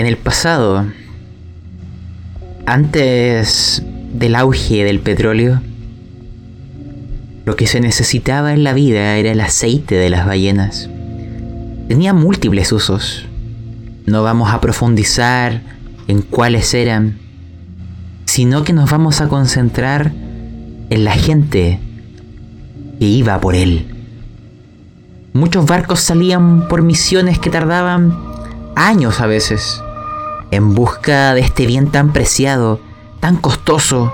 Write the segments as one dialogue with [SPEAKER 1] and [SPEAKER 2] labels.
[SPEAKER 1] En el pasado, antes del auge del petróleo, lo que se necesitaba en la vida era el aceite de las ballenas. Tenía múltiples usos. No vamos a profundizar en cuáles eran, sino que nos vamos a concentrar en la gente que iba por él. Muchos barcos salían por misiones que tardaban años a veces, en busca de este bien tan preciado, tan costoso,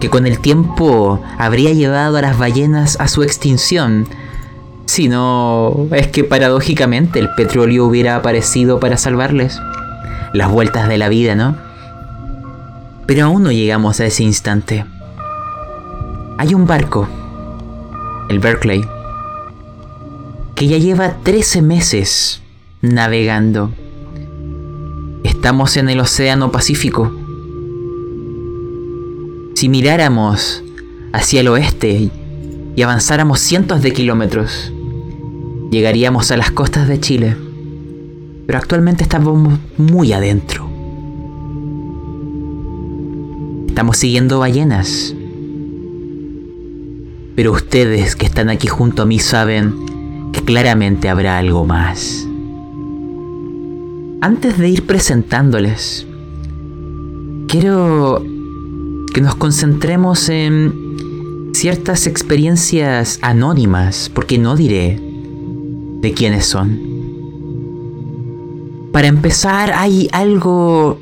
[SPEAKER 1] que con el tiempo habría llevado a las ballenas a su extinción, si no es que paradójicamente el petróleo hubiera aparecido para salvarles. Las vueltas de la vida, ¿no? Pero aún no llegamos a ese instante. Hay un barco, el Berkeley, que ya lleva 13 meses navegando. Estamos en el Océano Pacífico si miráramos hacia el oeste y avanzáramos cientos de kilómetros, llegaríamos a las costas de Chile. Pero actualmente estamos muy adentro. Estamos siguiendo ballenas. Pero ustedes que están aquí junto a mí saben que claramente habrá algo más. Antes de ir presentándoles, quiero que nos concentremos en ciertas experiencias anónimas, porque no diré de quiénes son. Para empezar, hay algo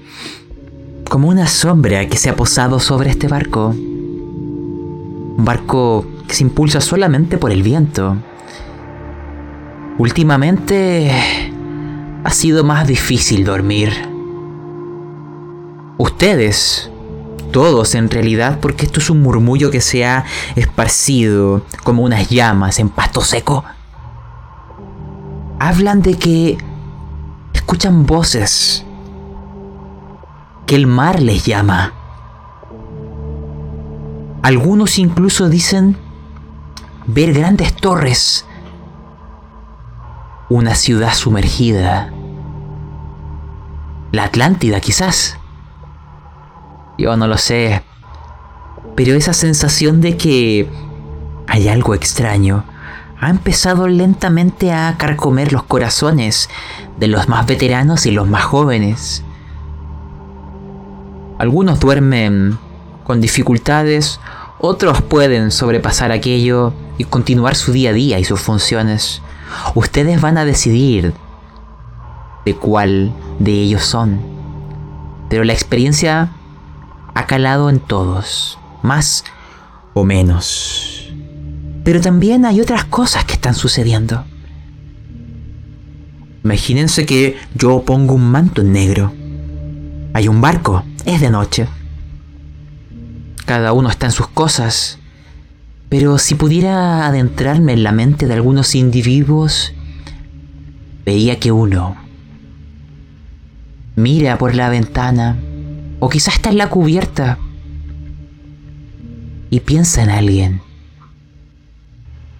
[SPEAKER 1] como una sombra que se ha posado sobre este barco. Un barco que se impulsa solamente por el viento. Últimamente ha sido más difícil dormir. Ustedes todos en realidad, porque esto es un murmullo que se ha esparcido como unas llamas en pasto seco. Hablan de que escuchan voces, que el mar les llama. Algunos incluso dicen ver grandes torres, una ciudad sumergida, la Atlántida quizás. Yo no lo sé. Pero esa sensación de que hay algo extraño ha empezado lentamente a carcomer los corazones de los más veteranos y los más jóvenes. Algunos duermen con dificultades, otros pueden sobrepasar aquello y continuar su día a día y sus funciones. Ustedes van a decidir de cuál de ellos son. Pero la experiencia ha calado en todos, más o menos. Pero también hay otras cosas que están sucediendo. Imagínense que yo pongo un manto en negro. Hay un barco, es de noche. Cada uno está en sus cosas. Pero si pudiera adentrarme en la mente de algunos individuos, veía que uno mira por la ventana o quizás está en la cubierta. Y piensa en alguien.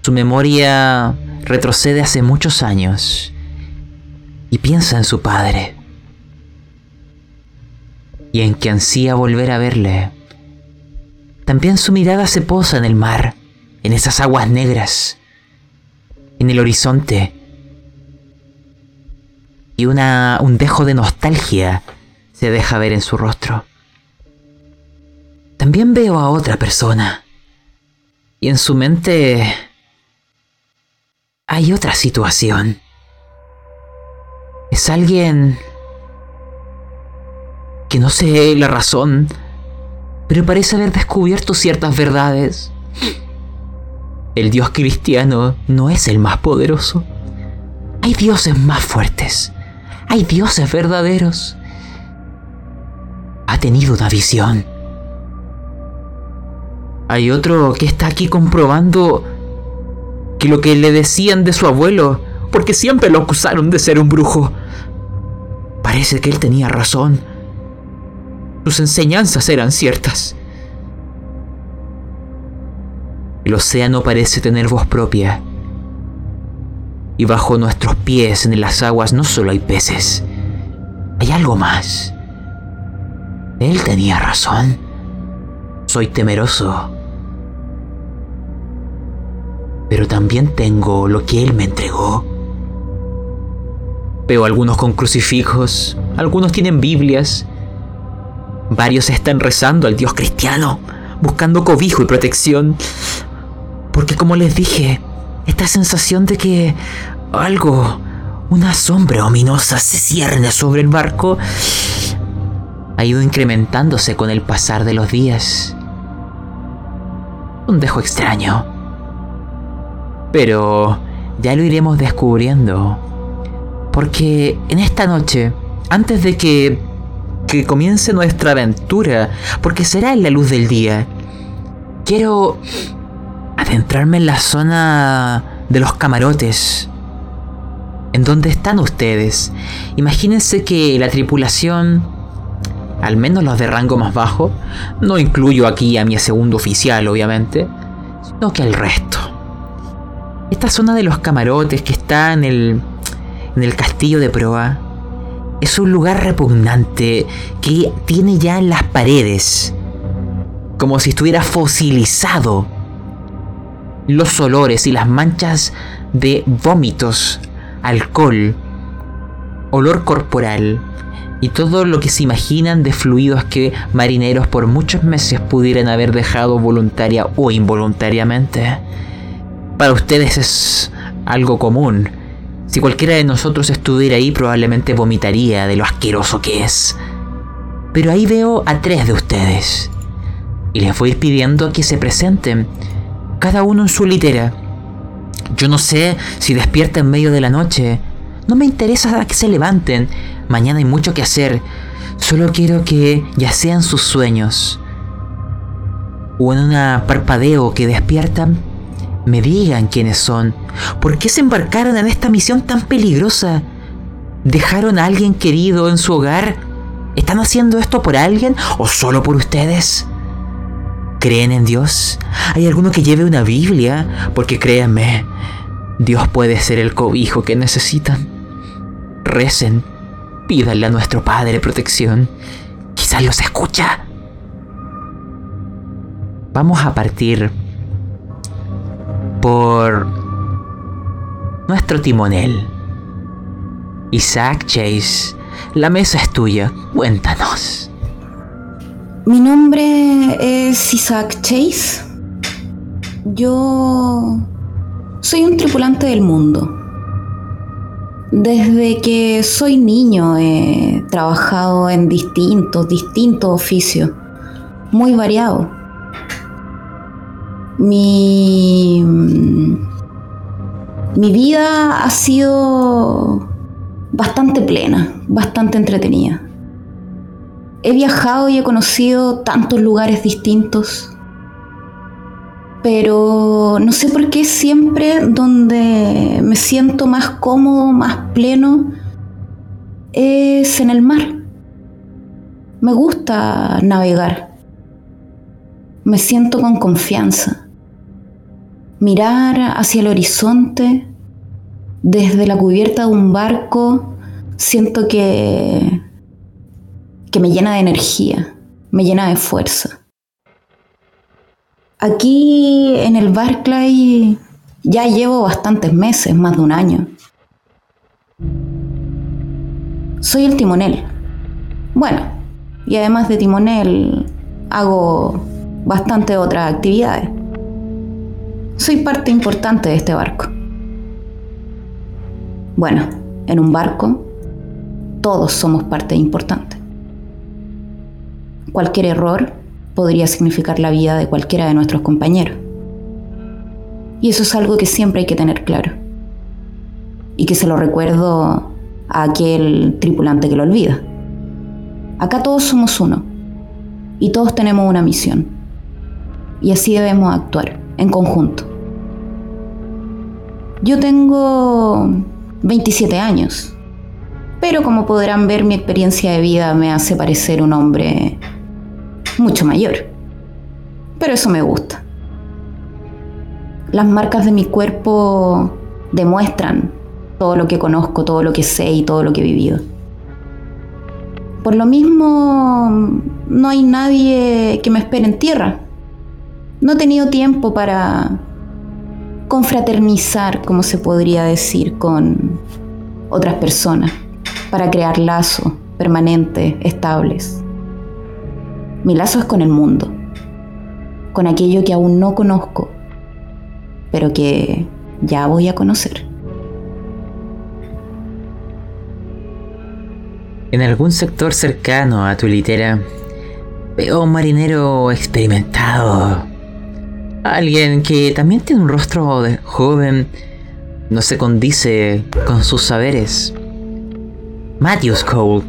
[SPEAKER 1] Su memoria retrocede hace muchos años. Y piensa en su padre. Y en que ansía volver a verle. También su mirada se posa en el mar, en esas aguas negras, en el horizonte. Y una, un dejo de nostalgia se deja ver en su rostro. También veo a otra persona. Y en su mente hay otra situación. Es alguien que no sé la razón, pero parece haber descubierto ciertas verdades. El Dios cristiano no es el más poderoso. Hay dioses más fuertes. Hay dioses verdaderos ha tenido una visión. Hay otro que está aquí comprobando que lo que le decían de su abuelo, porque siempre lo acusaron de ser un brujo, parece que él tenía razón. Sus enseñanzas eran ciertas. El océano parece tener voz propia. Y bajo nuestros pies en las aguas no solo hay peces, hay algo más. Él tenía razón. Soy temeroso. Pero también tengo lo que Él me entregó. Veo algunos con crucifijos, algunos tienen Biblias, varios están rezando al Dios cristiano, buscando cobijo y protección. Porque como les dije, esta sensación de que algo, una sombra ominosa se cierne sobre el barco, ha ido incrementándose con el pasar de los días. Un dejo extraño. Pero ya lo iremos descubriendo. Porque en esta noche, antes de que, que comience nuestra aventura, porque será en la luz del día, quiero adentrarme en la zona de los camarotes. En donde están ustedes. Imagínense que la tripulación al menos los de rango más bajo, no incluyo aquí a mi segundo oficial obviamente, sino que al resto. Esta zona de los camarotes que está en el, en el castillo de proa es un lugar repugnante que tiene ya en las paredes, como si estuviera fosilizado, los olores y las manchas de vómitos, alcohol, olor corporal y todo lo que se imaginan de fluidos que marineros por muchos meses pudieran haber dejado voluntaria o involuntariamente. Para ustedes es algo común. Si cualquiera de nosotros estuviera ahí probablemente vomitaría de lo asqueroso que es. Pero ahí veo a tres de ustedes. Y les voy pidiendo que se presenten, cada uno en su litera. Yo no sé si despierta en medio de la noche. No me interesa que se levanten Mañana hay mucho que hacer. Solo quiero que, ya sean sus sueños o en un parpadeo que despiertan, me digan quiénes son. ¿Por qué se embarcaron en esta misión tan peligrosa? ¿Dejaron a alguien querido en su hogar? ¿Están haciendo esto por alguien o solo por ustedes? ¿Creen en Dios? ¿Hay alguno que lleve una Biblia? Porque créanme, Dios puede ser el cobijo que necesitan. Recen Pídale a nuestro Padre protección. Quizás los escucha. Vamos a partir por nuestro timonel. Isaac Chase, la mesa es tuya. Cuéntanos.
[SPEAKER 2] Mi nombre es Isaac Chase. Yo soy un tripulante del mundo. Desde que soy niño he trabajado en distintos, distintos oficios, muy variados. Mi, mi vida ha sido bastante plena, bastante entretenida. He viajado y he conocido tantos lugares distintos pero no sé por qué siempre donde me siento más cómodo, más pleno, es en el mar. Me gusta navegar. Me siento con confianza. Mirar hacia el horizonte, desde la cubierta de un barco, siento que, que me llena de energía, me llena de fuerza. Aquí en el Barclay ya llevo bastantes meses, más de un año. Soy el timonel. Bueno, y además de timonel, hago bastante otras actividades. Soy parte importante de este barco. Bueno, en un barco, todos somos parte importante. Cualquier error podría significar la vida de cualquiera de nuestros compañeros. Y eso es algo que siempre hay que tener claro. Y que se lo recuerdo a aquel tripulante que lo olvida. Acá todos somos uno. Y todos tenemos una misión. Y así debemos actuar, en conjunto. Yo tengo 27 años. Pero como podrán ver, mi experiencia de vida me hace parecer un hombre mucho mayor. Pero eso me gusta. Las marcas de mi cuerpo demuestran todo lo que conozco, todo lo que sé y todo lo que he vivido. Por lo mismo, no hay nadie que me espere en tierra. No he tenido tiempo para confraternizar, como se podría decir, con otras personas, para crear lazos permanentes, estables. Mi lazo es con el mundo, con aquello que aún no conozco, pero que ya voy a conocer.
[SPEAKER 1] En algún sector cercano a tu litera, veo un marinero experimentado. Alguien que también tiene un rostro de joven, no se condice con sus saberes. Matthews Cole,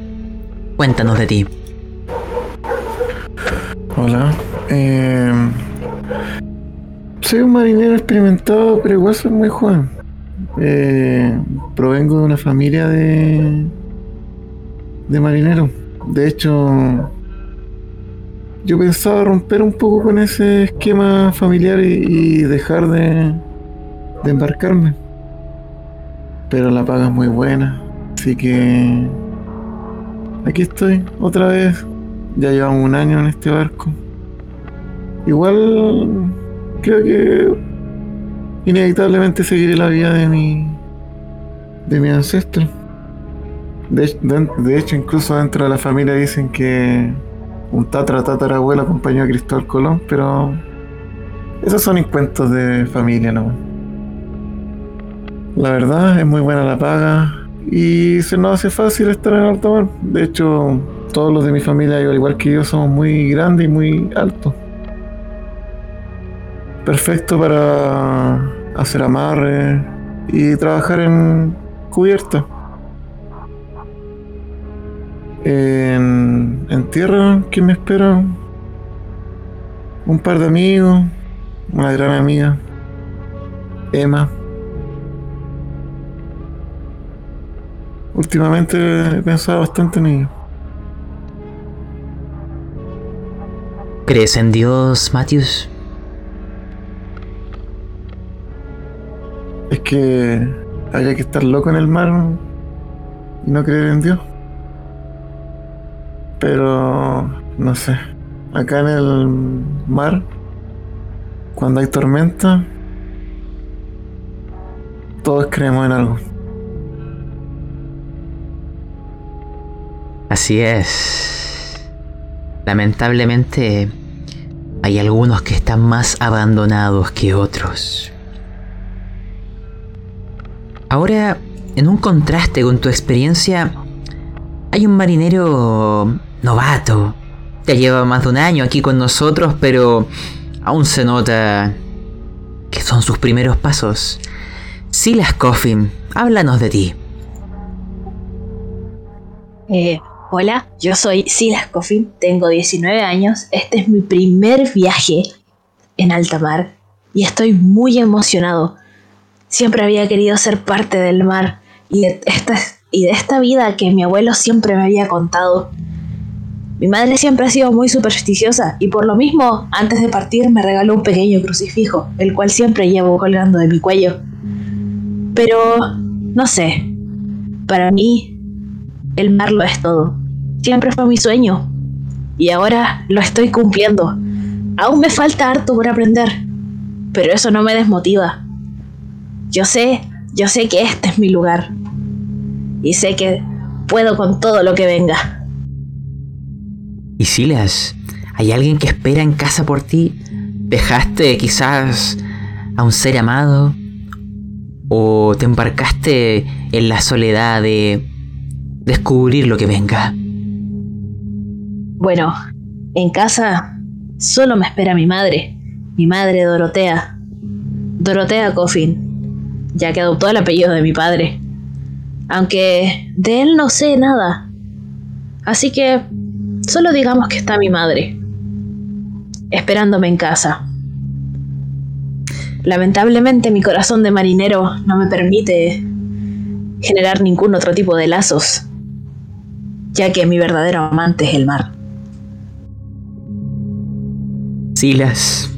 [SPEAKER 1] cuéntanos de ti.
[SPEAKER 3] Hola. Eh, soy un marinero experimentado, pero igual soy muy joven. Eh, provengo de una familia de, de marineros. De hecho, yo pensaba romper un poco con ese esquema familiar y, dejar de, de embarcarme. Pero la paga es muy buena. Así que aquí estoy otra vez ya llevamos un año en este barco. Igual creo que inevitablemente seguiré la vida de mi de mi ancestro. De, hecho, incluso dentro de la familia dicen que un tatra tatarabuelo acompañó a Cristóbal Colón, pero esos son cuentos de familia, ¿no? La verdad es muy buena la paga y se nos hace fácil estar en alta mar. De hecho, todos los de mi familia, al igual que yo, somos muy grandes y muy altos. Perfecto para hacer amarre y trabajar en cubierta. En, tierra, ¿quién me espera? Un par de amigos, una gran amiga, Emma. Últimamente he pensado bastante en ello.
[SPEAKER 1] ¿Crees en Dios, Matthews?
[SPEAKER 3] Es que habría que estar loco en el mar y no creer en Dios. Pero, no sé, acá en el mar, cuando hay tormenta, todos creemos en algo.
[SPEAKER 1] Así es. Lamentablemente, hay algunos que están más abandonados que otros. Ahora, en un contraste con tu experiencia, hay un marinero novato. Ya lleva más de un año aquí con nosotros, pero aún se nota que son sus primeros pasos. Silas Coffin, háblanos de ti.
[SPEAKER 4] Eh, Hola, yo soy Silas Coffin, tengo 19 años, este es mi primer viaje en alta mar y estoy muy emocionado. Siempre había querido ser parte del mar y de, esta, y de esta vida que mi abuelo siempre me había contado. Mi madre siempre ha sido muy supersticiosa y por lo mismo, antes de partir me regaló un pequeño crucifijo, el cual siempre llevo colgando de mi cuello. Pero, no sé, para mí el mar lo es todo. Siempre fue mi sueño. Y ahora lo estoy cumpliendo. Aún me falta harto por aprender. Pero eso no me desmotiva. Yo sé, yo sé que este es mi lugar. Y sé que puedo con todo lo que venga.
[SPEAKER 1] Y Silas, ¿hay alguien que espera en casa por ti? ¿Dejaste quizás a un ser amado? ¿O te embarcaste en la soledad de descubrir lo que venga.
[SPEAKER 4] Bueno, en casa solo me espera mi madre, mi madre Dorotea. Dorotea Coffin, ya que adoptó el apellido de mi padre. Aunque de él no sé nada. Así que solo digamos que está mi madre, esperándome en casa. Lamentablemente mi corazón de marinero no me permite generar ningún otro tipo de lazos ya que mi verdadero amante es el mar.
[SPEAKER 1] Silas,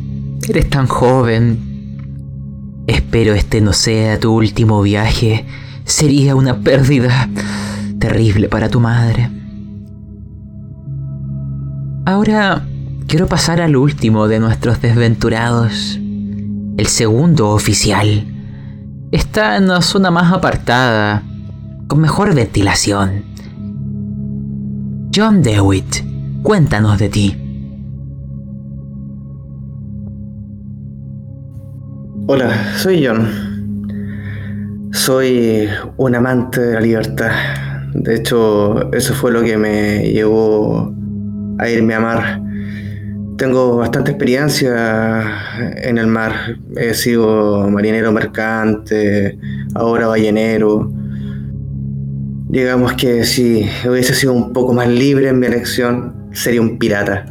[SPEAKER 1] eres tan joven. Espero este no sea tu último viaje. Sería una pérdida terrible para tu madre. Ahora quiero pasar al último de nuestros desventurados, el segundo oficial. Está en una zona más apartada, con mejor ventilación. John Dewitt, cuéntanos de ti.
[SPEAKER 5] Hola, soy John. Soy un amante de la libertad. De hecho, eso fue lo que me llevó a irme a mar. Tengo bastante experiencia en el mar. He sido marinero mercante, ahora ballenero. Digamos que si hubiese sido un poco más libre en mi elección, sería un pirata.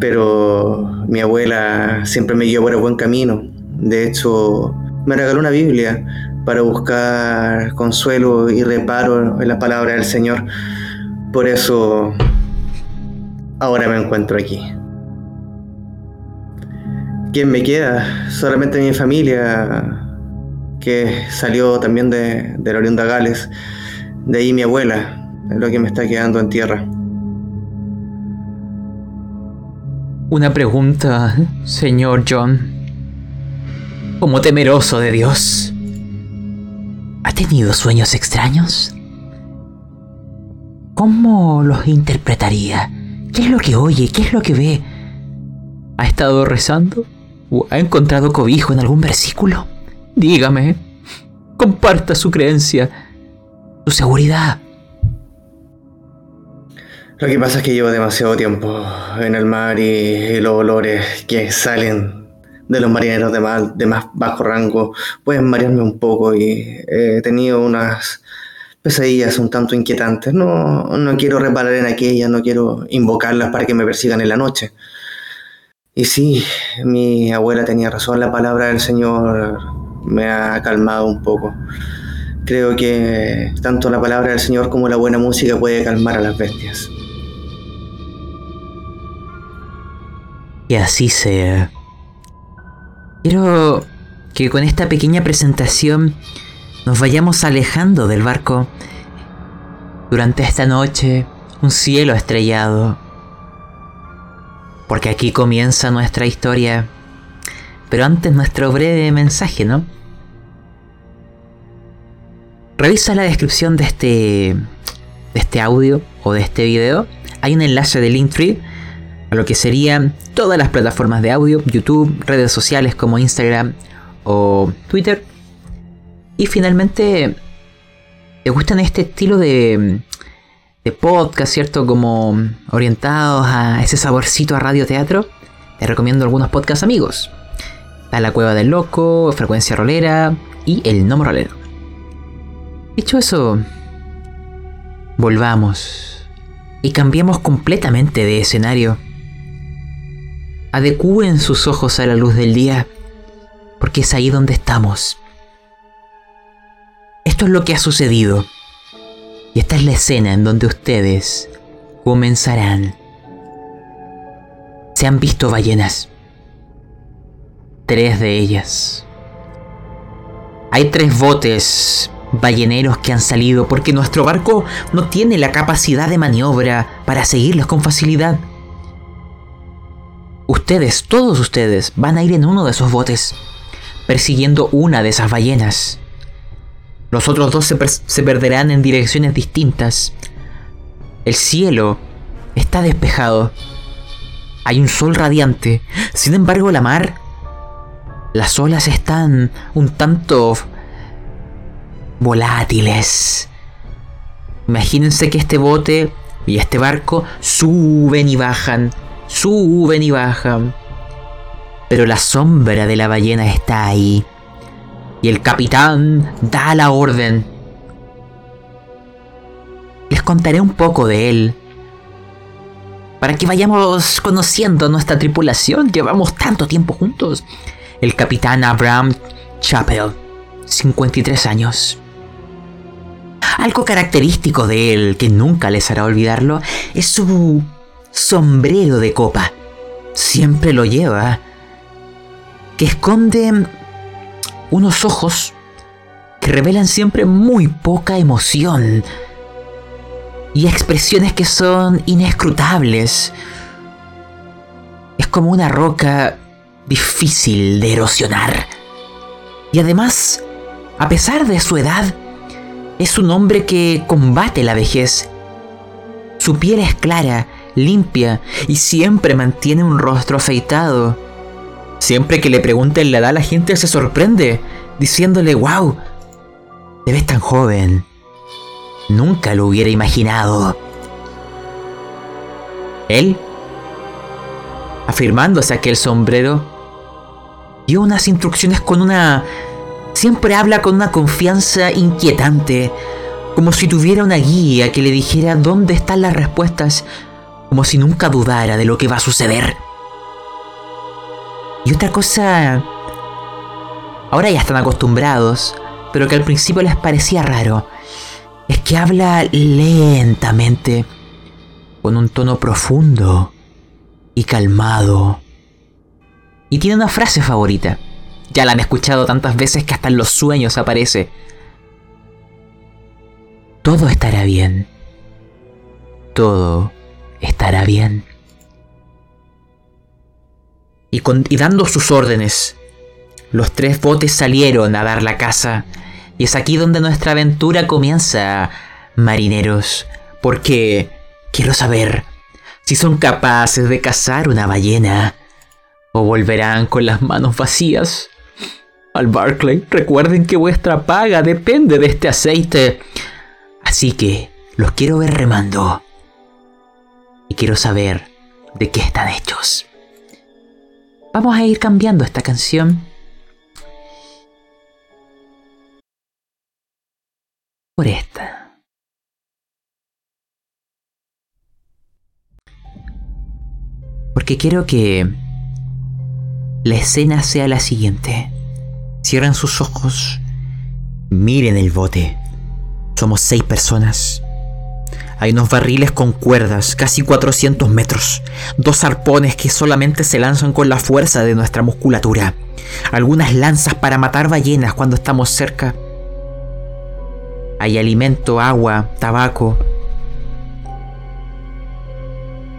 [SPEAKER 5] Pero mi abuela siempre me guió por el buen camino. De hecho, me regaló una Biblia para buscar consuelo y reparo en la palabra del Señor. Por eso ahora me encuentro aquí. ¿Quién me queda? Solamente mi familia, que salió también de, de la Oriunda Gales. De ahí mi abuela, lo que me está quedando en tierra.
[SPEAKER 1] Una pregunta, señor John. Como temeroso de Dios. ¿Ha tenido sueños extraños? ¿Cómo los interpretaría? ¿Qué es lo que oye? ¿Qué es lo que ve? ¿Ha estado rezando? ¿O ha encontrado cobijo en algún versículo? Dígame. Comparta su creencia, seguridad.
[SPEAKER 5] Lo que pasa es que llevo demasiado tiempo en el mar y, los olores que salen de los marineros de más, de más bajo rango pueden marearme un poco y he tenido unas pesadillas un tanto inquietantes. No, no quiero reparar en aquellas, no quiero invocarlas para que me persigan en la noche. Y sí, mi abuela tenía razón, la palabra del Señor me ha calmado un poco. Creo que tanto la palabra del Señor como la buena música puede calmar a las bestias.
[SPEAKER 1] Y así sea. Quiero que con esta pequeña presentación nos vayamos alejando del barco. Durante esta noche, un cielo estrellado. Porque aquí comienza nuestra historia. Pero antes nuestro breve mensaje, ¿no? Revisa la descripción de este, de este audio o de este video. Hay un enlace de Linktree a lo que serían todas las plataformas de audio, YouTube, redes sociales como Instagram o Twitter. Y finalmente, ¿te gustan este estilo de, de podcast, cierto? Como orientados a ese saborcito a radioteatro. Te recomiendo algunos podcasts amigos. A La Cueva del Loco, Frecuencia Rolera y El Nomo Rolero. Dicho eso, volvamos y cambiemos completamente de escenario adecúen sus ojos a la luz del día, porque es ahí donde estamos. Esto es lo que ha sucedido. Y esta es la escena en donde ustedes comenzarán. Se han visto ballenas. Tres de ellas. Hay tres botes balleneros que han salido porque nuestro barco no tiene la capacidad de maniobra para seguirlos con facilidad. Ustedes, todos ustedes, van a ir en uno de esos botes, persiguiendo una de esas ballenas. Los otros dos se, perderán en direcciones distintas. El cielo está despejado. Hay un sol radiante. Sin embargo, la mar... Las olas están un tanto volátiles. Imagínense que este bote y este barco suben y bajan suben y bajan. Pero la sombra de la ballena está ahí. Y el capitán da la orden. Les contaré un poco de él. Para que vayamos conociendo nuestra tripulación. Llevamos tanto tiempo juntos. El capitán Abraham Chappell. 53 años. Algo característico de él que nunca les hará olvidarlo es su sombrero de copa. Siempre lo lleva. Que esconde unos ojos que revelan siempre muy poca emoción. Y expresiones que son inescrutables. como una roca difícil de erosionar. Y además, a pesar de su edad, es un hombre que combate la vejez. Su piel es clara, limpia y siempre mantiene un rostro afeitado. Siempre que le pregunten la edad, la gente se sorprende, diciéndole, wow, te ves tan joven. Nunca lo hubiera imaginado. Él, afirmándose aquel sombrero, dio unas instrucciones con una... Siempre habla con una confianza inquietante, como si tuviera una guía que le dijera dónde están las respuestas, como si nunca dudara de lo que va a suceder. Y otra cosa... Ahora ya están acostumbrados, pero que al principio les parecía raro, es que habla lentamente, con un tono profundo y calmado. Y tiene una frase favorita. Ya la han escuchado tantas veces que hasta en los sueños aparece. Todo estará bien. Todo estará bien. Y, y dando sus órdenes, los tres botes salieron a dar la casa. Y es aquí donde nuestra aventura comienza, marineros. Porque quiero saber si son capaces de cazar una ballena. O volverán con las manos vacías. Al Barclay, recuerden que vuestra paga depende de este aceite. Así que los quiero ver remando. Y quiero saber de qué están hechos. Vamos a ir cambiando esta canción. Por esta. Porque quiero que la escena sea la siguiente. Cierran sus ojos. Miren el bote. Somos seis personas. Hay unos barriles con cuerdas, casi 400 metros. Dos arpones que solamente se lanzan con la fuerza de nuestra musculatura. Algunas lanzas para matar ballenas cuando estamos cerca. Hay alimento, agua, tabaco.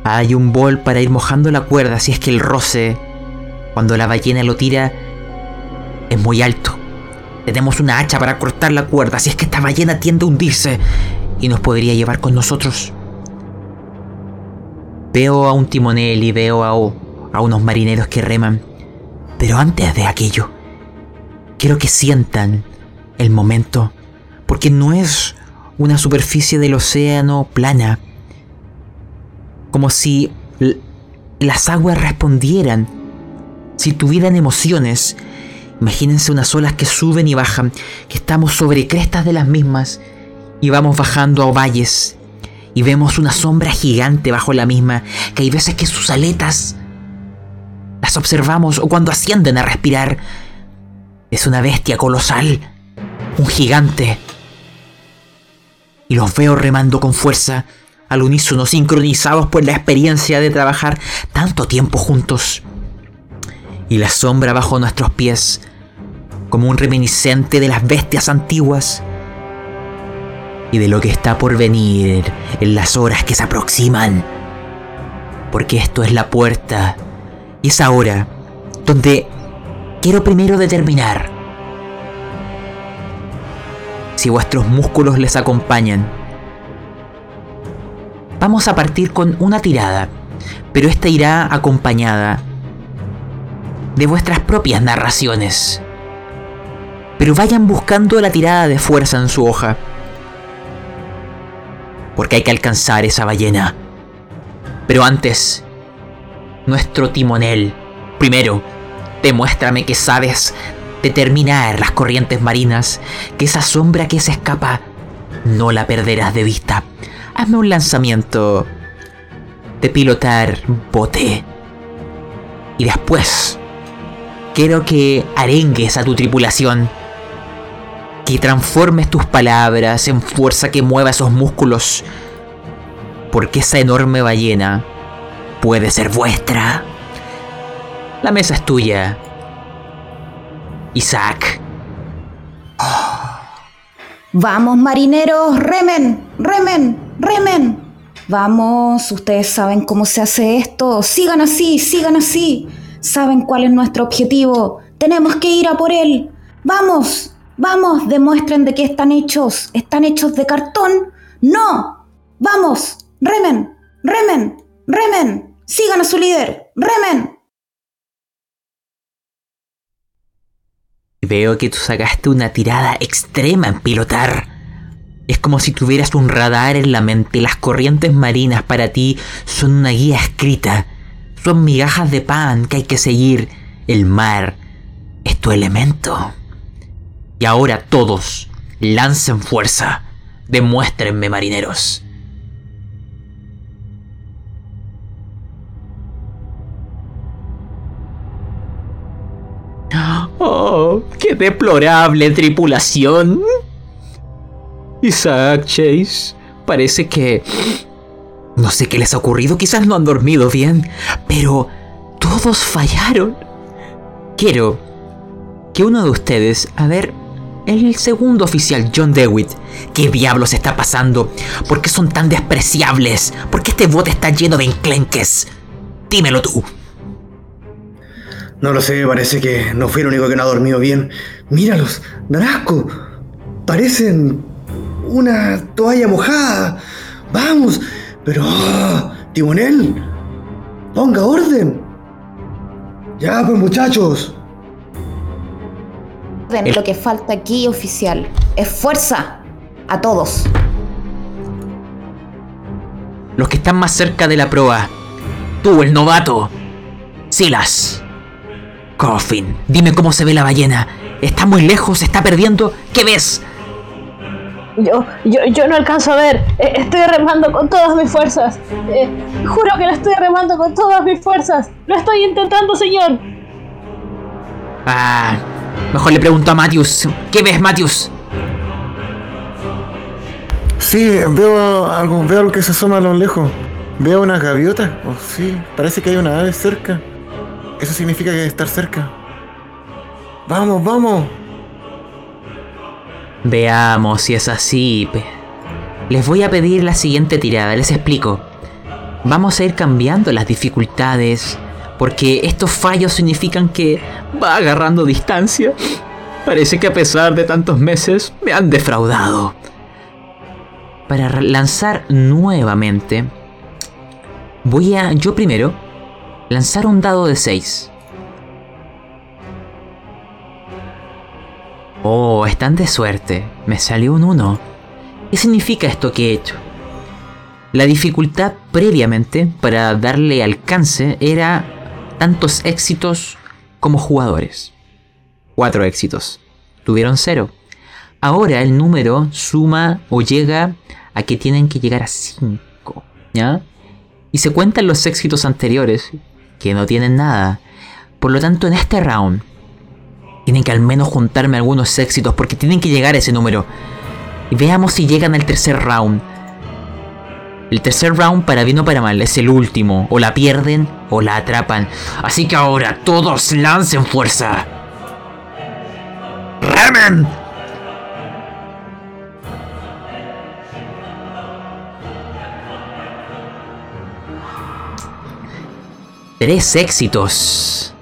[SPEAKER 1] Hay un bol para ir mojando la cuerda si es que el roce, cuando la ballena lo tira, es muy alto. Tenemos una hacha para cortar la cuerda si es que esta ballena tiende a hundirse y nos podría llevar con nosotros. Veo a un timonel y veo a, a unos marineros que reman. Pero antes de aquello, quiero que sientan el momento, porque no es una superficie del océano plana, como si las aguas respondieran, si tuvieran emociones. Imagínense unas olas que suben y bajan, que estamos sobre crestas de las mismas y vamos bajando a valles y vemos una sombra gigante bajo la misma, que hay veces que sus aletas las observamos o cuando ascienden a respirar. Es una bestia colosal, un gigante. Y los veo remando con fuerza, al unísono, sincronizados por la experiencia de trabajar tanto tiempo juntos. Y la sombra bajo nuestros pies, como un reminiscente de las bestias antiguas, y de lo que está por venir en las horas que se aproximan. Porque esto es la puerta y es ahora donde quiero primero determinar si vuestros músculos les acompañan. Vamos a partir con una tirada, pero esta irá acompañada de vuestras propias narraciones. Pero vayan buscando la tirada de fuerza en su hoja porque hay que alcanzar esa ballena. Pero antes, nuestro timonel, primero, demuéstrame que sabes determinar las corrientes marinas, que esa sombra que se escapa no la perderás de vista. Hazme un lanzamiento de pilotar bote. Y después, quiero que arengues a tu tripulación que transformes tus palabras en fuerza que mueva esos músculos. Porque esa enorme ballena puede ser vuestra. La mesa es tuya. Isaac.
[SPEAKER 2] Vamos, marineros, remen, remen, remen. Vamos, ustedes saben cómo se hace esto. Sigan así, sigan así. Saben cuál es nuestro objetivo. Tenemos que ir a por él. Vamos, vamos, demuestren de qué están hechos. ¿Están hechos de cartón? No. Vamos, remen, remen, remen. Sigan a su líder. Remen.
[SPEAKER 1] Veo que tú sacaste una tirada extrema en pilotar. Es como si tuvieras un radar en la mente. Las corrientes marinas para ti son una guía escrita. Son migajas de pan que hay que seguir. El mar es tu elemento. Y ahora todos, lancen fuerza. Demuéstrenme, marineros. Oh, qué deplorable tripulación. Isaac Chase, parece que... No sé qué les ha ocurrido, quizás no han dormido bien, pero todos fallaron. Quiero que uno de ustedes, a ver, el segundo oficial, John Dewitt, ¿qué diablos está pasando? ¿Por qué son tan despreciables? ¿Por qué este bote está lleno de enclenques? Dímelo tú.
[SPEAKER 5] No lo sé, parece que no fui el único que no ha dormido bien. Míralos, Narasco. Parecen una toalla mojada. Vamos, pero... ¡ah! timonel, ponga orden. Ya, pues muchachos.
[SPEAKER 2] Orden, Lo que falta aquí, oficial, es fuerza. A todos.
[SPEAKER 1] Los que están más cerca de la proa. Tú, el novato. Silas. Coffin, dime cómo se ve la ballena. ¿Está muy lejos? ¿Se está perdiendo? ¿Qué ves?
[SPEAKER 4] Yo, yo, yo no alcanzo a ver. Eh, Estoy remando con todas mis fuerzas. Eh, juro que lo estoy remando con todas mis fuerzas. Lo estoy intentando, señor.
[SPEAKER 1] Ah, mejor le pregunto a Matthews. ¿Qué ves, Matthews?
[SPEAKER 3] Sí, veo algo, veo algo que se asoma a lo lejos. Veo una gaviota. Oh, sí, parece que hay una ave cerca. Eso significa que debe estar cerca. Vamos, vamos.
[SPEAKER 1] Veamos si es así. Les voy a pedir la siguiente tirada, les explico. Vamos a ir cambiando las dificultades, porque estos fallos significan que va agarrando distancia. Parece que a pesar de tantos meses me han defraudado. Para lanzar nuevamente, voy a yo primero lanzar un dado de 6. Oh, están de suerte. Me salió un 1. ¿Qué significa esto que he hecho? La dificultad previamente para darle alcance era tantos éxitos como jugadores. Cuatro éxitos. Tuvieron cero. Ahora el número suma o llega a que tienen que llegar a 5. ¿Ya? Y se cuentan los éxitos anteriores, que no tienen nada. Por lo tanto, en este round, tienen que al menos juntarme algunos éxitos porque tienen que llegar a ese número. Y veamos si llegan al tercer round. El tercer round, para bien o para mal, es el último. O la pierden o la atrapan. Así que ahora todos lancen fuerza. ¡Remen! Tres éxitos.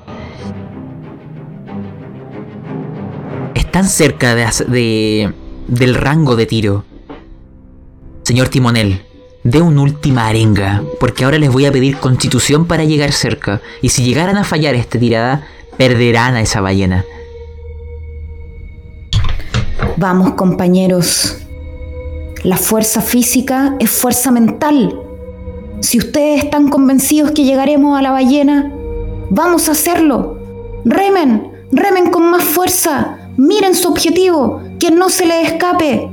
[SPEAKER 1] Están cerca de, del rango de tiro. Señor Timonel, dé una última arenga, porque ahora les voy a pedir constitución para llegar cerca. Y si llegaran a fallar esta tirada, perderán a esa ballena.
[SPEAKER 2] Vamos, compañeros. La fuerza física es fuerza mental. Si ustedes están convencidos que llegaremos a la ballena, vamos a hacerlo. Remen, remen con más fuerza. Miren su objetivo, que no se les escape.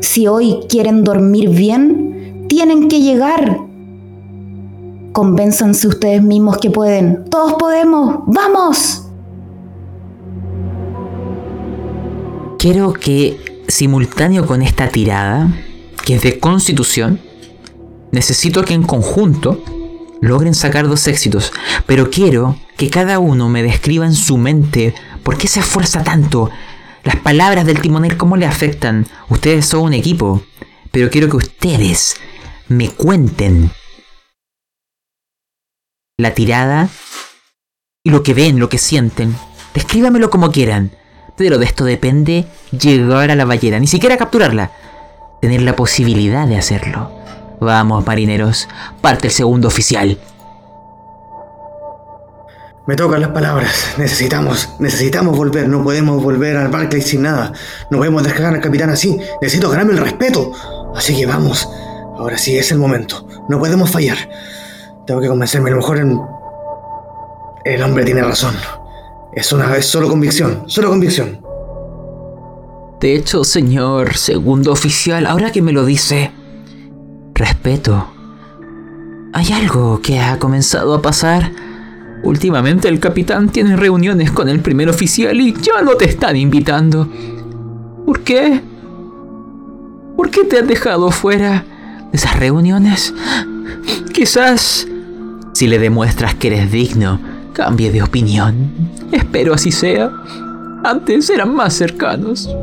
[SPEAKER 2] Si hoy quieren dormir bien, tienen que llegar. Convénzanse ustedes mismos que pueden. Todos podemos. ¡Vamos!
[SPEAKER 1] Quiero que, simultáneo con esta tirada, que es de constitución, necesito que en conjunto logren sacar dos éxitos. Pero quiero que cada uno me describa en su mente por qué se esfuerza tanto. Las palabras del timonel, cómo le afectan. Ustedes son un equipo. Pero quiero que ustedes me cuenten la tirada y lo que ven, lo que sienten. Descríbamelo como quieran. Pero de esto depende llegar a la ballena, ni siquiera capturarla. Tener la posibilidad de hacerlo. Vamos, marineros, parte el segundo oficial.
[SPEAKER 5] Me tocan las palabras. Necesitamos, necesitamos volver. No podemos volver al Barclay sin nada. No podemos descargar al capitán así. Necesito ganarme el respeto. Así que vamos. Ahora sí es el momento. No podemos fallar. Tengo que convencerme. A lo mejor el, el hombre tiene razón. Es una vez solo convicción. Solo convicción.
[SPEAKER 1] De hecho, señor segundo oficial, ahora que me lo dice, respeto. Hay algo que ha comenzado a pasar. Últimamente el capitán tiene reuniones con el primer oficial y ya no te están invitando. ¿Por qué? ¿Por qué te has dejado fuera esas reuniones? Quizás, si le demuestras que eres digno, cambie de opinión. Espero así sea. Antes eran más cercanos.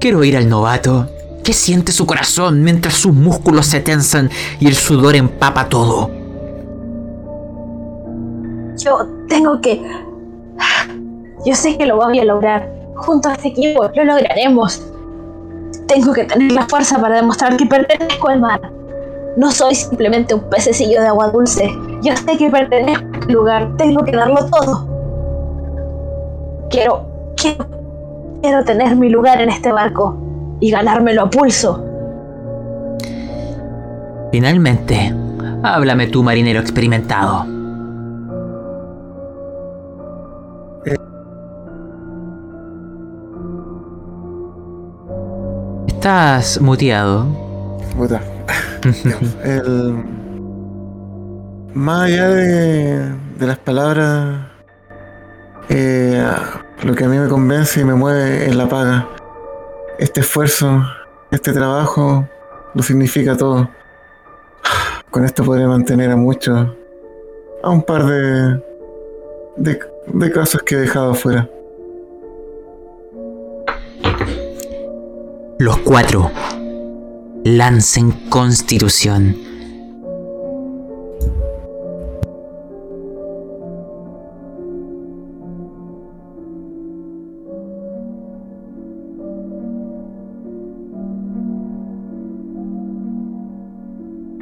[SPEAKER 1] Quiero ir al novato. ¿Qué siente su corazón mientras sus músculos se tensan y el sudor empapa todo?
[SPEAKER 4] Yo tengo que... Yo sé que lo voy a lograr. Junto a este equipo lo lograremos. Tengo que tener la fuerza para demostrar que pertenezco al mar. No soy simplemente un pececillo de agua dulce. Yo sé que pertenezco a este lugar. Tengo que darlo todo. Quiero, quiero, quiero tener mi lugar en este barco y ganármelo a pulso.
[SPEAKER 1] Finalmente, háblame tú, marinero experimentado. Estás muteado.
[SPEAKER 3] Puta. El- Más allá de, de las palabras, eh, lo que a mí me convence y me mueve es la paga. Este esfuerzo, este trabajo, lo significa todo. Con esto podré mantener a muchos, a un par de, de, de casos que he dejado afuera.
[SPEAKER 1] Los cuatro lancen constitución.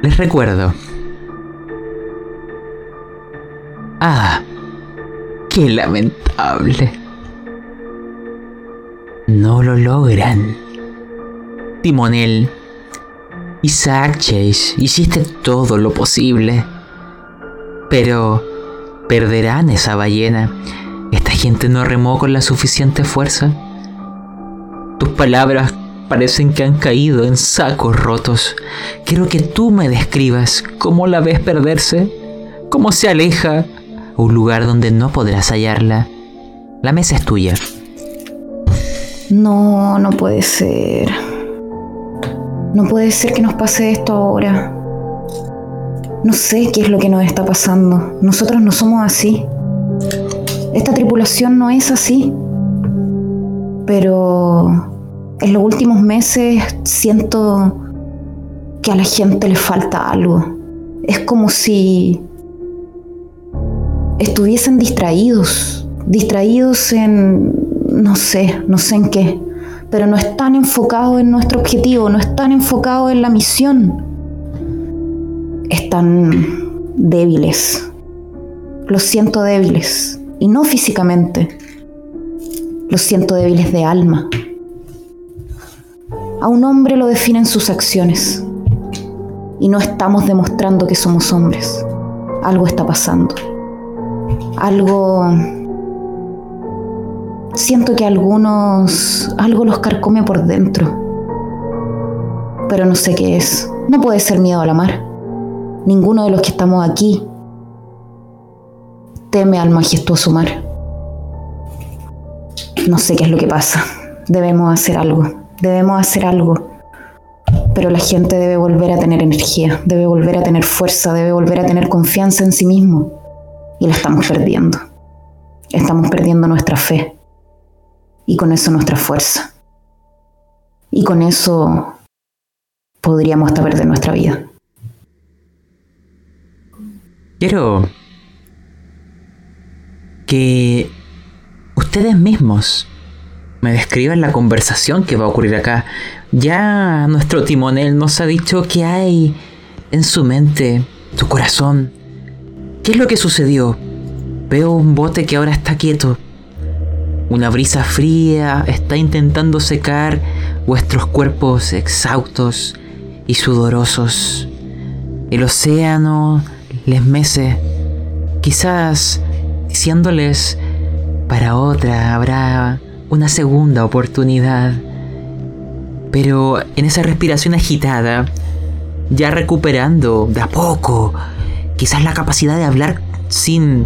[SPEAKER 1] Les recuerdo. Ah, qué lamentable. No lo logran. Timonel, Isaac Chase, hiciste todo lo posible. Pero perderán esa ballena. Esta gente no remó con la suficiente fuerza. Tus palabras parecen que han caído en sacos rotos. Quiero que tú me describas cómo la ves perderse, cómo se aleja a un lugar donde no podrás hallarla. La mesa es tuya.
[SPEAKER 2] No, no puede ser. No puede ser que nos pase esto ahora. No sé qué es lo que nos está pasando. Nosotros no somos así. Esta tripulación no es así. Pero en los últimos meses siento que a la gente le falta algo. Es como si estuviesen distraídos. Distraídos en... no sé, no sé en qué pero no están enfocados en nuestro objetivo, no están enfocados en la misión. Están débiles. Los siento débiles. Y no físicamente. Los siento débiles de alma. A un hombre lo definen sus acciones. Y no estamos demostrando que somos hombres. Algo está pasando. Algo Siento que algunos... algo los carcome por dentro. Pero no sé qué es. No puede ser miedo a la mar. Ninguno de los que estamos aquí teme al majestuoso mar. No sé qué es lo que pasa. Debemos hacer algo. Debemos hacer algo. Pero la gente debe volver a tener energía, debe volver a tener fuerza, debe volver a tener confianza en sí mismo. Y la estamos perdiendo. Estamos perdiendo nuestra fe y con eso nuestra fuerza. Y con eso podríamos hasta perder nuestra vida.
[SPEAKER 1] Quiero que ustedes mismos me describan la conversación que va a ocurrir acá. Ya nuestro timonel nos ha dicho qué hay en su mente, su corazón. ¿Qué es lo que sucedió? Veo un bote que ahora está quieto. Una brisa fría está intentando secar vuestros cuerpos exhaustos y sudorosos. El océano les mece, quizás diciéndoles para otra habrá una segunda oportunidad. Pero en esa respiración agitada, ya recuperando de a poco, quizás la capacidad de hablar sin,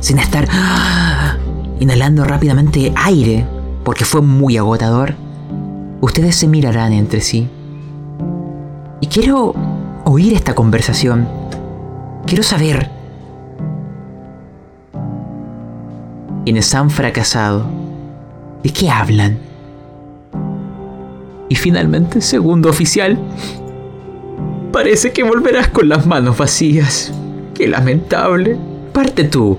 [SPEAKER 1] sin estar inhalando rápidamente aire, porque fue muy agotador, ustedes se mirarán entre sí. Y quiero oír esta conversación. Quiero saber quienes han fracasado, ¿de qué hablan? Y finalmente, segundo oficial, parece que volverás con las manos vacías. Qué lamentable. Parte tú.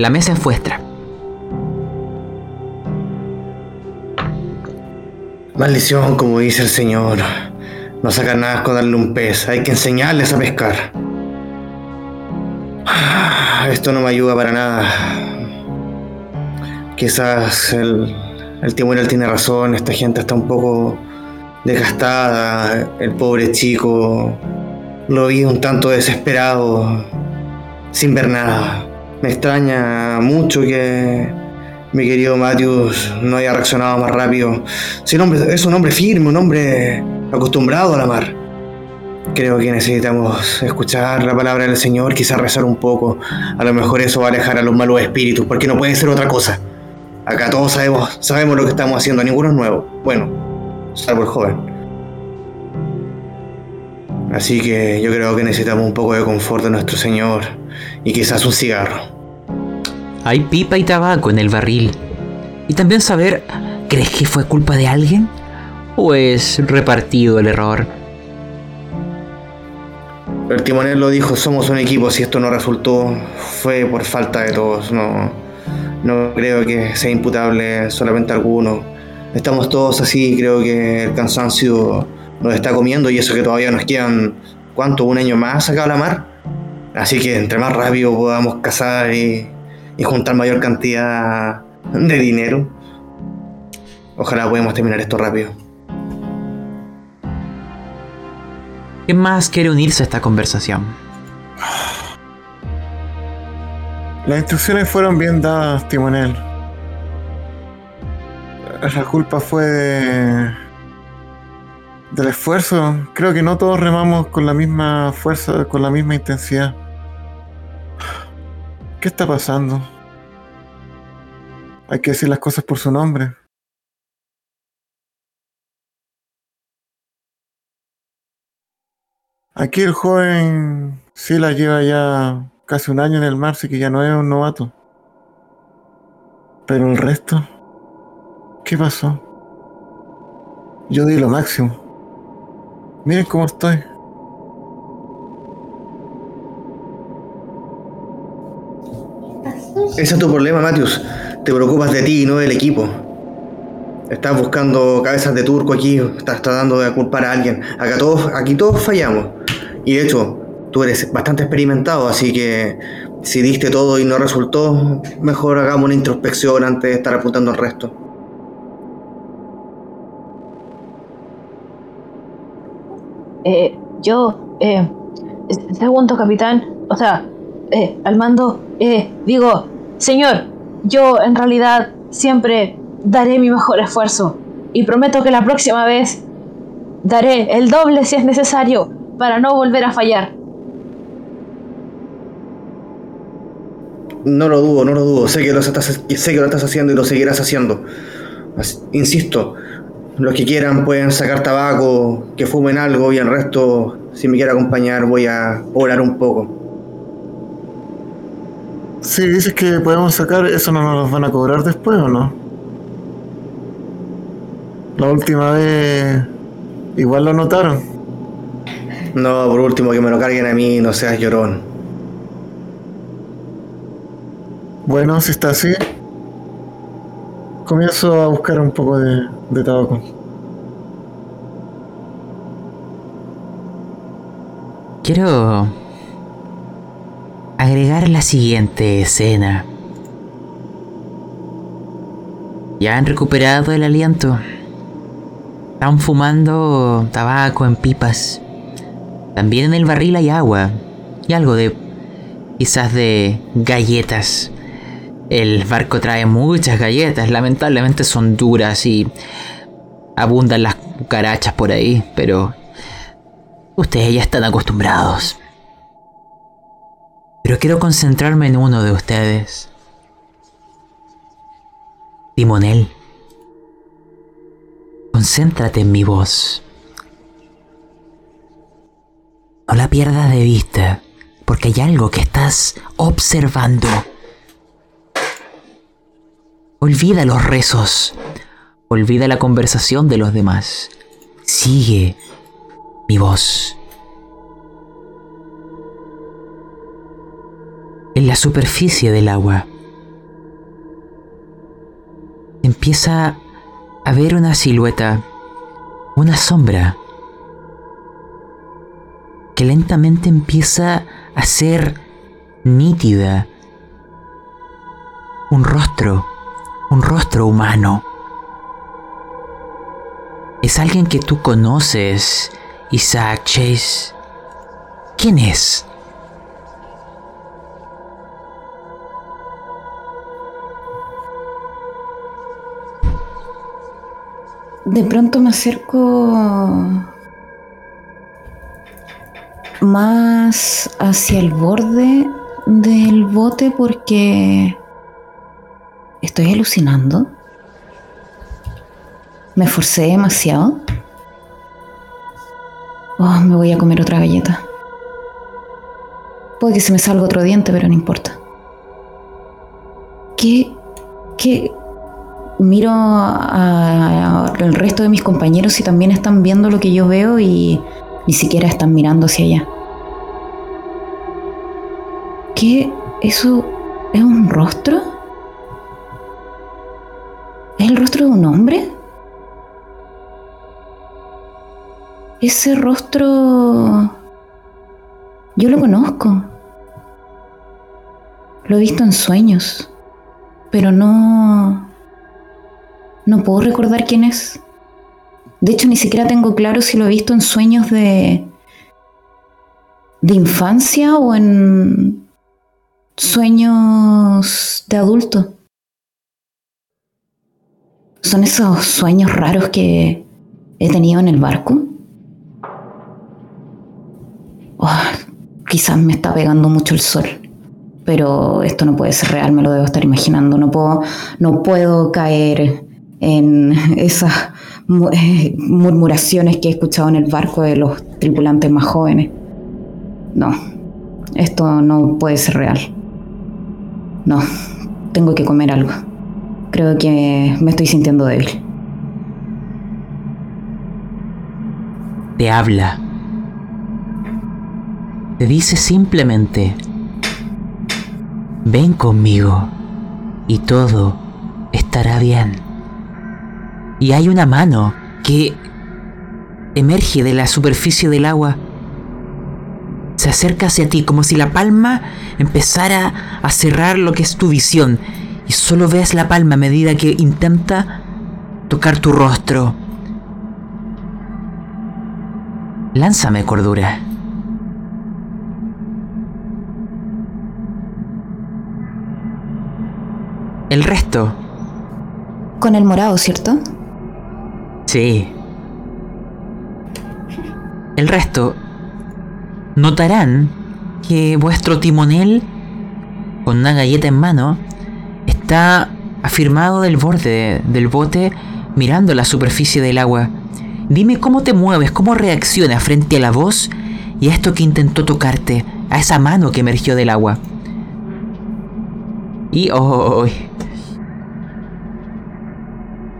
[SPEAKER 1] La mesa es vuestra.
[SPEAKER 5] Maldición, como dice el Señor. No saca nada con darle un pez, hay que enseñarles a pescar. Ah, esto no me ayuda para nada. Quizás el, el timonel tiene razón, esta gente está un poco desgastada, el pobre chico lo vi un tanto desesperado, sin ver nada. Me extraña mucho que mi querido Matthews no haya reaccionado más rápido. Si hombre, es un hombre firme, un hombre acostumbrado a la mar. Creo que necesitamos escuchar la palabra del Señor, quizás rezar un poco. A lo mejor eso va a alejar a los malos espíritus, porque no puede ser otra cosa. Acá todos sabemos, sabemos lo que estamos haciendo, ninguno es nuevo. Bueno, salvo el joven. Así que yo creo que necesitamos un poco de confort de nuestro Señor y quizás un cigarro.
[SPEAKER 1] Hay pipa y tabaco en el barril. Y también saber, ¿crees que fue culpa de alguien? ¿O es repartido el error?
[SPEAKER 5] El timonel lo dijo, somos un equipo, si esto no resultó fue por falta de todos, no, no creo que sea imputable solamente a alguno. Estamos todos así, creo que el cansancio nos está comiendo y eso que todavía nos quedan, ¿cuánto? ¿Un año más acá a la mar? Así que entre más rápido podamos cazar y, y juntar mayor cantidad de dinero, ojalá podamos terminar esto rápido.
[SPEAKER 1] ¿Quién más quiere unirse a esta conversación?
[SPEAKER 3] Las instrucciones fueron bien dadas, timonel. La culpa fue de... del esfuerzo. Creo que no todos remamos con la misma fuerza, con la misma intensidad. ¿Qué está pasando? Hay que decir las cosas por su nombre. Aquí el joven sí la lleva ya casi un año en el mar, así que ya no es un novato. Pero el resto, ¿qué pasó? Yo di lo máximo. Miren cómo estoy.
[SPEAKER 5] Ese es tu problema, Matius. Te preocupas de ti y no del equipo. Estás buscando cabezas de turco aquí, estás tratando de culpar a alguien. Acá todos, aquí todos fallamos. Y de hecho, tú eres bastante experimentado, así que si diste todo y no resultó, mejor hagamos una introspección antes de estar apuntando al resto.
[SPEAKER 4] Eh, yo, eh, segundo capitán, o sea, eh, al mando, eh, digo, señor, yo en realidad siempre daré mi mejor esfuerzo y prometo que la próxima vez daré el doble si es necesario para no volver a fallar.
[SPEAKER 5] No lo dudo, no lo dudo. Sé que lo estás, sé que lo estás haciendo y lo seguirás haciendo. Insisto, los que quieran pueden sacar tabaco, que fumen algo y el resto, si me quiere acompañar, voy a orar un poco.
[SPEAKER 3] Si dices que podemos sacar, ¿eso no nos van a cobrar después o no? La última vez igual lo notaron.
[SPEAKER 5] No, por último, que me lo carguen a mí, no seas llorón.
[SPEAKER 3] Bueno, si está así, comienzo a buscar un poco de, de tabaco.
[SPEAKER 1] Quiero agregar la siguiente escena. Ya han recuperado el aliento. Están fumando tabaco en pipas. También en el barril hay agua y algo de quizás de galletas. El barco trae muchas galletas, lamentablemente son duras y abundan las cucarachas por ahí, pero ustedes ya están acostumbrados. Pero quiero concentrarme en uno de ustedes. Timonel. Concéntrate en mi voz. No la pierdas de vista, porque hay algo que estás observando. Olvida los rezos. Olvida la conversación de los demás. Sigue mi voz. En la superficie del agua empieza a ver una silueta, una sombra, que lentamente empieza a ser nítida. Un rostro, un rostro humano. Es alguien que tú conoces, Isaac Chase. ¿Quién es?
[SPEAKER 2] De pronto me acerco más hacia el borde del bote porque estoy alucinando. Me esforcé demasiado. Oh, me voy a comer otra galleta. Puede que se me salga otro diente, pero no importa. ¿Qué, qué, miro al resto de mis compañeros y también están viendo lo que yo veo y ni siquiera están mirando hacia allá. ¿Qué? ¿Eso es un rostro? ¿Es el rostro de un hombre? Ese rostro... Yo lo conozco. Lo he visto en sueños, pero no... No puedo recordar quién es. De hecho, ni siquiera tengo claro si lo he visto en sueños de. de infancia o en sueños de adulto. Son esos sueños raros que he tenido en el barco. Oh, quizás me está pegando mucho el sol, pero esto no puede ser real, me lo debo estar imaginando. No puedo, no puedo caer en esas eh, murmuraciones que he escuchado en el barco de los tripulantes más jóvenes. No, esto no puede ser real. No, tengo que comer algo. Creo que me estoy sintiendo débil.
[SPEAKER 1] Te habla. Te dice simplemente, ven conmigo y todo estará bien y hay una mano que emerge de la superficie del agua. Se acerca hacia ti como si la palma empezara a cerrar lo que es tu visión y solo ves la palma a medida que intenta tocar tu rostro. Lánzame cordura. El resto.
[SPEAKER 2] Con el morado, ¿cierto?
[SPEAKER 1] Sí. El resto notarán que vuestro timonel, con una galleta en mano, está afirmado del borde del bote mirando la superficie del agua. Dime cómo te mueves, cómo reaccionas frente a la voz y a esto que intentó tocarte, a esa mano que emergió del agua. Y hoy.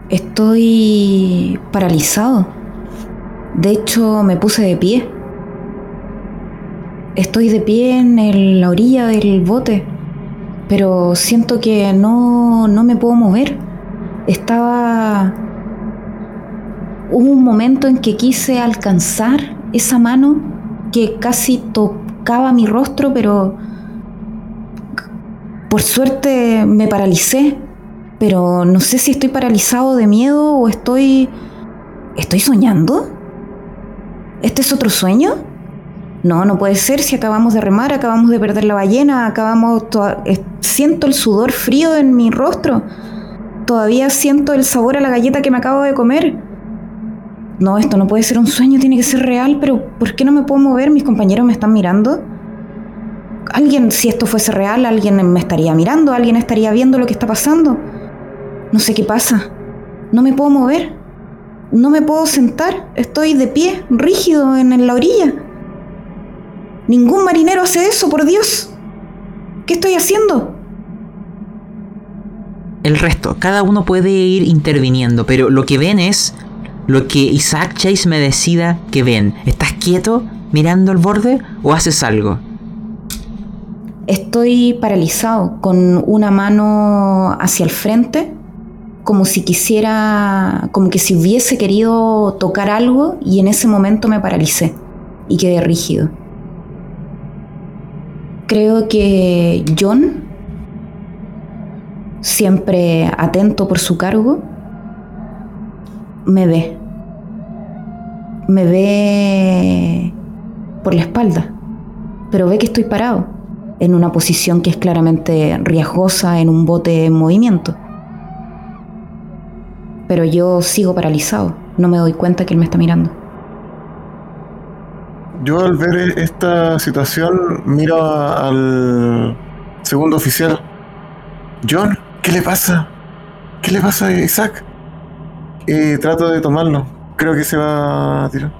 [SPEAKER 2] Estoy paralizado. De hecho, me puse de pie. Estoy de pie en la orilla del bote, pero siento que no, no me puedo mover. Estaba... Hubo un momento en que quise alcanzar esa mano que casi tocaba mi rostro, pero por suerte me paralicé. Pero no sé si estoy paralizado de miedo o estoy... ¿Estoy soñando? ¿Este es otro sueño? No, no puede ser si acabamos de remar, acabamos de perder la ballena, acabamos... Siento el sudor frío en mi rostro. Todavía siento el sabor a la galleta que me acabo de comer. No, esto no puede ser un sueño, tiene que ser real, pero ¿por qué no me puedo mover? Mis compañeros me están mirando. Alguien, si esto fuese real, alguien me estaría mirando, alguien estaría viendo lo que está pasando. No sé qué pasa. No me puedo mover. No me puedo sentar. Estoy de pie, rígido en la orilla. Ningún marinero hace eso, por Dios. ¿Qué estoy haciendo?
[SPEAKER 1] El resto, cada uno puede ir interviniendo, pero lo que ven es lo que Isaac Chase me decida que ven. ¿Estás quieto mirando el borde o haces algo?
[SPEAKER 2] Estoy paralizado, con una mano hacia el frente como si quisiera, como que si hubiese querido tocar algo y en ese momento me paralicé y quedé rígido. Creo que John, siempre atento por su cargo, me ve. Me ve por la espalda, pero ve que estoy parado en una posición que es claramente riesgosa en un bote en movimiento pero yo sigo paralizado. No me doy cuenta que él me está mirando.
[SPEAKER 3] Yo al ver esta situación miro al segundo oficial. John, ¿qué le pasa? ¿Qué le pasa a Isaac? Y trato de tomarlo. Creo que se va a tirar.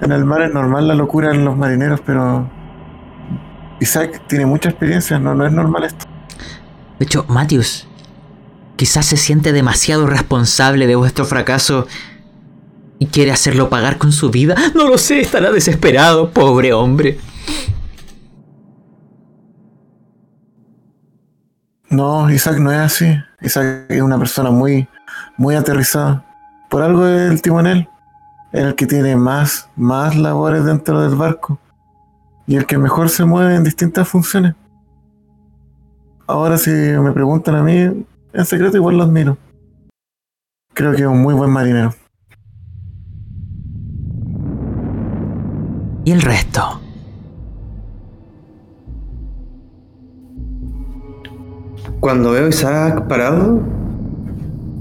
[SPEAKER 3] En el mar es normal la locura en los marineros, pero Isaac tiene mucha experiencia, no, no es normal esto.
[SPEAKER 1] De hecho, Matthews, Quizás se siente demasiado responsable de vuestro fracaso y quiere hacerlo pagar con su vida. No lo sé, estará desesperado, pobre hombre.
[SPEAKER 3] No, Isaac no es así. Isaac es una persona muy, muy aterrizada. Por algo es el timonel. Es el que tiene más, más labores dentro del barco. Y el que mejor se mueve en distintas funciones. Ahora si me preguntan a mí, en secreto igual lo admiro. Creo que es un muy buen marinero.
[SPEAKER 1] ¿Y el resto?
[SPEAKER 5] Cuando veo a Isaac parado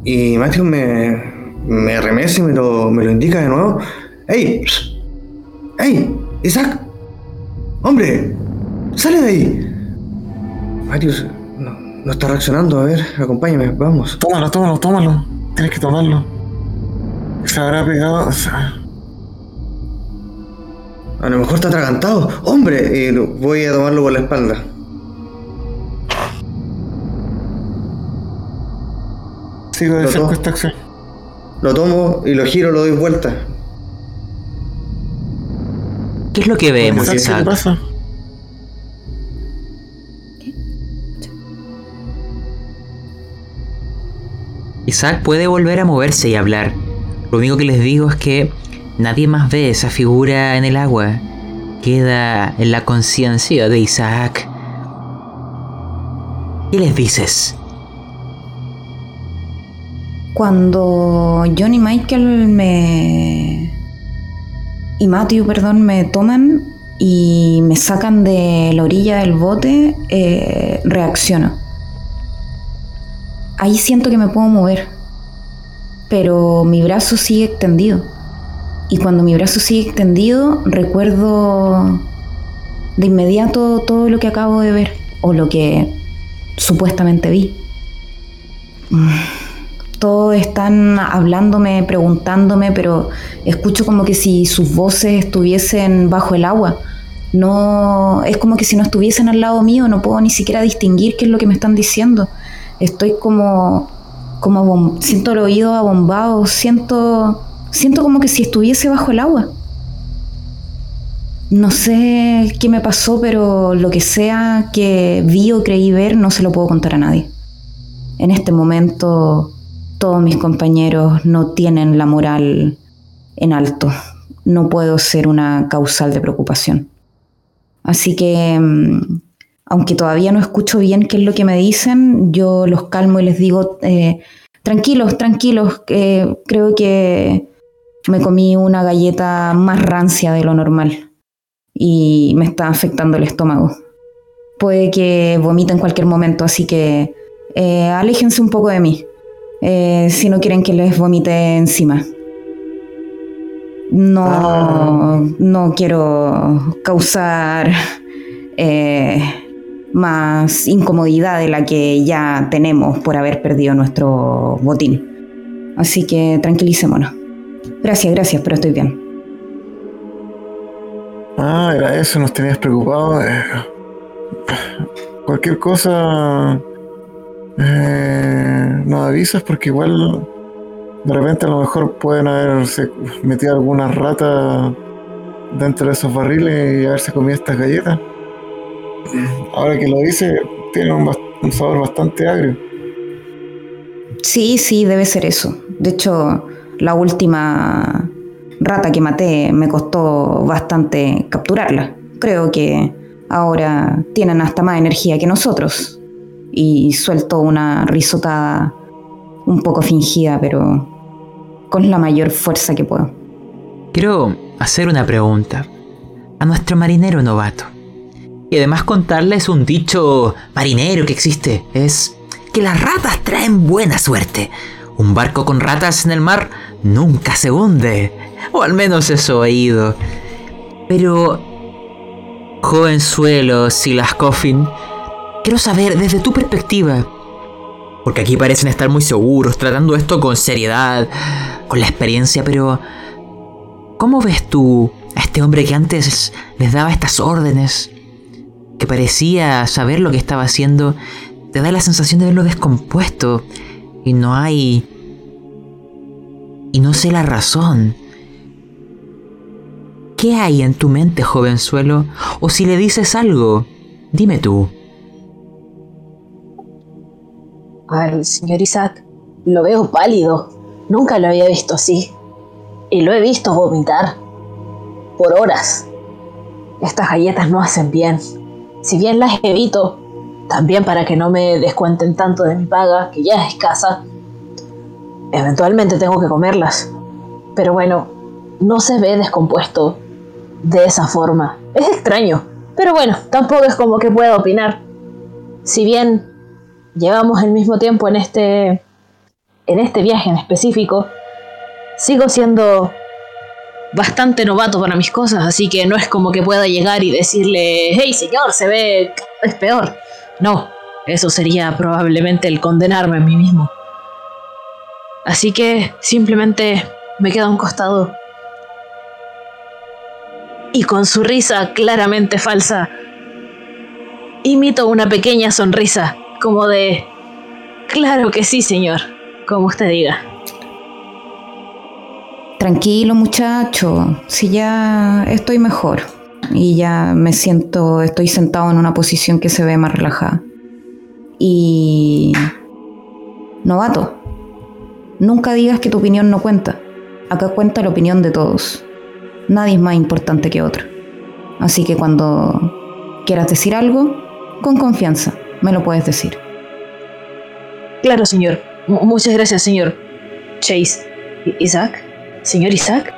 [SPEAKER 5] y Matthew me, me remece y me lo, me lo indica de nuevo. ¡Ey! ¡Ey! ¡Isaac! ¡Hombre! ¡Sale de ahí! Matthew no está reaccionando, a ver, acompáñame, vamos.
[SPEAKER 3] Tómalo, tómalo, tómalo. Tienes que tomarlo. Se habrá pegado.
[SPEAKER 5] A lo mejor está atragantado. ¡Hombre! Y voy a tomarlo por la espalda.
[SPEAKER 3] Sigo de cerca esta acción.
[SPEAKER 5] Lo tomo y lo giro, lo doy vuelta.
[SPEAKER 1] ¿Qué es lo que vemos,
[SPEAKER 3] ¿Qué pasa?
[SPEAKER 1] Isaac puede volver a moverse y hablar. Lo único que les digo es que nadie más ve esa figura en el agua. Queda en la conciencia de Isaac. ¿Qué les dices?
[SPEAKER 2] Cuando John y Michael me... y Matthew, perdón, me toman y me sacan de la orilla del bote, eh, reacciono ahí siento que me puedo mover, pero mi brazo sigue extendido. Y cuando mi brazo sigue extendido, recuerdo de inmediato todo lo que acabo de ver, o lo que supuestamente vi. Todos están hablándome, preguntándome, pero escucho como que si sus voces estuviesen bajo el agua. No, es como que si no estuviesen al lado mío, no puedo ni siquiera distinguir qué es lo que me están diciendo estoy como, como siento el oído abombado, siento, Siento como que si estuviese bajo el agua. No sé qué me pasó, pero lo que sea que vi o creí ver no se lo puedo contar a nadie. En este momento todos mis compañeros no tienen la moral en alto. No puedo ser una causal de preocupación. Así que, mm, aunque todavía no escucho bien qué es lo que me dicen, yo los calmo y les digo, eh, tranquilos, tranquilos, creo que me comí una galleta más rancia de lo normal y me está afectando el estómago. Puede que vomite en cualquier momento, así que eh, aléjense un poco de mí eh, si no quieren que les vomite encima. No, ah. no quiero causar eh, más incomodidad de la que ya tenemos por haber perdido nuestro botín. Así que tranquilicémonos. Gracias, gracias, pero estoy bien.
[SPEAKER 3] Ah, era eso, nos tenías preocupado. Eh, cualquier cosa eh, nos avisas porque igual de repente a lo mejor pueden haberse metido algunas ratas dentro de esos barriles y haberse comido estas galletas. Ahora que lo dice, tiene un sabor bastante agrio.
[SPEAKER 2] Sí, sí, debe ser eso. De hecho, la última rata que maté me costó bastante capturarla. Creo que ahora tienen hasta más energía que nosotros. Y suelto una risotada un poco fingida, pero con la mayor fuerza que puedo.
[SPEAKER 1] Quiero hacer una pregunta a nuestro marinero novato. Y además contarles un dicho marinero que existe. Es que las ratas traen buena suerte. Un barco con ratas en el mar nunca se hunde. O al menos eso he oído. Pero, jovenzuelo Silas Coffin, quiero saber desde tu perspectiva. Porque aquí parecen estar muy seguros, tratando esto con seriedad, con la experiencia, pero ¿cómo ves tú a este hombre que antes les daba estas órdenes? Que parecía saber lo que estaba haciendo, te da la sensación de verlo descompuesto y no hay y no sé la razón. ¿Qué hay en tu mente, jovenzuelo? O si le dices algo, dime tú.
[SPEAKER 4] Al señor Isaac lo veo pálido. Nunca lo había visto así. Y lo he visto vomitar. Por horas. Estas galletas no hacen bien. Si bien las evito, también para que no me descuenten tanto de mi paga, que ya es escasa, Eventualmente tengo que comerlas. Pero bueno, no se ve descompuesto de esa forma. Es extraño. Pero bueno, tampoco es como que pueda opinar. Si bien llevamos el mismo tiempo en este en este viaje en específico, sigo siendo bastante novato para mis cosas, así que no es como que pueda llegar y decirle, hey señor, se ve es peor. No, eso sería probablemente el condenarme a mí mismo. Así que simplemente me quedo a un costado. Y con su risa claramente falsa, imito una pequeña sonrisa, como de, claro que sí, señor, como usted diga.
[SPEAKER 2] Tranquilo muchacho, si ya estoy mejor y ya me siento, estoy sentado en una posición que se ve más relajada. Y... Novato, Nunca digas que tu opinión no cuenta. Acá cuenta la opinión de todos. Nadie es más importante que otro. Así que cuando quieras decir algo, con confianza, me lo puedes decir.
[SPEAKER 4] Claro, señor. muchas gracias, señor. Chase. Isaac. Señor Isaac.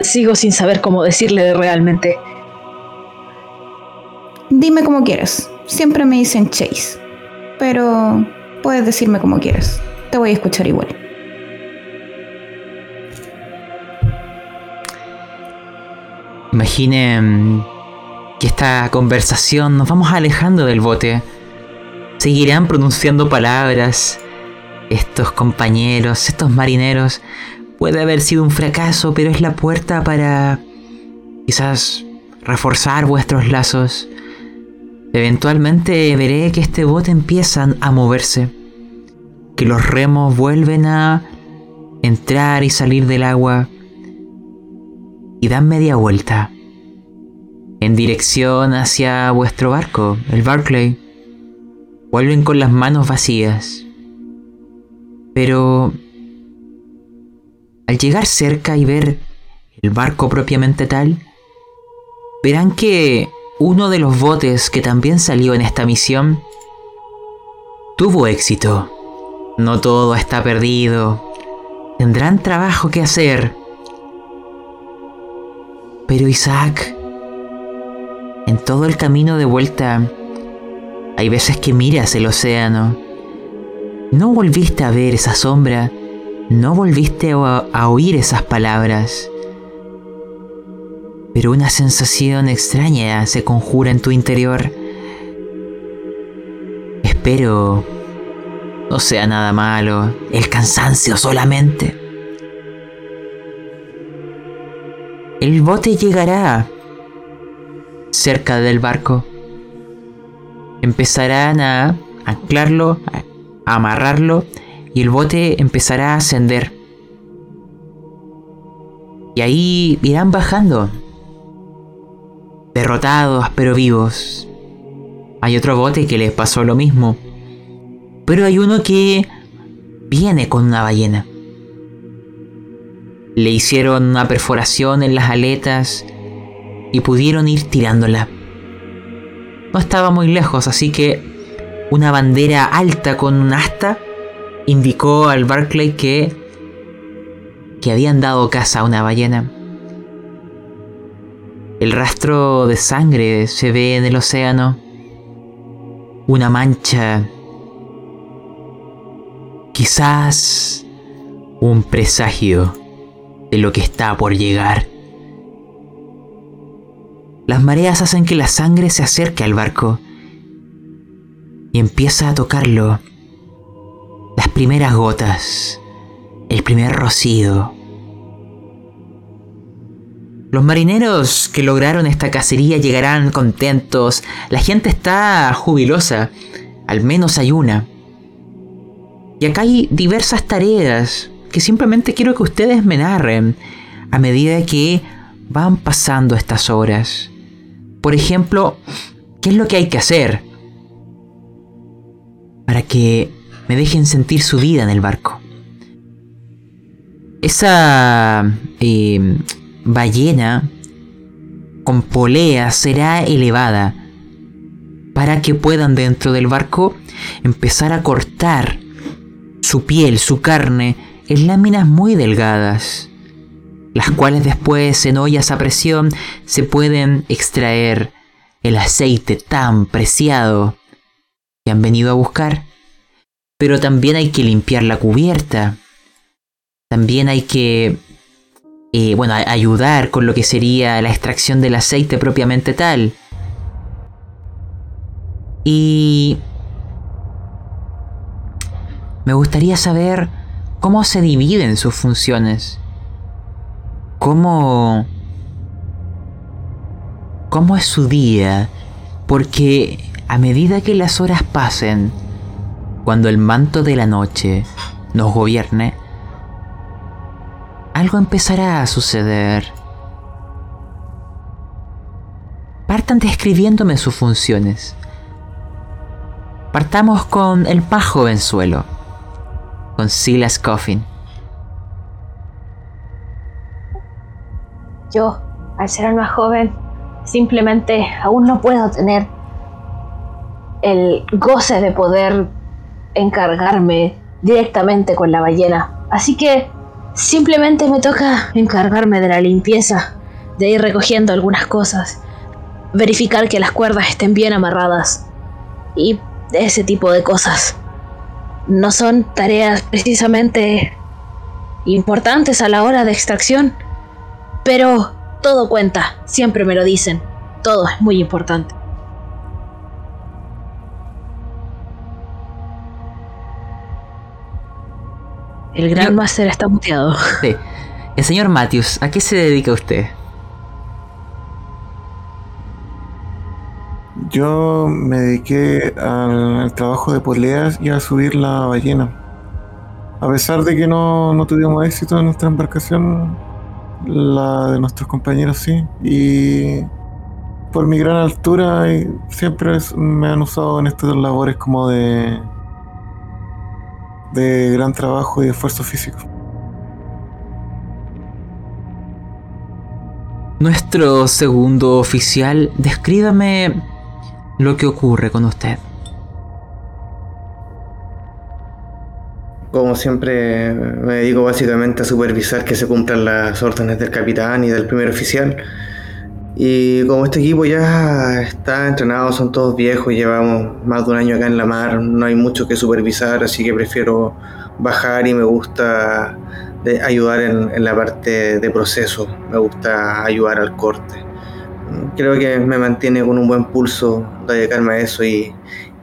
[SPEAKER 4] Sigo sin saber cómo decirle realmente.
[SPEAKER 2] Dime como quieras. Siempre me dicen Chase. Pero puedes decirme como quieras. Te voy a escuchar igual.
[SPEAKER 1] Imaginen que esta conversación nos vamos alejando del bote. Seguirán pronunciando palabras. Estos compañeros, estos marineros, puede haber sido un fracaso, pero es la puerta para quizás reforzar vuestros lazos. Eventualmente veré que este bote empieza a moverse, que los remos vuelven a entrar y salir del agua y dan media vuelta en dirección hacia vuestro barco, el Barclay. Vuelven con las manos vacías. Pero al llegar cerca y ver el barco propiamente tal, verán que uno de los botes que también salió en esta misión tuvo éxito. No todo está perdido. Tendrán trabajo que hacer. Pero Isaac, en todo el camino de vuelta, hay veces que miras el océano. No volviste a ver esa sombra, no volviste a, oír esas palabras. Pero una sensación extraña se conjura en tu interior. Espero no sea nada malo, el cansancio solamente. El bote llegará cerca del barco. Empezarán a anclarlo, a amarrarlo y el bote empezará a ascender. Y ahí irán bajando, derrotados pero vivos. Hay otro bote que les pasó lo mismo, pero hay uno que viene con una ballena. Le hicieron una perforación en las aletas y pudieron ir tirándola. No estaba muy lejos, así que una bandera alta con un asta indicó al Barclay que, que habían dado caza a una ballena. El rastro de sangre se ve en el océano. Una mancha. Quizás un presagio de lo que está por llegar. Las mareas hacen que la sangre se acerque al barco y empieza a tocarlo. Las primeras gotas, el primer rocío. Los marineros que lograron esta cacería llegarán contentos. La gente está jubilosa. Al menos hay una. Y acá hay diversas tareas que simplemente quiero que ustedes me narren a medida que van pasando estas horas. Por ejemplo, ¿qué es lo que hay que hacer para que me dejen sentir su vida en el barco? Esa eh, ballena con polea será elevada para que puedan dentro del barco empezar a cortar su piel, su carne, en láminas muy delgadas las cuales después en ollas a presión se pueden extraer el aceite tan preciado que han venido a buscar. Pero también hay que limpiar la cubierta. También hay que, eh, bueno, ayudar con lo que sería la extracción del aceite propiamente tal. Y me gustaría saber cómo se dividen sus funciones. ¿Cómo... ¿Cómo es su día? Porque a medida que las horas pasen, cuando el manto de la noche nos gobierne, algo empezará a suceder. Partan describiéndome sus funciones. Partamos con el más jovenzuelo, con Silas Coffin.
[SPEAKER 4] Yo, al ser más joven, simplemente aún no puedo tener el goce de poder encargarme directamente con la ballena. Así que simplemente me toca encargarme de la limpieza, de ir recogiendo algunas cosas, verificar que las cuerdas estén bien amarradas y ese tipo de cosas. No son tareas precisamente importantes a la hora de extracción, pero todo cuenta, siempre me lo dicen. Todo es muy importante. El gran máster está muteado.
[SPEAKER 1] Sí. El señor Matthews, ¿a qué se dedica usted?
[SPEAKER 3] Yo me dediqué al, trabajo de poleas y a subir la ballena. A pesar de que no, no tuvimos éxito en nuestra embarcación, la de nuestros compañeros sí. Y por mi gran altura siempre es- me han usado en estas labores como de de gran trabajo y esfuerzo físico.
[SPEAKER 1] Nuestro segundo oficial, descríbame lo que ocurre con usted.
[SPEAKER 5] Como siempre, me dedico básicamente a supervisar que se cumplan las órdenes del capitán y del primer oficial. Y como este equipo ya está entrenado, son todos viejos, llevamos más de un año acá en la mar, no hay mucho que supervisar, así que prefiero bajar y me gusta ayudar en, en la parte de proceso, me gusta ayudar al corte. Creo que me mantiene con un buen pulso dedicarme a eso y,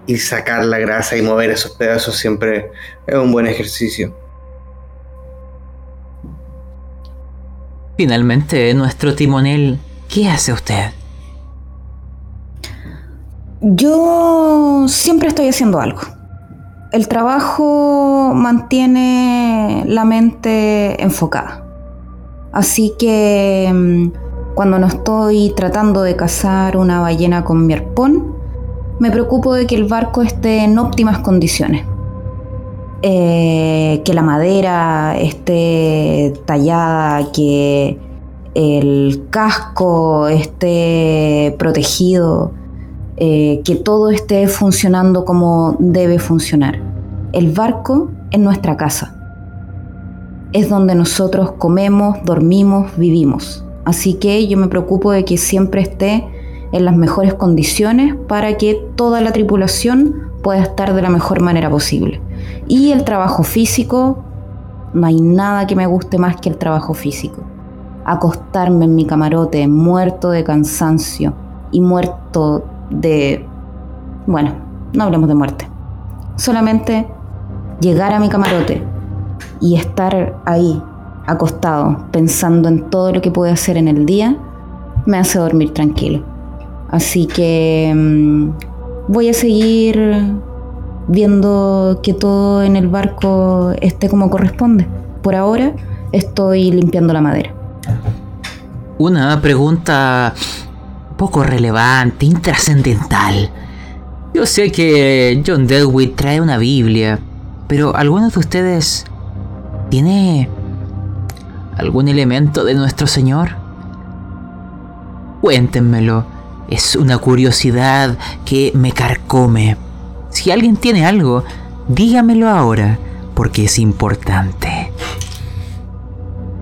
[SPEAKER 5] y sacar la grasa y mover esos pedazos siempre es un buen ejercicio.
[SPEAKER 1] Finalmente, nuestro timonel, ¿qué hace usted?
[SPEAKER 2] Yo siempre estoy haciendo algo. El trabajo mantiene la mente enfocada. Así que mm, cuando no estoy tratando de cazar una ballena con mi arpón, me preocupo de que el barco esté en óptimas condiciones. Eh, que la madera esté tallada, que el casco esté protegido, eh, que todo esté funcionando como debe funcionar. El barco es nuestra casa. Es donde nosotros comemos, dormimos, vivimos. Así que yo me preocupo de que siempre esté en las mejores condiciones para que toda la tripulación pueda estar de la mejor manera posible. Y el trabajo físico, no hay nada que me guste más que el trabajo físico. Acostarme en mi camarote muerto de cansancio y muerto de... Bueno, no hablemos de muerte. Solamente llegar a mi camarote y estar ahí, acostado, pensando en todo lo que puedo hacer en el día, me hace dormir tranquilo. Así que mm, voy a seguir viendo que todo en el barco esté como corresponde. Por ahora estoy limpiando la madera.
[SPEAKER 1] Una pregunta poco relevante, intrascendental. Yo sé que John Delwitt trae una Biblia, pero ¿alguno de ustedes tiene algún elemento de nuestro Señor? Cuéntenmelo. Es una curiosidad que me carcome. Si alguien tiene algo, dígamelo ahora, porque es importante.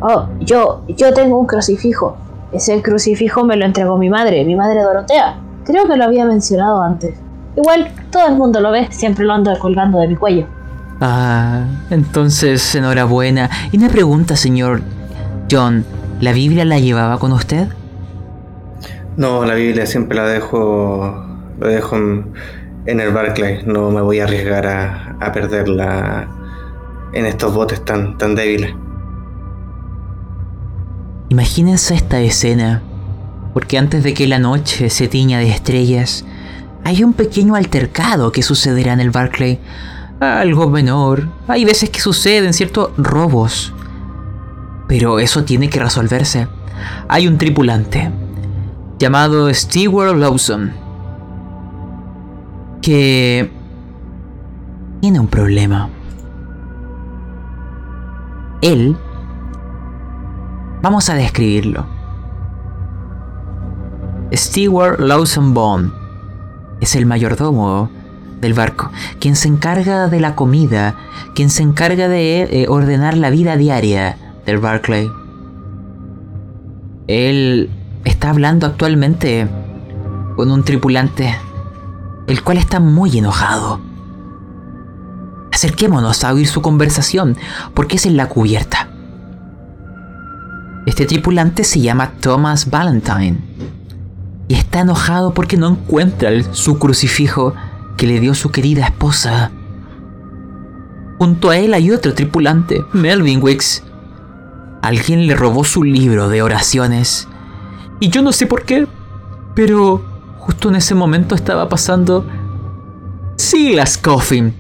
[SPEAKER 4] Oh, yo, yo tengo un crucifijo. Ese crucifijo me lo entregó mi madre, mi madre Dorotea. Creo que lo había mencionado antes. Igual, todo el mundo lo ve, siempre lo ando colgando de mi cuello.
[SPEAKER 1] Ah, entonces enhorabuena. Y una pregunta, señor John, ¿la Biblia la llevaba con usted?
[SPEAKER 5] No, la Biblia siempre la dejo, la dejo en, en el Barclay. No me voy a arriesgar a, a perderla en estos botes tan, tan débiles.
[SPEAKER 1] Imagínense esta escena, porque antes de que la noche se tiña de estrellas, hay un pequeño altercado que sucederá en el Barclay. Algo menor, hay veces que suceden ciertos robos, pero eso tiene que resolverse. Hay un tripulante llamado Stewart Lawson que tiene un problema. Él Vamos a describirlo. Stewart Lawson Bond es el mayordomo del barco, quien se encarga de la comida, quien se encarga de eh, ordenar la vida diaria del Barclay. Él está hablando actualmente con un tripulante, el cual está muy enojado. Acerquémonos a oír su conversación, porque es en la cubierta. Este tripulante se llama Thomas Valentine y está enojado porque no encuentra su crucifijo que le dio su querida esposa. Junto a él hay otro tripulante, Melvin Wicks. Alguien le robó su libro de oraciones y yo no sé por qué, pero justo en ese momento estaba pasando Silas Coffin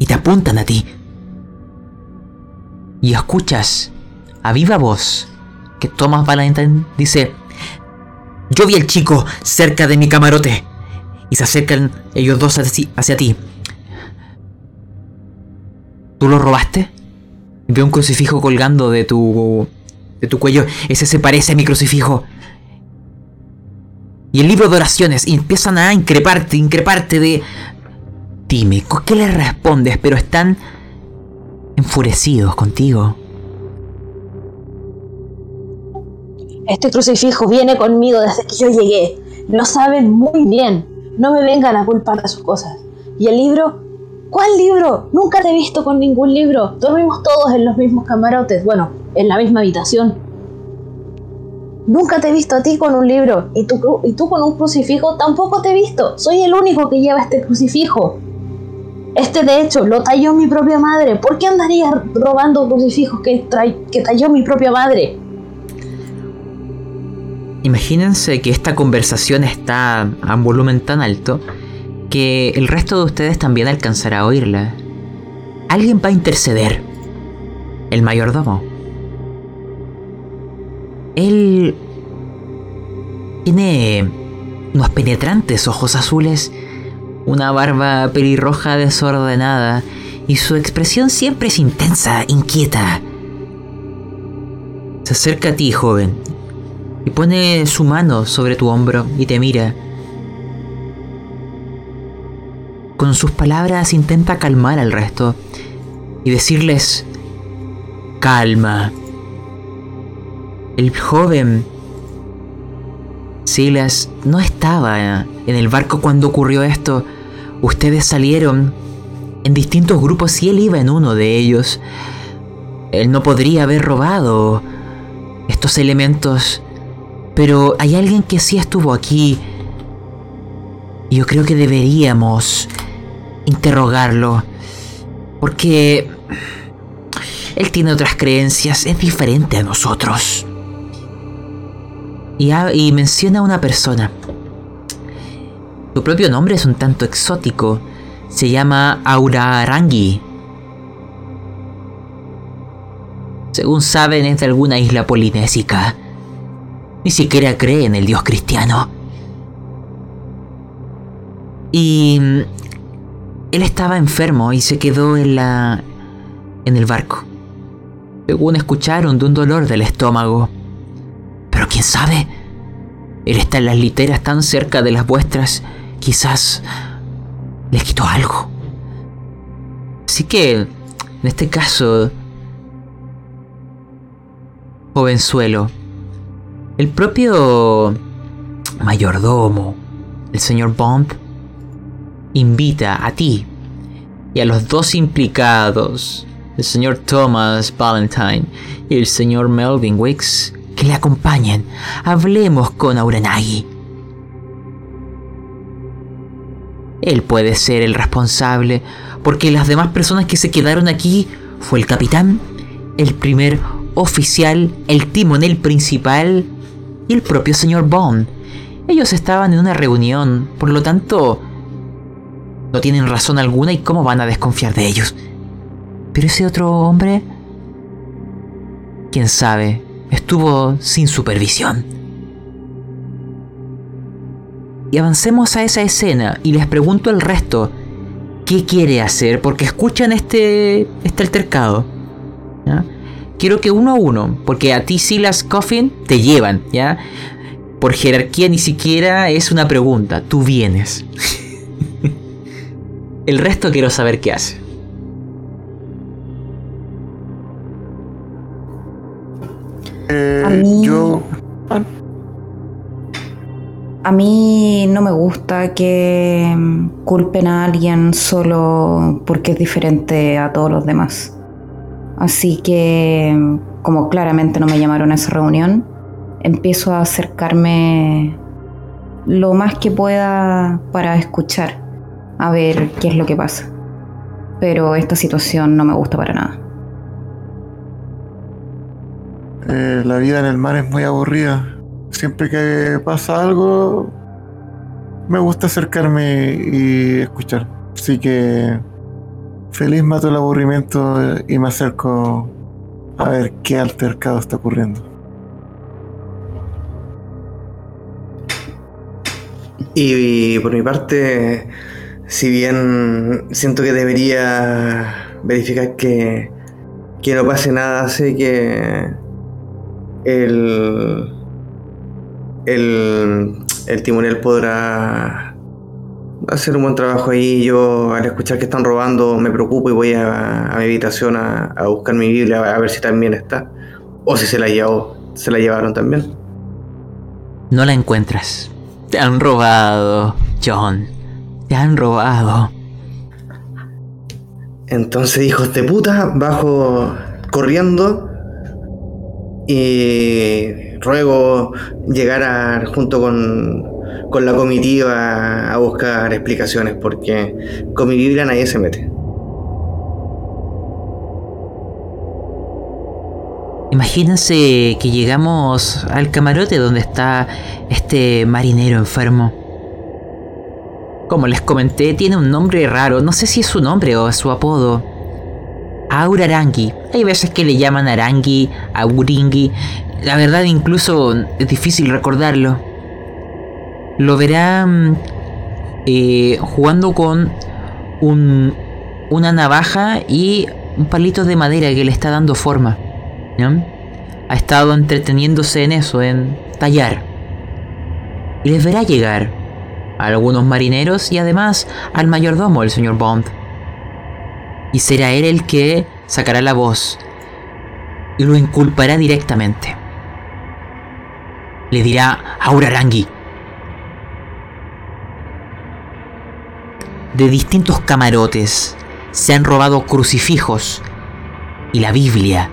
[SPEAKER 1] y te apuntan a ti. y escuchas a viva voz que Thomas Valentine dice, yo vi al chico cerca de mi camarote y se acercan ellos dos hacia, ti. ¿Tú lo robaste? Veo un crucifijo colgando de tu de tu cuello. Ese se parece a mi crucifijo. Y el libro de oraciones y empiezan a increparte, increparte de Dime, ¿qué les respondes? Pero están enfurecidos contigo.
[SPEAKER 4] Este crucifijo viene conmigo desde que yo llegué. Lo saben muy bien. No me vengan a culpar de sus cosas. ¿Y el libro? ¿Cuál libro? Nunca te he visto con ningún libro. Dormimos todos en los mismos camarotes. Bueno, en la misma habitación. Nunca te he visto a ti con un libro. Y tú, y tú con un crucifijo tampoco te he visto. Soy el único que lleva este crucifijo. Este de hecho lo talló mi propia madre. ¿Por qué andaría robando crucifijos que, que talló mi propia madre?
[SPEAKER 1] Imagínense que esta conversación está a un volumen tan alto que el resto de ustedes también alcanzará a oírla. Alguien va a interceder. El mayordomo. Él tiene unos penetrantes ojos azules una barba pelirroja desordenada y su expresión siempre es intensa, inquieta. Se acerca a ti, joven, y pone su mano sobre tu hombro y te mira. Con sus palabras intenta calmar al resto y decirles, calma. El joven Silas no estaba en el barco cuando ocurrió esto. Ustedes salieron en distintos grupos y él iba en uno de ellos. Él no podría haber robado estos elementos, pero hay alguien que sí estuvo aquí. Y yo creo que deberíamos interrogarlo, porque él tiene otras creencias, es diferente a nosotros y, menciona a una persona. Su propio nombre es un tanto exótico. Se llama Aura Arangi. Según saben, es de alguna isla polinésica. Ni siquiera cree en el dios cristiano. Y mm, él estaba enfermo y se quedó en la en el barco. Según escucharon de un dolor del estómago. Pero quién sabe, él está en las literas tan cerca de las vuestras, quizás les quitó algo. Así que, en este caso, jovenzuelo, el propio mayordomo, el señor Bond, invita a ti y a los dos implicados, el señor Thomas Valentine y el señor Melvin Wicks, que le acompañen. Hablemos con Aurenagi. Él puede ser el responsable, porque las demás personas que se quedaron aquí fue el capitán, el primer oficial, el timonel principal y el propio señor Bond. Ellos estaban en una reunión, por lo tanto, no tienen razón alguna y cómo van a desconfiar de ellos. Pero ese otro hombre, quién sabe, estuvo sin supervisión. Y avancemos a esa escena y les pregunto al resto qué quiere hacer porque escuchan este, este altercado. Quiero que uno a uno, porque a ti Silas Coffin te llevan, ¿ya? Por jerarquía ni siquiera es una pregunta, tú vienes. El resto quiero saber qué hace.
[SPEAKER 2] a eh, mí, yo... A mí no me gusta que mm, culpen a alguien solo porque es diferente a todos los demás. Así que, como claramente no me llamaron a esa reunión, empiezo a acercarme lo más que pueda para escuchar, a ver qué es lo que pasa. Pero esta situación no me gusta para nada.
[SPEAKER 3] Eh, la vida en el mar es muy aburrida. Siempre que pasa algo, me gusta acercarme y escuchar. Así que feliz mato el aburrimiento y me acerco a ver qué altercado está ocurriendo.
[SPEAKER 5] Y por mi parte, si bien siento que debería verificar que, que no pase nada, sé que el, el, el timonel podrá hacer un buen trabajo ahí. Yo al escuchar que están robando me preocupo y voy a, a mi habitación a, a, buscar mi Biblia a ver si también está. O si se la, llevó, se la llevaron también.
[SPEAKER 1] No la encuentras. Te han robado, John. Te han robado.
[SPEAKER 5] Entonces, hijos de puta, bajo corriendo y ruego llegar a, junto con, con la comitiva a buscar explicaciones porque con mi Biblia nadie se mete.
[SPEAKER 1] Imagínense que llegamos al camarote donde está este marinero enfermo. Como les comenté, tiene un nombre raro, no sé si es su nombre o su apodo. Aurarangi. Hay veces que le llaman Arangi, Auringi. La verdad incluso es difícil recordarlo. Lo verán eh, jugando con un, una navaja y un palito de madera que le está dando forma. Ha estado entreteniéndose en eso, en tallar. Y les verá llegar a algunos marineros y además al mayordomo, el señor Bond. Y será él el que sacará la voz y lo inculpará directamente. Le dirá a De distintos camarotes se han robado crucifijos y la Biblia.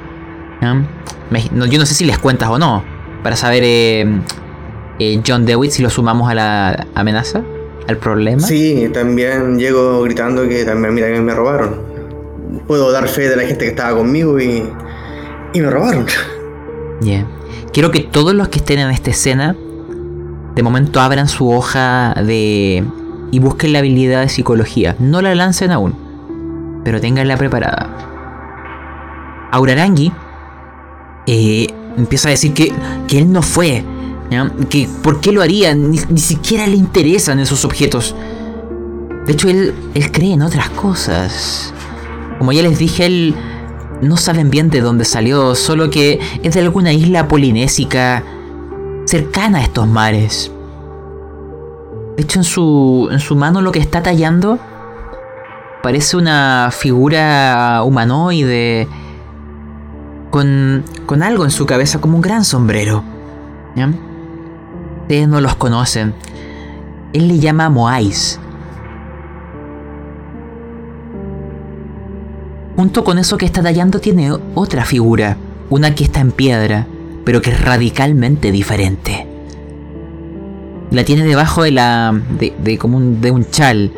[SPEAKER 1] ¿no? Yo no sé si les cuentas o no, para saber eh, eh, John DeWitt si lo sumamos a la amenaza, al problema.
[SPEAKER 5] Sí, también llego gritando que también mira que me robaron. Puedo dar fe de la gente que estaba conmigo y, y me robaron.
[SPEAKER 1] Bien. Quiero que todos los que estén en esta escena, de momento abran su hoja de... y busquen la habilidad de psicología. No la lancen aún, pero tenganla preparada. Aurarangi eh, empieza a decir que, que él no fue. Que por qué lo haría, ni, ni, siquiera le interesan esos objetos. De hecho, él, él cree en otras cosas. Como ya les dije, él no saben bien de dónde salió, solo que es de alguna isla polinésica cercana a estos mares. De hecho, en su, en su mano lo que está tallando parece una figura humanoide con, con algo en su cabeza como un gran sombrero. ¿ya? Ustedes no los conocen. Él le llama Moais. Junto con eso que está tallando tiene otra figura, una que está en piedra, pero que es radicalmente diferente. La tiene debajo de la. de, de como un, de un chal.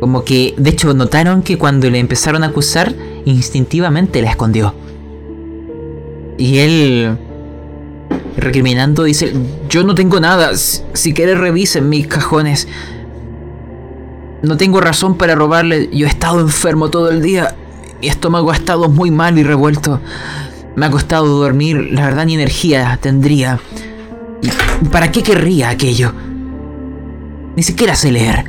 [SPEAKER 1] Como que, de hecho, notaron que cuando le empezaron a acusar, instintivamente la escondió. Y él, recriminando, dice, yo no tengo nada, si quieres revisen mis cajones. No tengo razón para robarle, yo he estado enfermo todo el día, mi estómago ha estado muy mal y revuelto. Me ha costado dormir, la verdad ni energía tendría. ¿Y para qué querría aquello? Ni siquiera sé leer.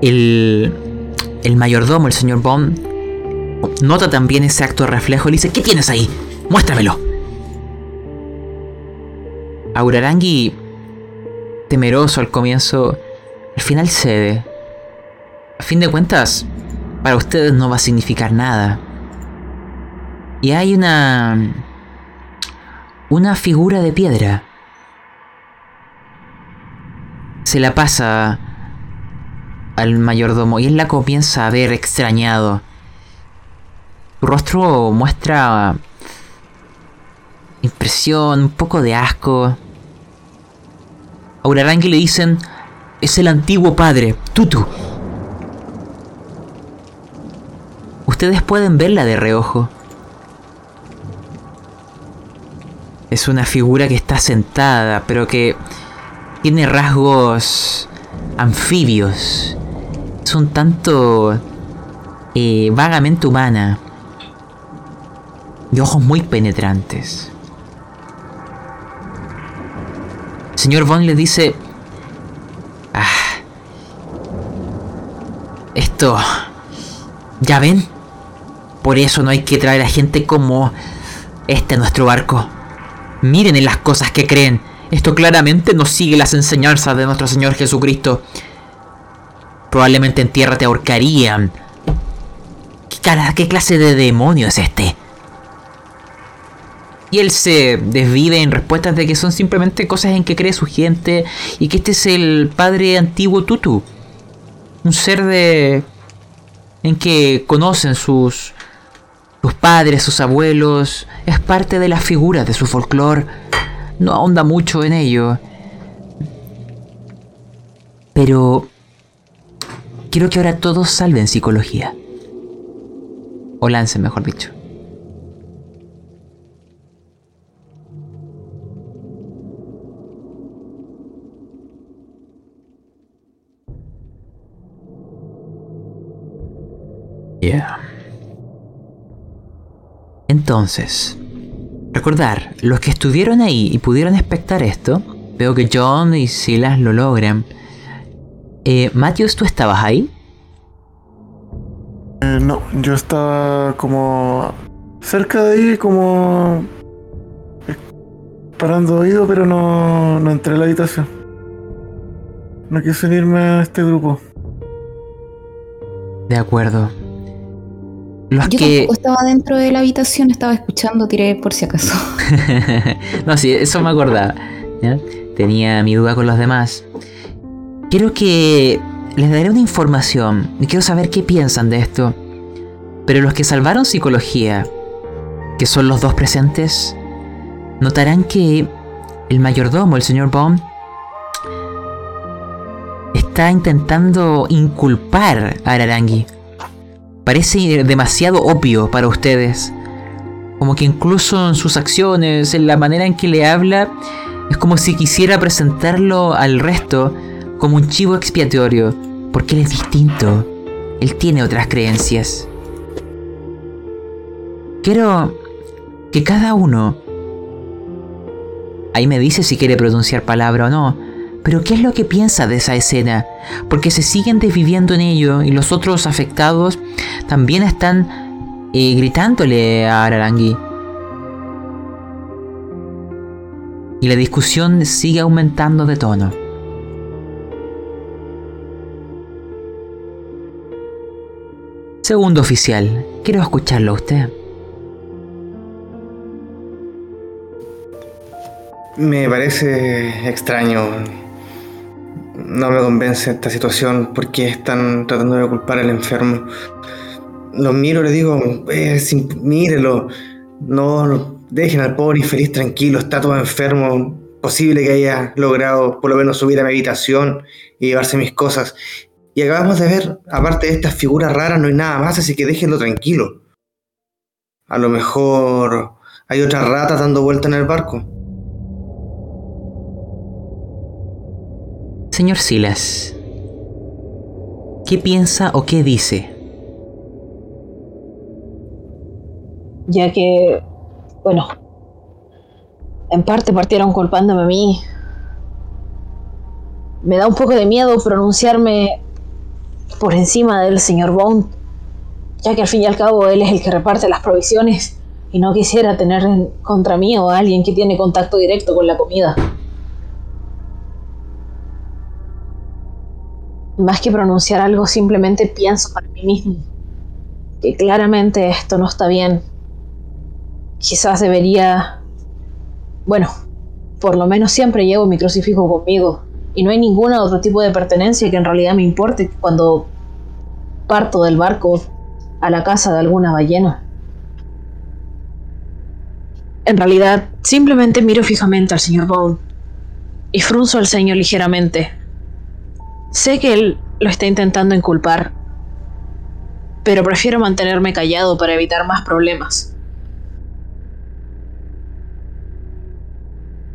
[SPEAKER 1] El, el mayordomo, el señor Bond, nota también ese acto de reflejo y le dice, ¿qué tienes ahí? Muéstramelo. Aurarangi, temeroso al comienzo, al final cede. A fin de cuentas, para ustedes no va a significar nada. Y hay una... una figura de piedra. Se la pasa al mayordomo y él la comienza a ver extrañado. Su rostro muestra impresión, un poco de asco. A Urarangi le dicen, es el antiguo padre, Tutu. Ustedes pueden verla de reojo. Es una figura que está sentada, pero que tiene rasgos anfibios. es un tanto eh, vagamente humana y ojos muy penetrantes. señor Bond le dice, ah, esto, ya ven, por eso no hay que traer a gente como este a nuestro barco. Miren en las cosas que creen. Esto claramente no sigue las enseñanzas de nuestro Señor Jesucristo. Probablemente en tierra te ahorcarían. ¿Qué, ¿Qué clase de demonio es este? Y él se desvive en respuestas de que son simplemente cosas en que cree su gente y que este es el padre antiguo Tutu. Un ser de... en que conocen sus... sus padres, sus abuelos. Es parte de las figuras de su folclore. No ahonda mucho en ello. Pero... Quiero que ahora todos salven psicología. O lancen, mejor dicho. Entonces, recordar, los que estuvieron ahí y pudieron espectar esto, veo que John y Silas lo logran. Eh, Matthews, ¿tú estabas ahí?
[SPEAKER 3] Eh, no, yo estaba como cerca de ahí, como parando oído, pero no, no entré a la habitación. No quise unirme a este grupo.
[SPEAKER 1] De acuerdo.
[SPEAKER 2] Los Yo que... tampoco estaba dentro de la habitación, estaba escuchando, tiré por si acaso.
[SPEAKER 1] no, sí, eso me acordaba. Tenía mi duda con los demás. Quiero que les daré una información y quiero saber qué piensan de esto. Pero los que salvaron psicología, que son los dos presentes, notarán que el mayordomo, el señor Bond, está intentando inculpar a Ararangi parece demasiado obvio para ustedes. Como que incluso en sus acciones, en la manera en que le habla, es como si quisiera presentarlo al resto como un chivo expiatorio, porque él es distinto. Él tiene otras creencias. Quiero que cada uno... Ahí me dice si quiere pronunciar palabra o no pero ¿qué es lo que piensa de esa escena? Porque se siguen desviviendo en ello y los otros afectados también están eh, gritándole a Ararangui. Y la discusión sigue aumentando de tono. Segundo oficial, quiero escucharlo a usted.
[SPEAKER 5] Me parece extraño no me convence esta situación porque están tratando de culpar al enfermo. Lo miro, le digo, eh, mírelo, no, dejen al pobre infeliz tranquilo, está todo enfermo. Posible que haya logrado por lo menos subir a mi habitación y llevarse mis cosas. Y acabamos de ver, aparte de estas figuras raras, no hay nada más, así que déjenlo tranquilo. A lo mejor hay otras ratas dando vuelta en el barco.
[SPEAKER 1] Señor Silas, ¿qué piensa o qué dice?
[SPEAKER 4] Ya que, bueno, en parte partieron culpándome a mí. Me da un poco de miedo pronunciarme por encima del señor Bond, ya que al fin y al cabo él es el que reparte las provisiones y no quisiera tener contra mí o a alguien que tiene contacto directo con la comida. más que pronunciar algo, simplemente pienso para mí mismo que claramente esto no está bien. Quizás debería... Bueno, por lo menos siempre llevo mi crucifijo conmigo y no hay ningún otro tipo de pertenencia que en realidad me importe cuando parto del barco a la casa de alguna ballena. En realidad, simplemente miro fijamente al señor Bond y frunzo el ceño ligeramente Sé que él lo está intentando inculpar, pero prefiero mantenerme callado para evitar más problemas.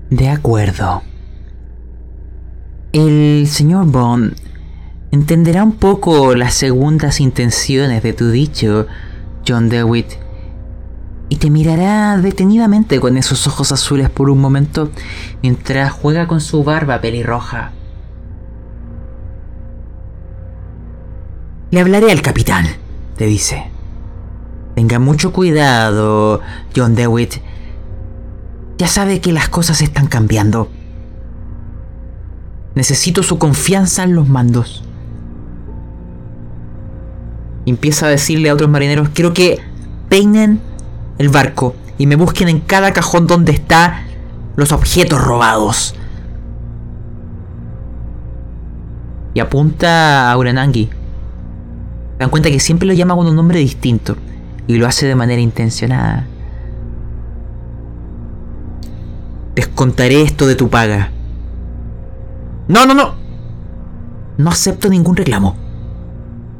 [SPEAKER 1] De acuerdo. El señor Bond entenderá un poco las segundas intenciones de tu dicho, John DeWitt, y te mirará detenidamente con esos ojos azules por un momento mientras juega con su barba pelirroja. Le hablaré al capitán, te dice. Tenga mucho cuidado, John DeWitt. Ya sabe que las cosas están cambiando. Necesito su confianza en los mandos. Empieza a decirle a otros marineros, quiero que peinen el barco y me busquen en cada cajón donde están los objetos robados. Y apunta a Uranangi. Dan cuenta que siempre lo llama con un nombre distinto y lo hace de manera intencionada. Descontaré esto de tu paga. No, no, no. No acepto ningún reclamo.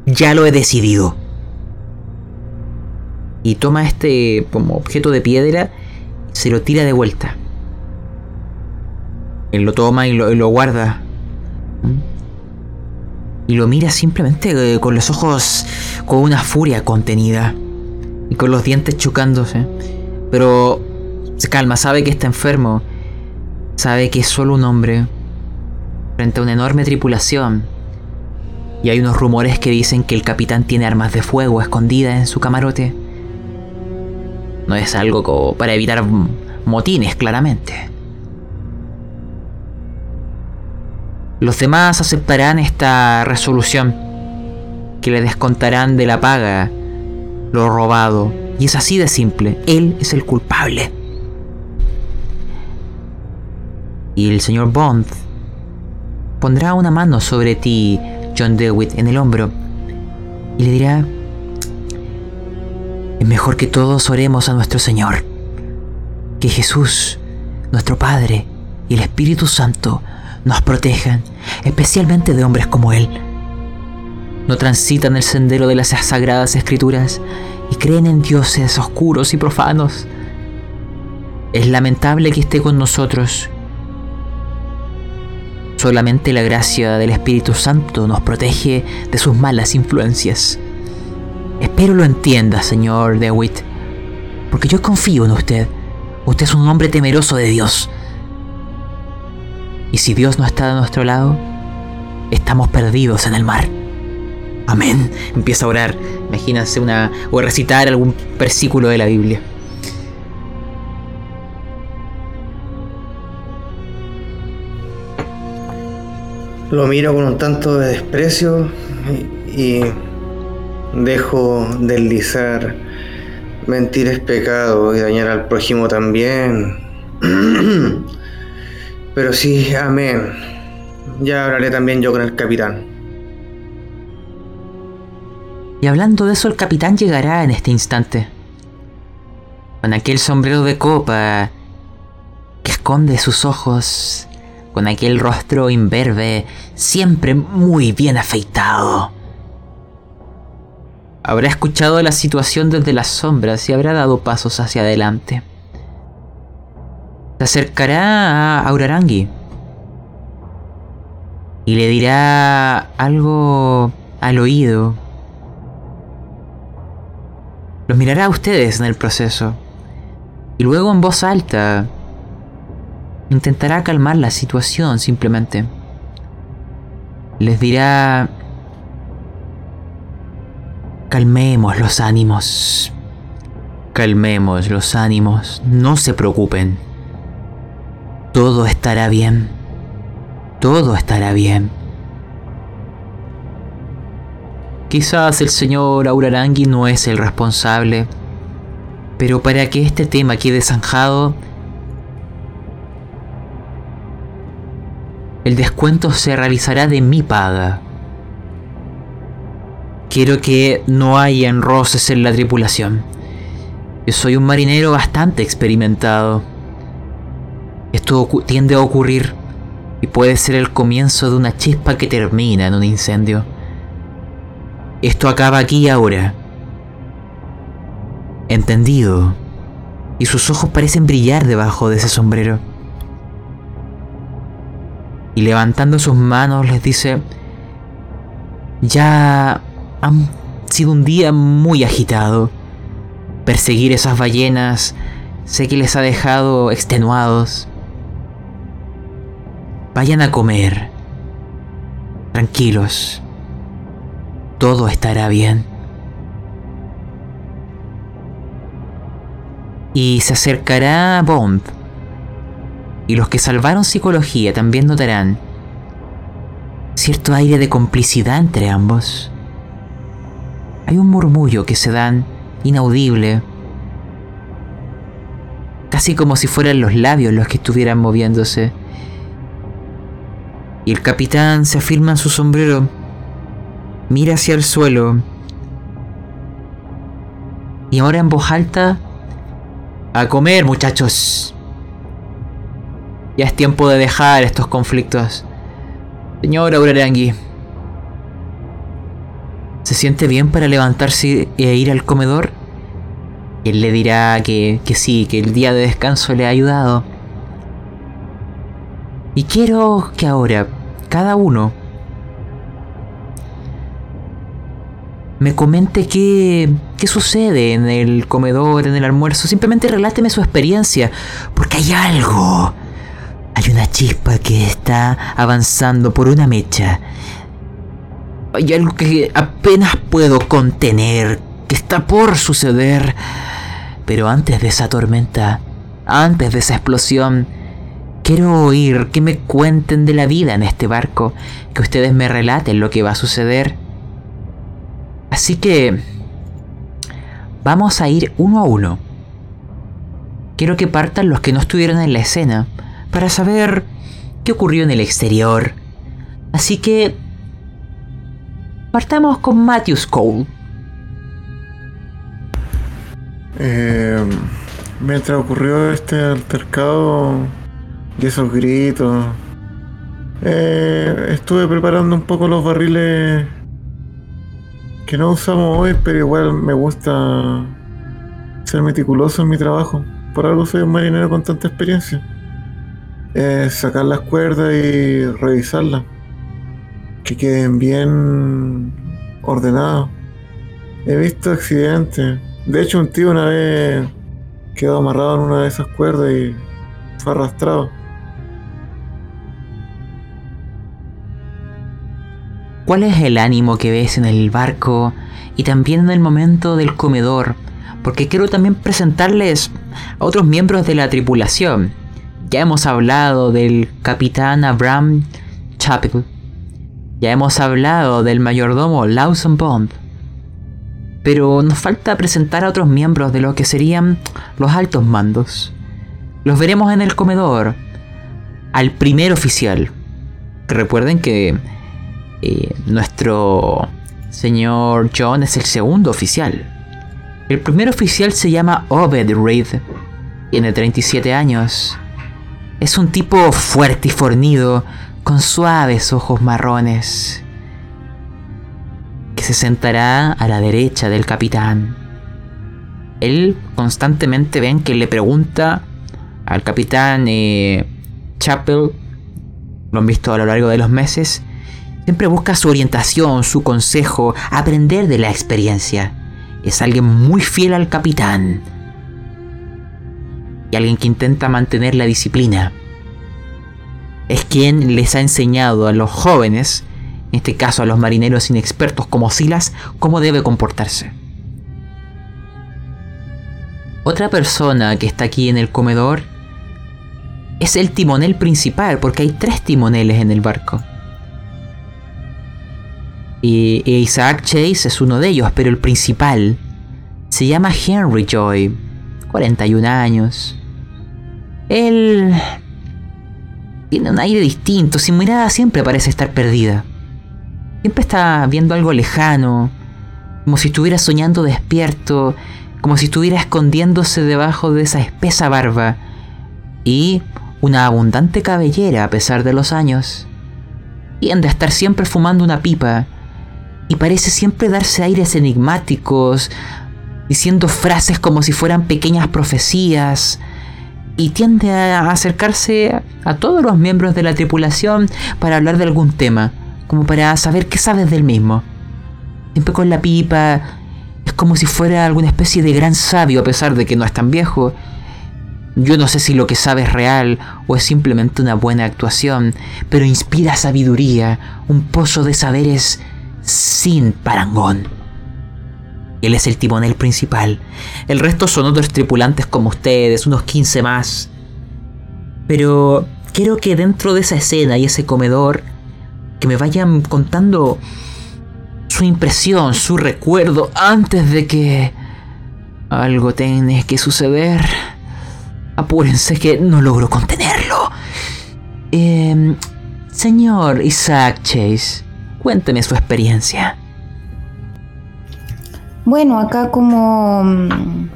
[SPEAKER 1] Ya lo he decidido. Y toma este como objeto de piedra y se lo tira de vuelta. Él lo toma y lo, y lo guarda. Y lo mira simplemente eh, con los ojos con una furia contenida. Y con los dientes chocándose. Pero se calma, sabe que está enfermo. Sabe que es solo un hombre. Frente a una enorme tripulación y hay unos rumores que dicen que el capitán tiene armas de fuego escondidas en su camarote. No es algo para evitar motines, claramente. Los demás aceptarán esta resolución, que le descontarán de la paga lo robado. Y es así de simple, él es el culpable. Y el señor Bond pondrá una mano sobre ti John DeWitt en el hombro y le dirá, es mejor que todos oremos a nuestro Señor, que Jesús, nuestro Padre y el Espíritu Santo nos protejan, especialmente de hombres como Él. No transitan el sendero de las sagradas escrituras y creen en dioses oscuros y profanos. Es lamentable que esté con nosotros Solamente la gracia del Espíritu Santo nos protege de sus malas influencias. Espero lo entienda, señor DeWitt, porque yo confío en usted. Usted es un hombre temeroso de Dios. Y si Dios no está de nuestro lado, estamos perdidos en el mar. Amén. Empieza a orar. Imagínense una. o recitar algún versículo de la Biblia.
[SPEAKER 5] Lo miro con un tanto de desprecio y, dejo deslizar. Mentir es pecado y dañar al prójimo también. Pero sí, amén. Ya hablaré también yo con el capitán.
[SPEAKER 1] Y hablando de eso, el capitán llegará en este instante. Con aquel sombrero de copa que esconde sus ojos con aquel rostro imberbe, siempre muy bien afeitado. Habrá escuchado la situación desde las sombras y habrá dado pasos hacia adelante. Se acercará a Aurarangi y le dirá algo al oído. Los mirará a ustedes en el proceso y luego en voz alta Intentará calmar la situación simplemente. Les dirá... Calmemos los ánimos. Calmemos los ánimos. No se preocupen. Todo estará bien. Todo estará bien. Quizás el señor Aurarangui no es el responsable, pero para que este tema quede zanjado, el descuento se realizará de mi paga. Quiero que no haya enroces en la tripulación. Yo soy un marinero bastante experimentado. Esto tiende a ocurrir y puede ser el comienzo de una chispa que termina en un incendio. Esto acaba aquí y ahora. Entendido. Y sus ojos parecen brillar debajo de ese sombrero y levantando sus manos les dice, Ya han sido un día muy agitado. Perseguir esas ballenas sé que les ha dejado extenuados. Vayan a comer. Tranquilos. Todo estará bien. Y se acercará Bond. Y los que salvaron psicología también notarán cierto aire de complicidad entre ambos. Hay un murmullo que se dan inaudible, casi como si fueran los labios los que estuvieran moviéndose. Y el capitán se afirma en su sombrero, mira hacia el suelo y ahora en voz alta, a comer muchachos. Ya es tiempo de dejar estos conflictos. Señor Aurarangui, ¿se siente bien para levantarse e ir al comedor? Él le dirá que, que sí, que el día de descanso le ha ayudado. Y quiero que ahora cada uno me comente qué, qué sucede en el comedor, en el almuerzo. Simplemente reláteme su experiencia, porque hay algo hay una chispa que está avanzando por una mecha. Hay algo que apenas puedo contener, que está por suceder. Pero antes de esa tormenta, antes de esa explosión, quiero oír que me cuenten de la vida en este barco, que ustedes me relaten lo que va a suceder. Así que... Vamos a ir uno a uno. Quiero que partan los que no estuvieron en la escena para saber qué ocurrió en el exterior. Así que partamos con Matthews Cole.
[SPEAKER 3] Eh, mientras ocurrió este altercado y esos gritos, eh, estuve preparando un poco los barriles que no usamos hoy, pero igual me gusta ser meticuloso en mi trabajo. Por algo soy un marinero con tanta experiencia es sacar las cuerdas y revisarlas. Que queden bien ordenadas. He visto accidentes. De hecho, un tío una vez quedó amarrado en una de esas cuerdas y fue arrastrado.
[SPEAKER 1] ¿Cuál es el ánimo que ves en el barco y también en el momento del comedor? Porque quiero también presentarles a otros miembros de la tripulación. Ya hemos hablado del capitán Abraham Chappell. Ya hemos hablado del mayordomo Lawson Bond. Pero nos falta presentar a otros miembros de lo que serían los altos mandos. Los veremos en el comedor. Al primer oficial. Recuerden que eh, nuestro señor John es el segundo oficial. El primer oficial se llama Obed Reed. Tiene 37 años es un tipo fuerte y fornido, con suaves ojos marrones, que se sentará a la derecha del capitán. Él constantemente ven que le pregunta al capitán eh, Chappell, lo han visto a lo largo de los meses, siempre busca su orientación, su consejo, aprender de la experiencia. Es alguien muy fiel al capitán y alguien que intenta mantener la disciplina. Es quien les ha enseñado a los jóvenes, en este caso a los marineros inexpertos como Silas, cómo debe comportarse. Otra persona que está aquí en el comedor es el timonel principal, porque hay tres timoneles en el barco. Y Isaac Chase es uno de ellos, pero el principal se llama Henry Joy, 41 años. Él tiene un aire distinto, sin mirada siempre parece estar perdida. Siempre está viendo algo lejano, como si estuviera soñando despierto, como si estuviera escondiéndose debajo de esa espesa barba y una abundante cabellera a pesar de los años. Tiende a estar siempre fumando una pipa y parece siempre darse aires enigmáticos, diciendo frases como si fueran pequeñas profecías, y tiende a acercarse a todos los miembros de la tripulación para hablar de algún tema, como para saber qué sabes del mismo. siempre con la pipa. Es como si fuera alguna especie de gran sabio a pesar de que no es tan viejo. Yo no sé si lo que sabe es real o es simplemente una buena actuación, pero inspira sabiduría, un pozo de saberes sin parangón. Él es el timonel principal. El resto son otros tripulantes como ustedes, unos 15 más. Pero quiero que dentro de esa escena y ese comedor, que me vayan contando su impresión, su recuerdo antes de que algo tenga que suceder. Apúrense que no logro contenerlo. Em, señor Isaac Chase, cuénteme su experiencia.
[SPEAKER 2] Bueno, acá como mm,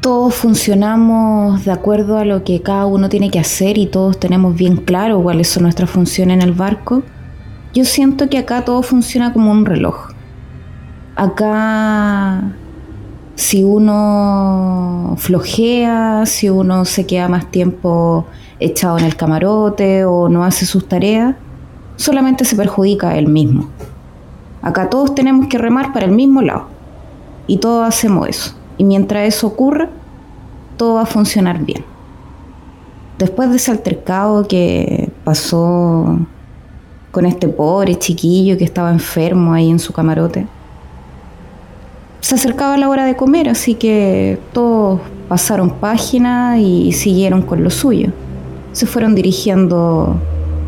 [SPEAKER 2] todos funcionamos de acuerdo a lo que cada uno tiene que hacer y todos tenemos bien claro cuáles son nuestras funciones en el barco, yo siento que acá todo funciona como un reloj. Acá si uno flojea, si uno se queda más tiempo echado en el camarote o no hace sus tareas, solamente se perjudica a él mismo. Acá todos tenemos que remar para el mismo lado. Y todos hacemos eso. Y mientras eso ocurra, todo va a funcionar bien. Después de ese altercado que pasó con este pobre chiquillo que estaba enfermo ahí en su camarote, se acercaba la hora de comer, así que todos pasaron página y siguieron con lo suyo. Se fueron dirigiendo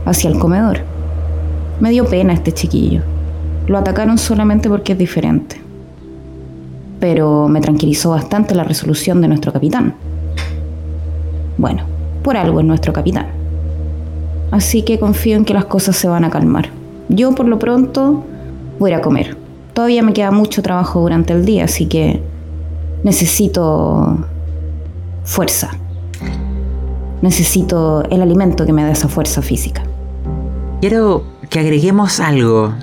[SPEAKER 2] hacia el comedor. Me dio pena este chiquillo. Lo atacaron solamente porque es diferente. Pero me tranquilizó bastante la resolución de nuestro capitán. Bueno, por algo es nuestro capitán. Así que confío en que las cosas se van a calmar. Yo por lo pronto voy a comer. Todavía me queda mucho trabajo durante el día, así que necesito fuerza. Necesito el alimento que me dé esa fuerza física.
[SPEAKER 1] Quiero que agreguemos algo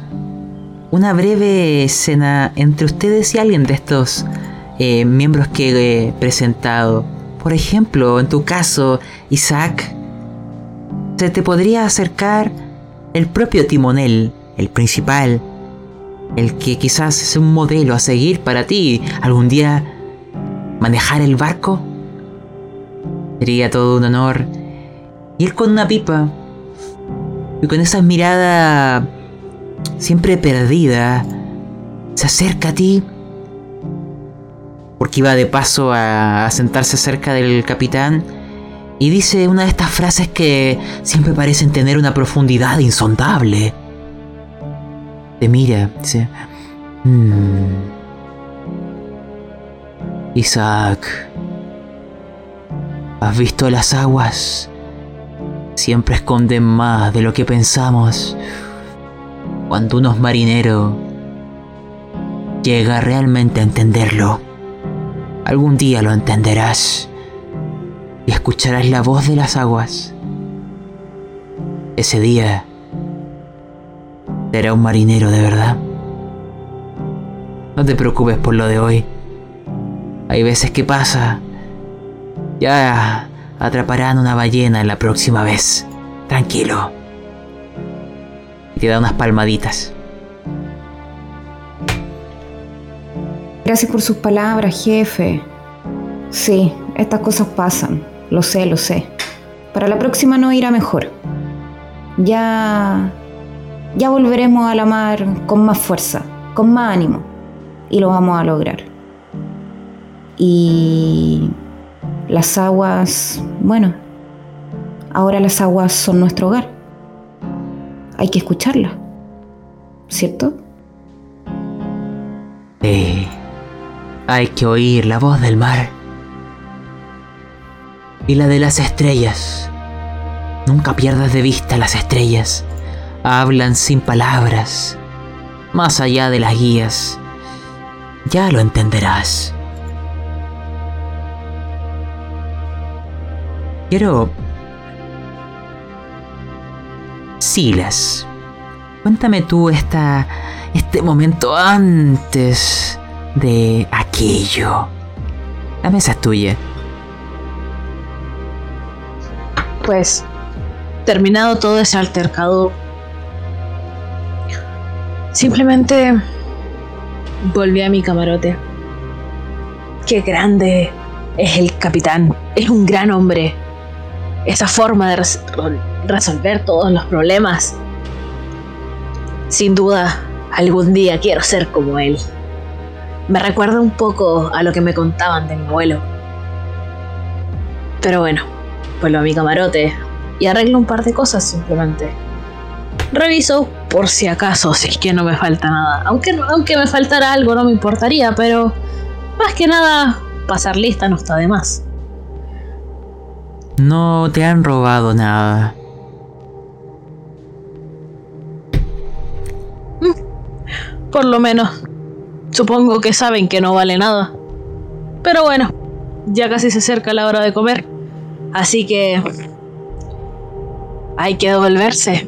[SPEAKER 1] una breve escena entre ustedes y alguien de estos eh, miembros que he presentado. Por ejemplo, en tu caso, Isaac, se te podría acercar el propio timonel, el principal, el que quizás es un modelo a seguir para ti. Algún día manejar el barco. Sería todo un honor. Ir con una pipa. Y con esa mirada siempre perdida, se acerca a ti porque iba de paso a, sentarse cerca del capitán y dice una de estas frases que siempre parecen tener una profundidad insondable. Te mira, dice, mm, Isaac, ¿has visto las aguas? Siempre esconden más de lo que pensamos cuando uno es marinero, llega realmente a entenderlo. Algún día lo entenderás y escucharás la voz de las aguas. Ese día será un marinero de verdad. No te preocupes por lo de hoy. Hay veces que pasa. Ya atraparán una ballena la próxima vez. Tranquilo te da unas palmaditas.
[SPEAKER 2] Gracias por sus palabras, jefe. Sí, estas cosas pasan. Lo sé, lo sé. Para la próxima no irá mejor. Ya. Ya volveremos a la mar con más fuerza, con más ánimo. Y lo vamos a lograr. Y. Las aguas. Bueno. Ahora las aguas son nuestro hogar hay que escucharla, ¿cierto?
[SPEAKER 1] Sí, hay que oír la voz del mar y la de las estrellas. Nunca pierdas de vista las estrellas. Hablan sin palabras, más allá de las guías. Ya lo entenderás. Quiero Silas, cuéntame tú esta, este momento antes de aquello. La mesa es tuya.
[SPEAKER 4] Pues, terminado todo ese altercado, Simplemente volví a mi camarote. Qué grande es el capitán. Es un gran hombre. Esa forma de resolver todos los problemas. Sin duda, algún día quiero ser como él. Me recuerda un poco a lo que me contaban de mi abuelo. Pero bueno, vuelvo a mi camarote y arreglo un par de cosas simplemente. Reviso por si acaso, si es que no me falta nada. Aunque, aunque me faltara algo no me importaría, pero más que nada pasar lista no está de más.
[SPEAKER 1] No te han robado nada.
[SPEAKER 4] Por lo menos, supongo que saben que no vale nada. Pero bueno, ya casi se acerca la hora de comer. Así que hay que devolverse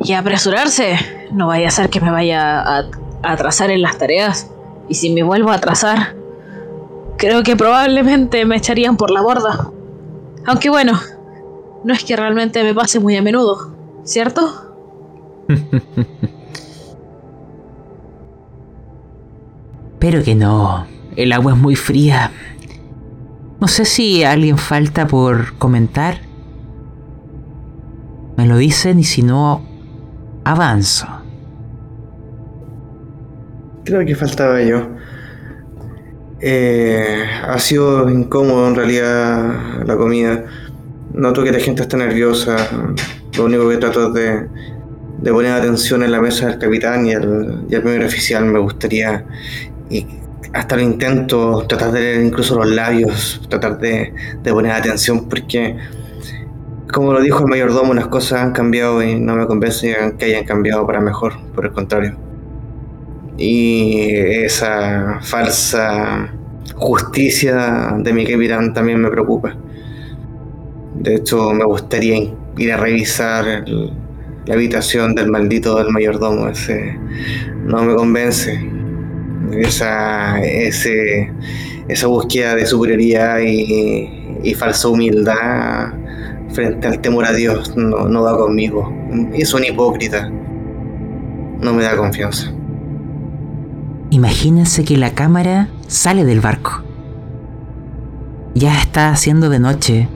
[SPEAKER 4] y apresurarse. No vaya a ser que me vaya a, atrasar en las tareas. Y si me vuelvo a atrasar, creo que probablemente me echarían por la borda. Aunque bueno, no es que realmente me pase muy a menudo, ¿cierto?
[SPEAKER 1] Pero que no, el agua es muy fría. No sé si alguien falta por comentar. Me lo dicen y si no, avanzo.
[SPEAKER 5] Creo que faltaba yo. Eh, ha sido incómodo en realidad la comida. Noto que la gente está nerviosa. Lo único que trato es de, de poner atención en la mesa del capitán y al, primer oficial. Me gustaría, y hasta lo intento, tratar de leer incluso los labios, tratar de, poner atención porque como lo dijo el mayordomo, las cosas han cambiado y no me convence que hayan cambiado para mejor, por el contrario. Y esa falsa justicia de mi capitán también me preocupa. De hecho, me gustaría ir a revisar la habitación del maldito del mayordomo. Ese no me convence. Esa, ese, esa búsqueda de superioridad y, y falsa humildad frente al temor a Dios no, no va conmigo. Es un hipócrita. No me da confianza.
[SPEAKER 1] Imagínense que la cámara sale del barco. Ya está haciendo de noche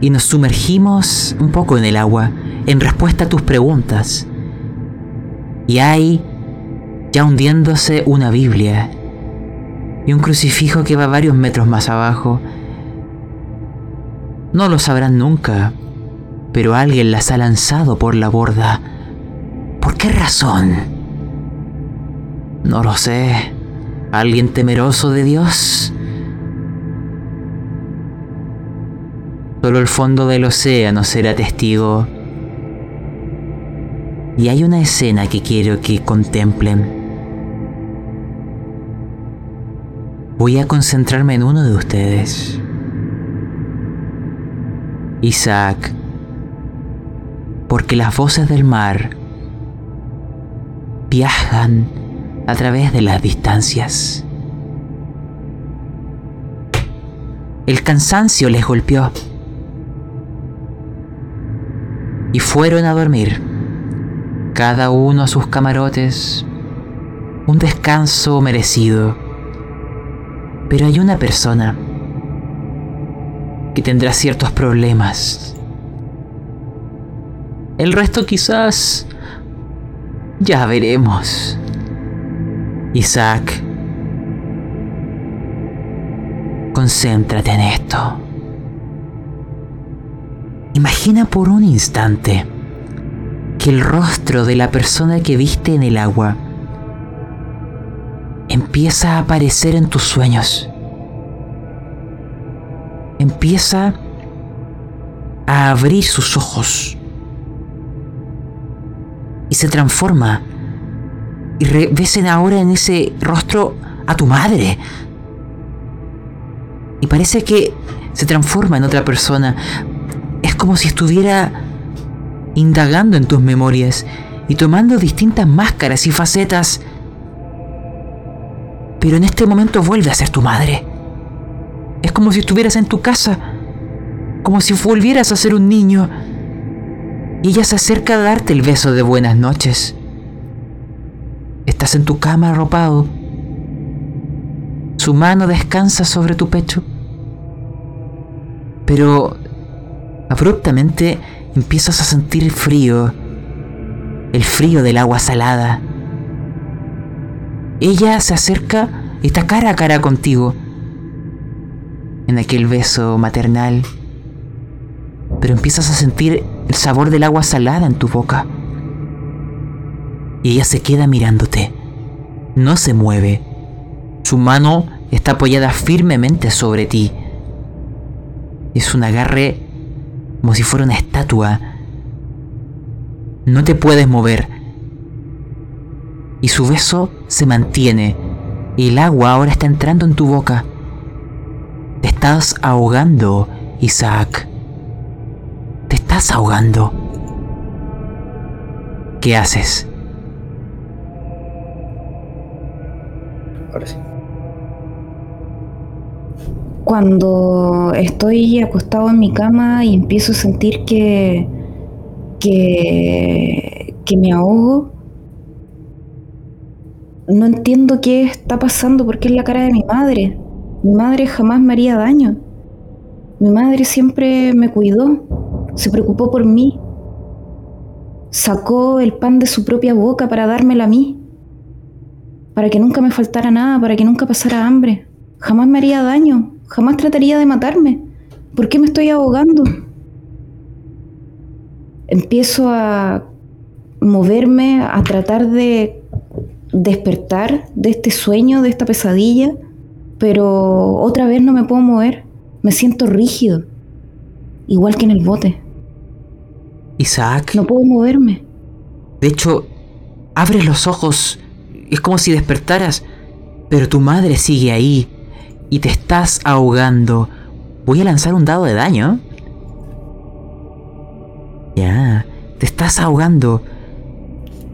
[SPEAKER 1] y nos sumergimos un poco en el agua en respuesta a tus preguntas. Y hay ya hundiéndose una Biblia y un crucifijo que va varios metros más abajo no lo sabrán nunca, pero alguien las ha lanzado por la borda. ¿Por qué razón? No lo sé. ¿Alguien temeroso de Dios? Solo el fondo del océano será testigo. Y hay una escena que quiero que contemplen. Voy a concentrarme en uno de ustedes. Isaac, porque las voces del mar viajan a través de las distancias. El cansancio les golpeó y fueron a dormir, cada uno a sus camarotes, un descanso merecido. Pero hay una persona que tendrá ciertos problemas. El resto quizás... Ya veremos. Isaac, concéntrate en esto. Imagina por un instante que el rostro de la persona que viste en el agua empieza a aparecer en tus sueños empieza a abrir sus ojos y se transforma. Y ves ahora en ese rostro a tu madre. Y parece que se transforma en otra persona. Es como si estuviera indagando en tus memorias y tomando distintas máscaras y facetas. Pero en este momento vuelve a ser tu madre. Es como si estuvieras en tu casa, como si volvieras a ser un niño. Y ella se acerca a darte el beso de buenas noches. Estás en tu cama arropado. Su mano descansa sobre tu pecho. Pero abruptamente empiezas a sentir frío. El frío del agua salada. Ella se acerca y está cara a cara contigo. En aquel beso maternal. Pero empiezas a sentir el sabor del agua salada en tu boca. Y ella se queda mirándote. No se mueve. Su mano está apoyada firmemente sobre ti. Es un agarre como si fuera una estatua. No te puedes mover. Y su beso se mantiene. Y el agua ahora está entrando en tu boca. Te estás ahogando, Isaac. Te estás ahogando. ¿Qué haces?
[SPEAKER 5] Ahora sí.
[SPEAKER 2] Cuando estoy acostado en mi cama y empiezo a sentir que, que, que me ahogo, no entiendo qué está pasando porque es la cara de mi madre. Mi madre jamás me haría daño. Mi madre siempre me cuidó, se preocupó por mí. Sacó el pan de su propia boca para dármela a mí, para que nunca me faltara nada, para que nunca pasara hambre. Jamás me haría daño, jamás trataría de matarme. ¿Por qué me estoy ahogando? Empiezo a moverme, a tratar de despertar de este sueño, de esta pesadilla, pero otra vez no me puedo mover. Me siento rígido, igual que en el bote.
[SPEAKER 1] Isaac.
[SPEAKER 2] No puedo moverme.
[SPEAKER 1] De hecho, abres los ojos. Es como si despertaras. Pero tu madre sigue ahí. Y te estás ahogando. Voy a lanzar un dado de daño. Ya. Te estás ahogando.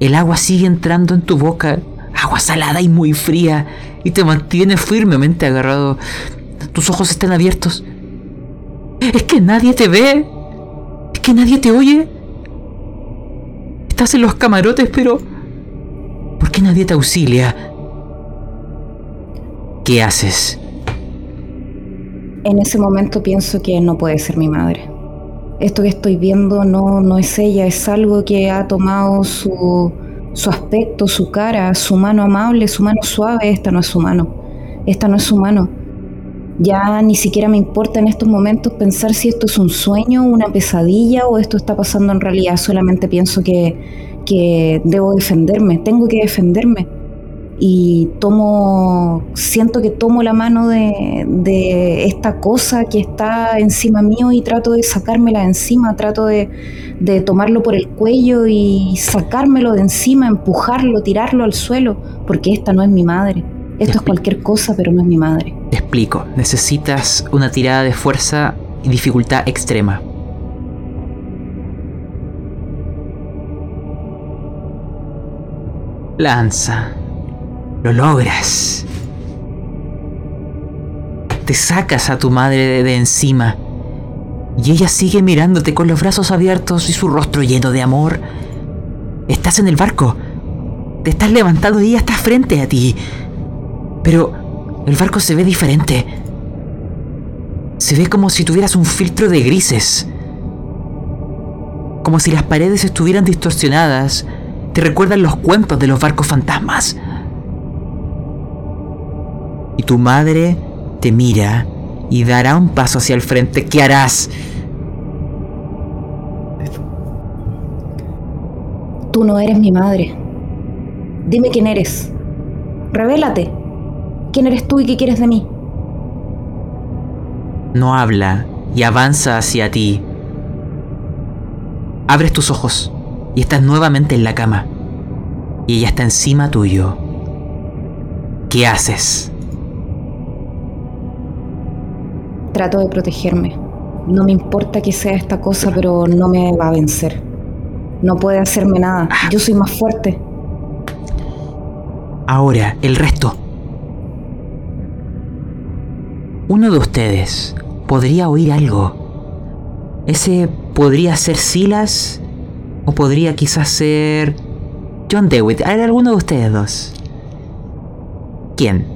[SPEAKER 1] El agua sigue entrando en tu boca. Agua salada y muy fría. Y te mantiene firmemente agarrado. Tus ojos están abiertos. Es que nadie te ve. Es que nadie te oye. Estás en los camarotes, pero... ¿Por qué nadie te auxilia? ¿Qué haces?
[SPEAKER 2] En ese momento pienso que no puede ser mi madre. Esto que estoy viendo no, no es ella, es algo que ha tomado su, su aspecto, su cara, su mano amable, su mano suave. Esta no es su mano. Esta no es su mano. Ya ni siquiera me importa en estos momentos pensar si esto es un sueño, una pesadilla o esto está pasando en realidad. Solamente pienso que, que debo defenderme, tengo que defenderme. Y tomo, siento que tomo la mano de, de esta cosa que está encima mío y trato de sacármela de encima, trato de, de tomarlo por el cuello y sacármelo de encima, empujarlo, tirarlo al suelo, porque esta no es mi madre. Esto es cualquier cosa, pero no es mi madre.
[SPEAKER 1] Te explico. Necesitas una tirada de fuerza y dificultad extrema. Lanza. Lo logras. Te sacas a tu madre de, encima. Y ella sigue mirándote con los brazos abiertos y su rostro lleno de amor. Estás en el barco. Te estás levantando y ella está frente a ti. Pero el barco se ve diferente. Se ve como si tuvieras un filtro de grises. Como si las paredes estuvieran distorsionadas. Te recuerdan los cuentos de los barcos fantasmas. Y tu madre te mira y dará un paso hacia el frente. ¿Qué harás?
[SPEAKER 2] Tú no eres mi madre. Dime quién eres. Revélate. ¿Quién eres tú y qué quieres de mí?
[SPEAKER 1] No habla y avanza hacia ti. Abres tus ojos y estás nuevamente en la cama. Y ella está encima tuyo. ¿Qué haces?
[SPEAKER 2] Trato de protegerme. No me importa que sea esta cosa, pero no me va a vencer. No puede hacerme nada. Yo soy más fuerte.
[SPEAKER 1] Ahora, el resto. Uno de ustedes podría oír algo. Ese podría ser Silas o podría quizás ser John Dewitt. ¿Hay alguno de ustedes dos? quién?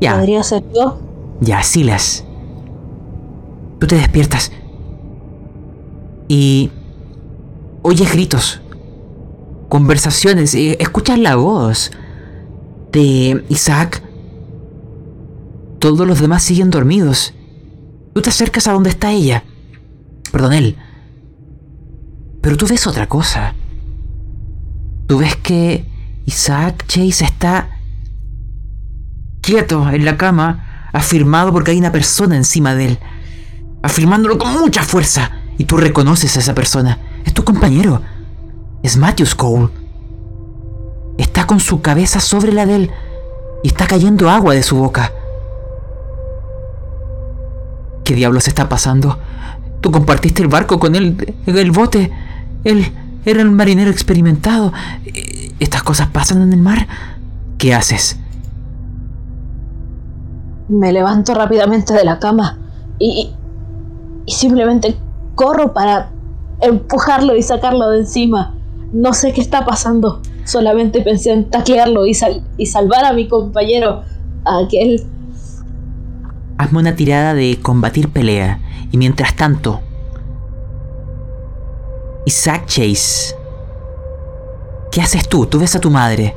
[SPEAKER 1] Ya.
[SPEAKER 4] ¿Podría ser yo?
[SPEAKER 1] Ya, Silas. Tú te despiertas. Y oyes gritos, conversaciones, escuchas la voz de Isaac. Todos los demás siguen dormidos. Tú te acercas a donde está ella. Perdón, él. Pero tú ves otra cosa. Tú ves que Isaac Chase está quieto en la cama, afirmado porque hay una persona encima de él, afirmándolo con mucha fuerza. Y tú reconoces a esa persona. Es tu compañero. Es Matthews Cole. Está con su cabeza sobre la de él y está cayendo agua de su boca. ¿Qué diablos está pasando? Tú compartiste el barco con él, el bote. Él era un marinero experimentado. ¿Estas cosas pasan en el mar? ¿Qué haces?
[SPEAKER 4] Me levanto rápidamente de la cama y, y simplemente corro para empujarlo y sacarlo de encima. No sé qué está pasando. Solamente pensé en taclearlo y, sal y salvar a mi compañero, a aquel.
[SPEAKER 1] Hazme una tirada de combatir pelea. Y mientras tanto, Isaac Chase, ¿qué haces tú? Tú ves a tu madre.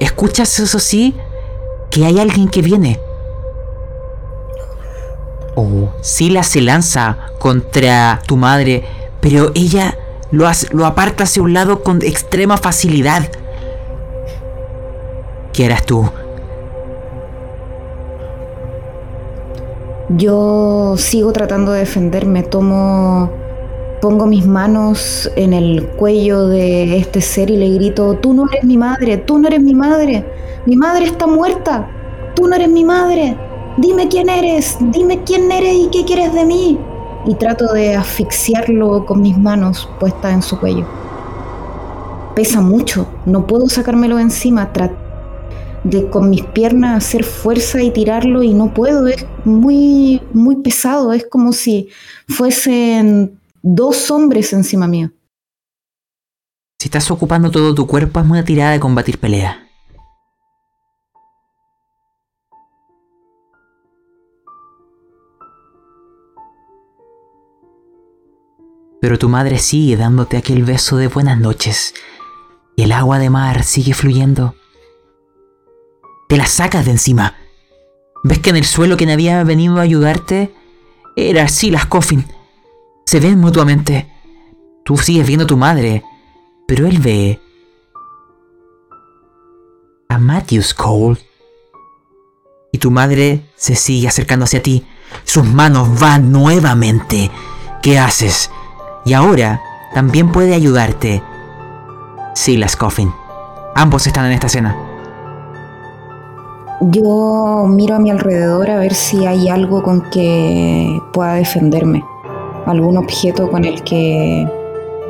[SPEAKER 1] Escuchas, eso sí, que hay alguien que viene. Oh, Sila se lanza contra tu madre, pero ella lo, lo aparta hacia un lado con extrema facilidad. ¿Qué harás tú?
[SPEAKER 2] Yo sigo tratando de defenderme, tomo, pongo mis manos en el cuello de este ser y le grito, tú no eres mi madre, tú no eres mi madre, mi madre está muerta, tú no eres mi madre, dime quién eres, dime quién eres y qué quieres de mí. Y trato de asfixiarlo con mis manos puestas en su cuello. Pesa mucho, no puedo sacármelo encima, trato de con mis piernas hacer fuerza y tirarlo y no puedo, es muy, muy pesado, es como si fuesen dos hombres encima mío.
[SPEAKER 1] Si estás ocupando todo tu cuerpo, es una tirada de combatir pelea. Pero tu madre sigue dándote aquel beso de buenas noches y el agua de mar sigue fluyendo te la sacas de encima. ¿Ves que en el suelo quien había venido a ayudarte era Silas Coffin? Se ven mutuamente. Tú sigues viendo a tu madre, pero él ve a Matthews Cole. Y tu madre se sigue acercando hacia ti. Sus manos van nuevamente. ¿Qué haces? Y ahora también puede ayudarte Silas Coffin. Ambos están en esta escena.
[SPEAKER 2] Yo miro a mi alrededor a ver si hay algo con que pueda defenderme, algún objeto con el que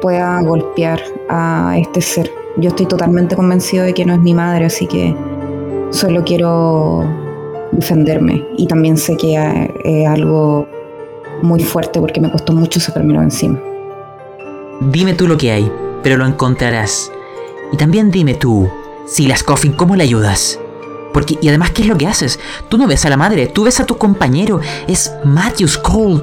[SPEAKER 2] pueda golpear a este ser. Yo estoy totalmente convencido de que no es mi madre, así que solo quiero defenderme. Y también sé que es algo muy fuerte porque me costó mucho sacármelo encima.
[SPEAKER 1] Dime tú lo que hay, pero lo encontrarás. Y también dime tú, Silas Coffin, ¿cómo le ayudas? Porque, y además, ¿qué es lo que haces? Tú no ves a la madre, tú ves a tu compañero. Es Matthews Cole.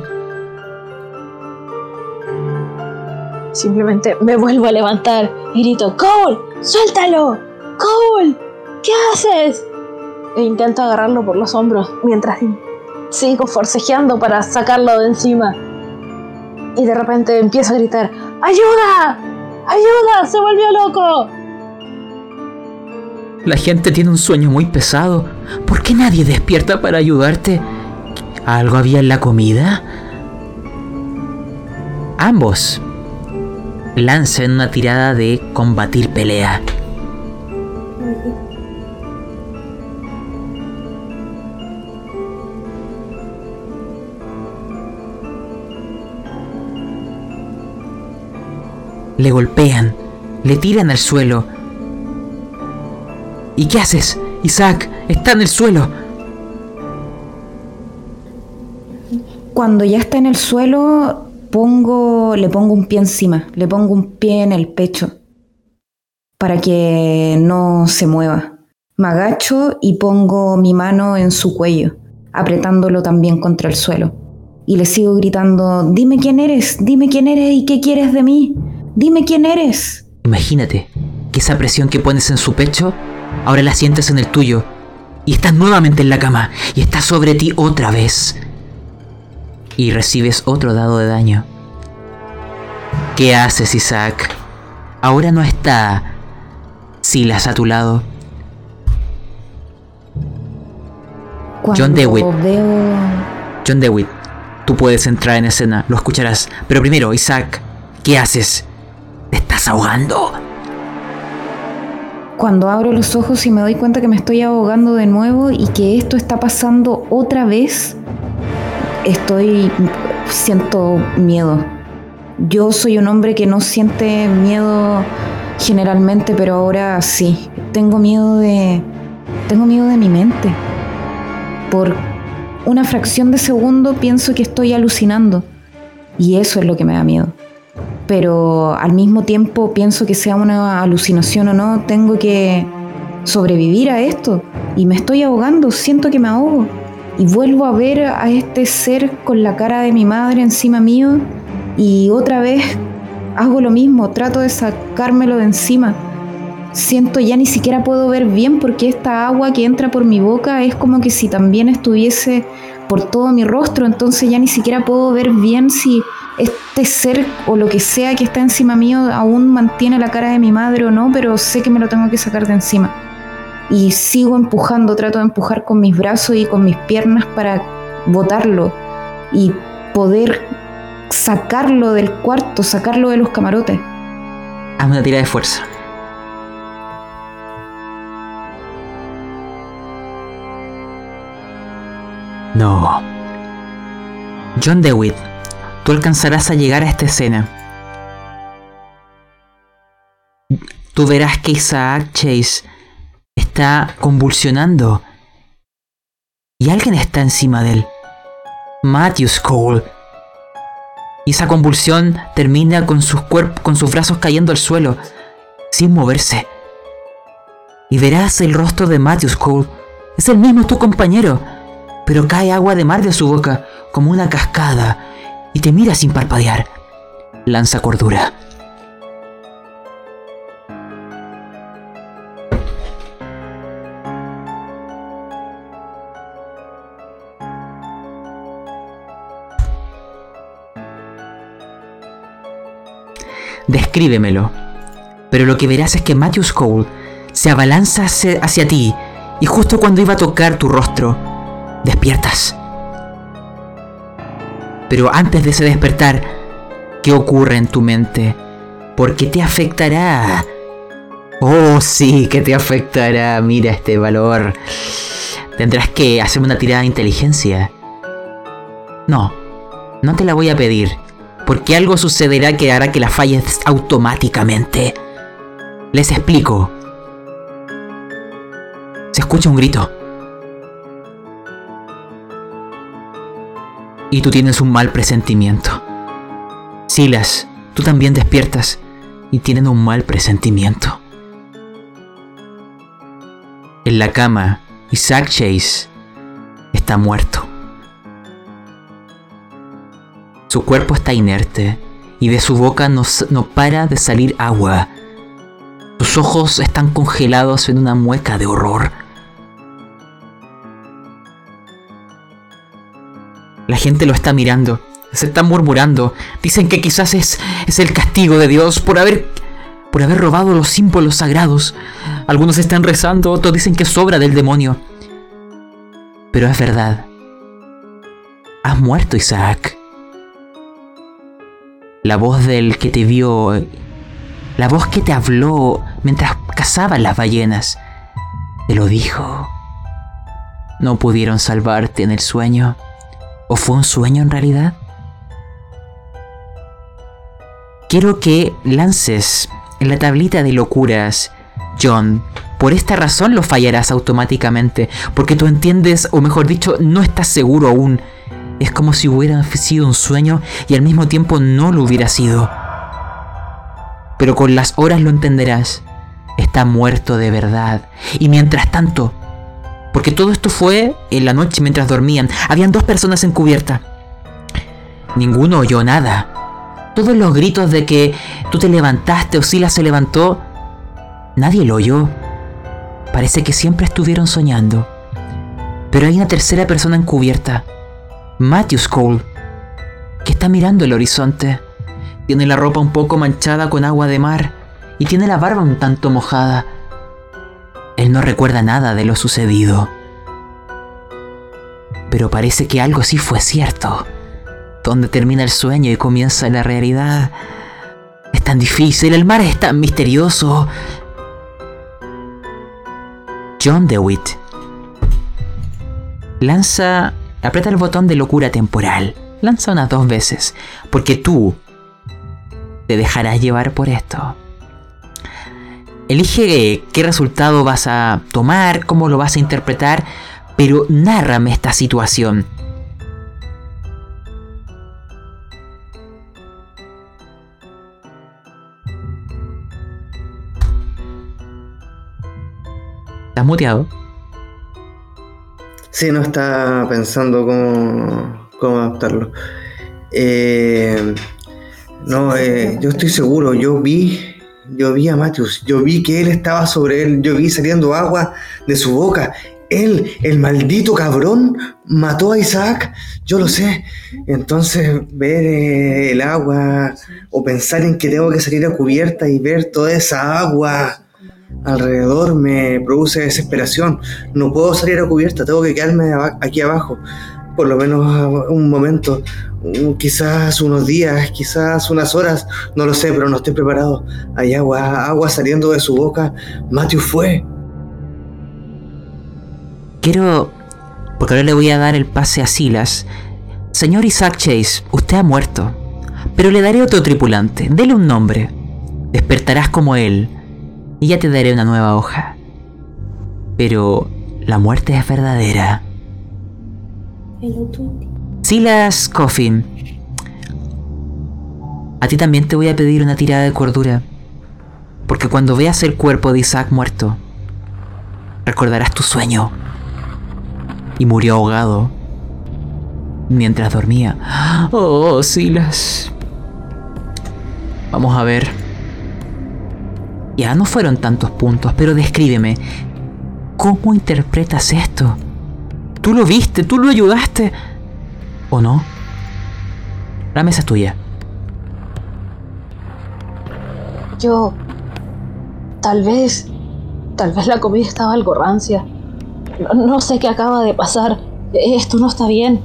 [SPEAKER 4] Simplemente me vuelvo a levantar y grito, Cole, suéltalo. Cole, ¿qué haces? E intento agarrarlo por los hombros mientras sigo forcejeando para sacarlo de encima. Y de repente empiezo a gritar, ¡Ayuda! ¡Ayuda! ¡Se volvió loco!
[SPEAKER 1] La gente tiene un sueño muy pesado. ¿Por qué nadie despierta para ayudarte? ¿Algo había en la comida? Ambos lancen una tirada de combatir pelea. Le golpean, le tiran al suelo ¿Y qué haces? Isaac, está en el suelo.
[SPEAKER 2] Cuando ya está en el suelo, pongo, le pongo un pie encima, le pongo un pie en el pecho para que no se mueva. Me agacho y pongo mi mano en su cuello, apretándolo también contra el suelo. Y le sigo gritando, dime quién eres, dime quién eres y qué quieres de mí, dime quién eres.
[SPEAKER 1] Imagínate que esa presión que pones en su pecho, ahora la sientes en el tuyo. Y estás nuevamente en la cama y está sobre ti otra vez. Y recibes otro dado de daño. ¿Qué haces, Isaac? Ahora no está Silas a tu lado.
[SPEAKER 2] Cuando
[SPEAKER 1] John DeWitt.
[SPEAKER 2] Veo...
[SPEAKER 1] John DeWitt, tú puedes entrar en escena, lo escucharás. Pero primero, Isaac, ¿qué haces? ¿Te estás ahogando?
[SPEAKER 2] Cuando abro los ojos y me doy cuenta que me estoy ahogando de nuevo y que esto está pasando otra vez, estoy siento miedo. Yo soy un hombre que no siente miedo generalmente, pero ahora sí. Tengo miedo de tengo miedo de mi mente. Por una fracción de segundo pienso que estoy alucinando y eso es lo que me da miedo. Pero al mismo tiempo pienso que sea una alucinación o no, tengo que sobrevivir a esto y me estoy ahogando, siento que me ahogo y vuelvo a ver a este ser con la cara de mi madre encima mío y otra vez hago lo mismo, trato de sacármelo de encima. Siento ya ni siquiera puedo ver bien porque esta agua que entra por mi boca es como que si también estuviese por todo mi rostro, entonces ya ni siquiera puedo ver bien si este ser o lo que sea que está encima mío aún mantiene la cara de mi madre o no, pero sé que me lo tengo que sacar de encima. Y sigo empujando, trato de empujar con mis brazos y con mis piernas para botarlo y poder sacarlo del cuarto, sacarlo de los camarotes.
[SPEAKER 1] Hazme una tira de fuerza. No. John DeWitt, tú alcanzarás a llegar a esta escena. Tú verás que Isaac Chase está convulsionando. Y alguien está encima de él. Matthews Cole. Y esa convulsión termina con sus, con sus brazos cayendo al suelo, sin moverse. Y verás el rostro de Matthews Cole. Es el mismo tu compañero, pero cae agua de mar de su boca como una cascada y te mira sin parpadear. Lanza cordura. Descríbemelo. Pero lo que verás es que Matthews Cole se abalanza hacia, ti y justo cuando iba a tocar tu rostro, despiertas. Pero antes de ese despertar, ¿qué ocurre en tu mente? Porque te afectará. Oh, sí, que te afectará. Mira este valor. Tendrás que hacerme una tirada de inteligencia. No, no te la voy a pedir. Porque algo sucederá que hará que la falles automáticamente. Les explico. Se escucha un grito. Y tú tienes un mal presentimiento. Silas, tú también despiertas y tienen un mal presentimiento. En la cama, Isaac Chase está muerto. Su cuerpo está inerte y de su boca no, no para de salir agua. Sus ojos están congelados en una mueca de horror. La gente lo está mirando, se está murmurando. Dicen que quizás es, es el castigo de Dios por haber, por haber robado los símbolos sagrados. Algunos están rezando, otros dicen que es obra del demonio. Pero es verdad. Has muerto, Isaac. La voz del que te vio, la voz que te habló mientras cazaban las ballenas, te lo dijo. No pudieron salvarte en el sueño. ¿O fue un sueño en realidad? Quiero que lances en la tablita de locuras, John. Por esta razón lo fallarás automáticamente, porque tú entiendes, o mejor dicho, no estás seguro aún Es como si hubiera sido un sueño y al mismo tiempo no lo hubiera sido. Pero con las horas lo entenderás. Está muerto de verdad. Y mientras tanto, porque todo esto fue en la noche mientras dormían, habían dos personas en cubierta. Ninguno oyó nada. Todos los gritos de que tú te levantaste o Sila se levantó, nadie lo oyó. Parece que siempre estuvieron soñando. Pero hay una tercera persona encubierta, Matthews Cole, que está mirando el horizonte. Tiene la ropa un poco manchada con agua de mar y tiene la barba un tanto mojada. Él no recuerda nada de lo sucedido. Pero parece que algo sí fue cierto. Donde termina el sueño y comienza la realidad. Es tan difícil, el mar es tan misterioso. John DeWitt lanza, aprieta el botón de locura temporal. Lanza unas dos veces, porque tú te dejarás llevar por esto. Elige qué resultado vas a tomar, cómo lo vas a interpretar, pero nárrame esta situación. ¿Estás muteado?
[SPEAKER 5] Sí, no está pensando cómo, cómo adaptarlo. Eh, no, eh, yo estoy seguro, yo vi, yo vi a Matthews, yo vi que él estaba sobre él, yo vi saliendo agua de su boca. Él, el maldito cabrón, mató a Isaac, yo lo sé. Entonces, ver eh, el agua o pensar en que tengo que salir a cubierta y ver toda esa agua alrededor me produce desesperación. No puedo salir a cubierta, tengo que quedarme aquí abajo, por lo menos un momento, quizás unos días, quizás unas horas, no lo sé, pero no estoy preparado. Hay agua, agua saliendo de su boca. Matthew fue.
[SPEAKER 1] Quiero, porque ahora le voy a dar el pase a Silas. Señor Isaac Chase, usted ha muerto, pero le daré otro tripulante. Dele un nombre. Despertarás como él y ya te daré una nueva hoja. Pero la muerte es verdadera. Silas Coffin, a ti también te voy a pedir una tirada de cordura, porque cuando veas el cuerpo de Isaac muerto, recordarás tu sueño. Y murió ahogado mientras dormía. Oh, Silas. Vamos a ver. Ya no fueron tantos puntos, pero descríbeme, ¿cómo interpretas esto? ¿Tú lo viste? ¿Tú lo ayudaste? ¿O no? La mesa es tuya.
[SPEAKER 4] Yo... Tal vez... Tal vez la comida estaba algo rancia. No, sé qué acaba de pasar. Esto no está bien.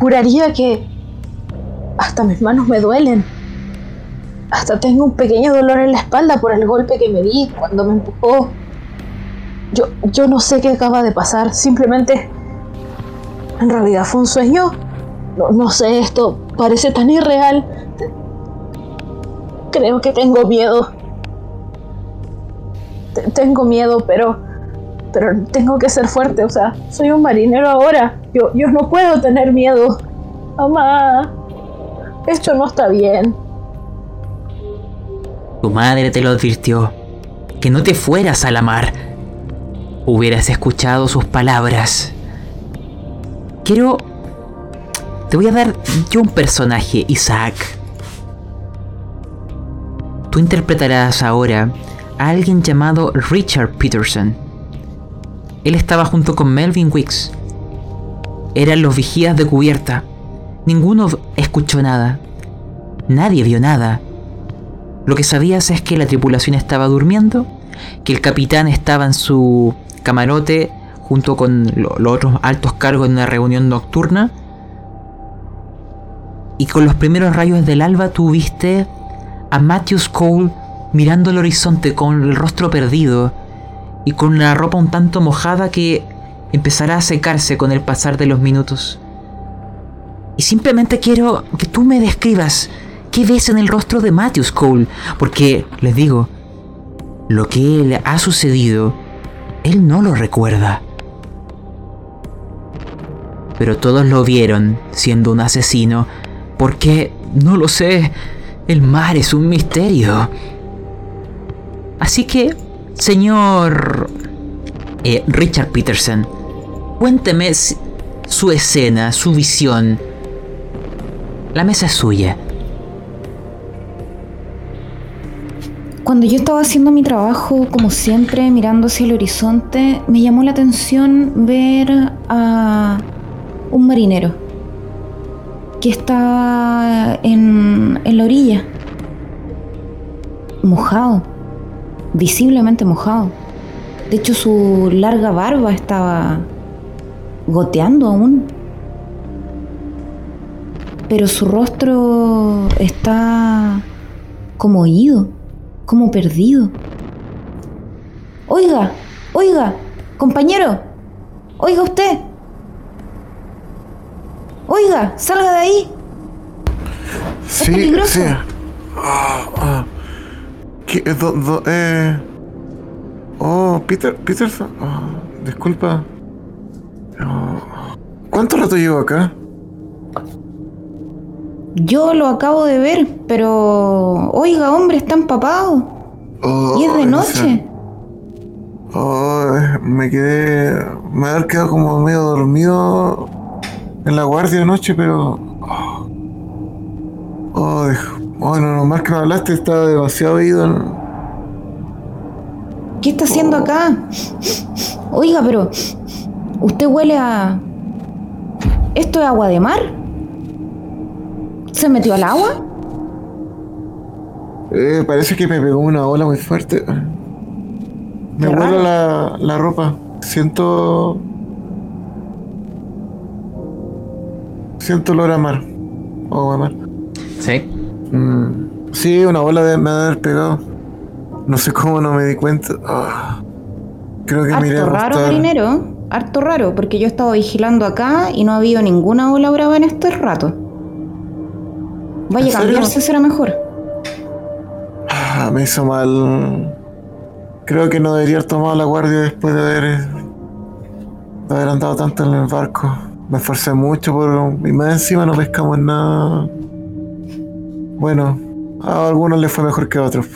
[SPEAKER 4] Juraría que... Hasta mis manos me duelen. Hasta tengo un pequeño dolor en la espalda por el golpe que me di cuando me empujó. Yo, yo no sé qué acaba de pasar, simplemente... En realidad fue un sueño. No, no sé, esto parece tan irreal. Creo que tengo miedo. Te- tengo miedo, pero... Pero tengo que ser fuerte, o sea, soy un marinero ahora. Yo, yo no puedo tener miedo. Mamá, esto no está bien.
[SPEAKER 1] Tu madre te lo advirtió, que no te fueras a la mar. Hubieras escuchado sus palabras. Quiero... Te voy a dar yo un personaje, Isaac. Tú interpretarás ahora a alguien llamado Richard Peterson. Él estaba junto con Melvin Wicks. Eran los vigías de cubierta. Ninguno escuchó nada. Nadie vio nada. Lo que sabías es que la tripulación estaba durmiendo, que el capitán estaba en su camarote junto con lo- los otros altos cargos en una reunión nocturna. Y con los primeros rayos del alba tú viste a Matthews Cole mirando el horizonte con el rostro perdido y con la ropa un tanto mojada que empezará a secarse con el pasar de los minutos. Y simplemente quiero que tú me describas qué ves en el rostro de Matthews Cole, porque les digo, lo que le ha sucedido, él no lo recuerda. pero todos lo vieron siendo un asesino, porque, no lo sé, el mar es un misterio. Así que, señor eh, Richard Peterson, cuénteme su escena, su visión. La mesa es suya.
[SPEAKER 2] Cuando yo estaba haciendo mi trabajo, como siempre, mirando hacia el horizonte, me llamó la atención ver a un marinero que estaba en, en la orilla, mojado, visiblemente mojado. De hecho, su larga barba estaba goteando aún. Pero su rostro está como oído como perdido. Oiga, oiga, compañero, oiga usted. Oiga, salga de ahí.
[SPEAKER 3] Sí,
[SPEAKER 2] es peligroso.
[SPEAKER 3] sí. Ah, ah. ¿Qué, eh, do- do- eh. Oh, Peter, Peterson. Ah, disculpa. Oh. ¿Cuánto rato llevo acá?
[SPEAKER 2] Yo lo acabo de ver, pero... Oiga, hombre, está empapado.
[SPEAKER 3] Oh,
[SPEAKER 2] Y es de
[SPEAKER 3] esa-
[SPEAKER 2] noche.
[SPEAKER 3] Oh, me quedé. Me había quedado como medio dormido en la guardia anoche, pero. Oh, oh, dej- oh, no, nomás que me hablaste, estaba demasiado. ¿no?
[SPEAKER 2] ¿Qué está haciendo acá? Oiga, pero... ¿Usted huele a... ¿Esto es agua de mar? ¿Se metió al agua?
[SPEAKER 3] Eh, parece que me pegó una ola muy fuerte. Me
[SPEAKER 2] raro.
[SPEAKER 3] la, la ropa. Siento. Siento olor a mar. O agua de mar.
[SPEAKER 1] ¿Sí?
[SPEAKER 3] Mm, sí, una bola de, me ha de haber pegado. No sé cómo no me di cuenta. Ah. creo que me iré a
[SPEAKER 2] Harto raro, marinero. Harto raro, porque yo he estado vigilando acá y no ha habido ninguna ola brava en este rato. Vaya cambiarse, será mejor.
[SPEAKER 3] Ah, me hizo mal. Creo que no debería haber tomado la guardia después de haber, de haber andado tanto en el barco. Me esforcé mucho por. Y más encima no pescamos nada. Bueno, a algunos les fue mejor que a otros.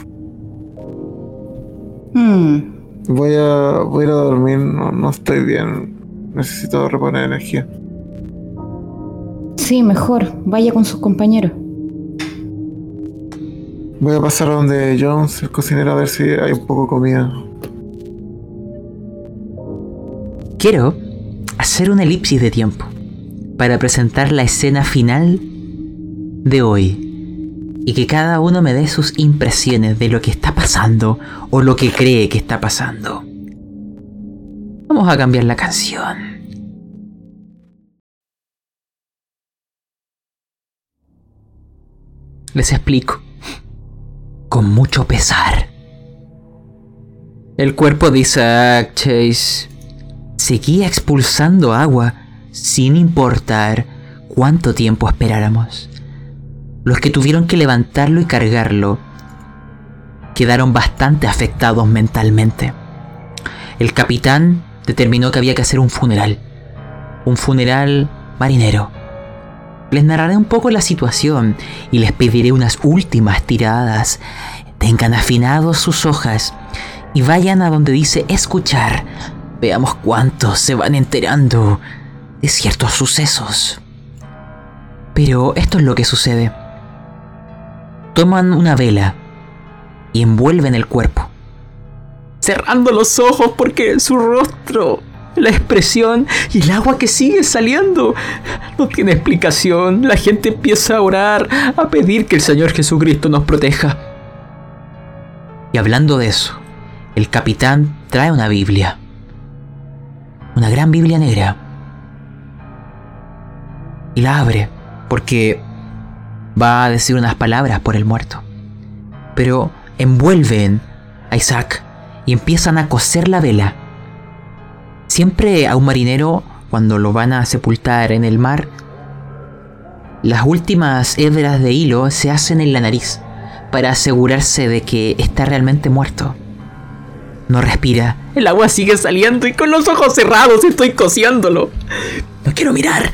[SPEAKER 2] Hmm,
[SPEAKER 3] Voy a, voy a ir a dormir, no, no estoy bien. Necesito reponer energía.
[SPEAKER 2] Sí, mejor. Vaya con sus compañeros.
[SPEAKER 3] Voy a pasar a donde Jones, el cocinero, a ver si hay un poco de comida.
[SPEAKER 1] Quiero hacer una elipsis de tiempo para presentar la escena final de hoy y que cada uno me dé sus impresiones de lo que está pasando o lo que cree que está pasando. Vamos a cambiar la canción. Les explico. Con mucho pesar. El cuerpo de Isaac Chase seguía expulsando agua sin importar cuánto tiempo esperáramos. Los que tuvieron que levantarlo y cargarlo quedaron bastante afectados mentalmente. El capitán determinó que había que hacer un funeral. Un funeral marinero. Les narraré un poco la situación y les pediré unas últimas tiradas. Tengan afinados sus hojas y vayan a donde dice escuchar. Veamos cuántos se van enterando de ciertos sucesos. Pero esto es lo que sucede. Toman una vela y envuelven el cuerpo. Cerrando los ojos porque su rostro, la expresión y el agua que sigue saliendo no tiene explicación. La gente empieza a orar, a pedir que el Señor Jesucristo nos proteja. Y hablando de eso, el capitán trae una Biblia. Una gran Biblia negra. Y la abre porque va a decir unas palabras por el muerto. Pero envuelven a Isaac y empiezan a coser la vela. Siempre a un marinero, cuando lo van a sepultar en el mar, las últimas hebras de hilo se hacen en la nariz para asegurarse de que está realmente muerto. No respira. El agua sigue saliendo y con los ojos cerrados estoy cosiéndolo. No quiero mirar.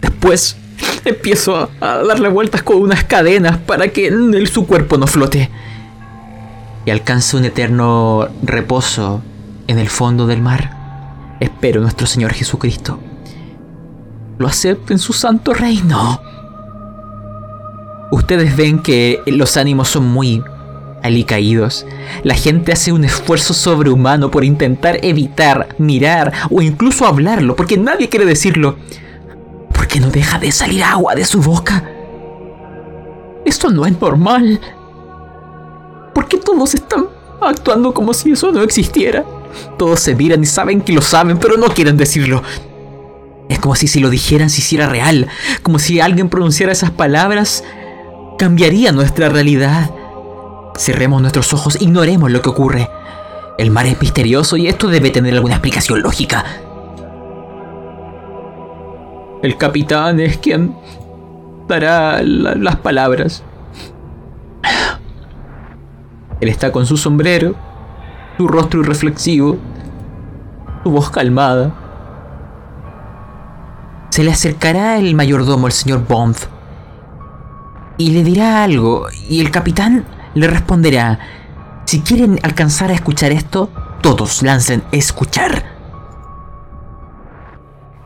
[SPEAKER 1] Después empiezo a, a darle vueltas con unas cadenas para que el- su cuerpo no flote. Y alcance un eterno reposo en el fondo del mar. Espero nuestro Señor Jesucristo lo acepte en su santo reino. Ustedes ven que los ánimos son muy alicaídos. La gente hace un esfuerzo sobrehumano por intentar evitar mirar o incluso hablarlo, porque nadie quiere decirlo. Porque no deja de salir agua de su boca. Esto no es normal. ¿Por qué todos están actuando como si eso no existiera? Todos se miran y saben que lo saben, pero no quieren decirlo. Es como si si lo dijeran se hiciera real, como si alguien pronunciara esas palabras, cambiaría nuestra realidad. Cerremos nuestros ojos, ignoremos lo que ocurre. El mar es misterioso y esto debe tener alguna explicación lógica. El capitán es quien dará la- las palabras. Él está con su sombrero, su rostro irreflexivo, su voz calmada. Se le acercará el mayordomo, el señor Bond, y le dirá algo, y el capitán le responderá, si quieren alcanzar a escuchar esto, todos lancen escuchar.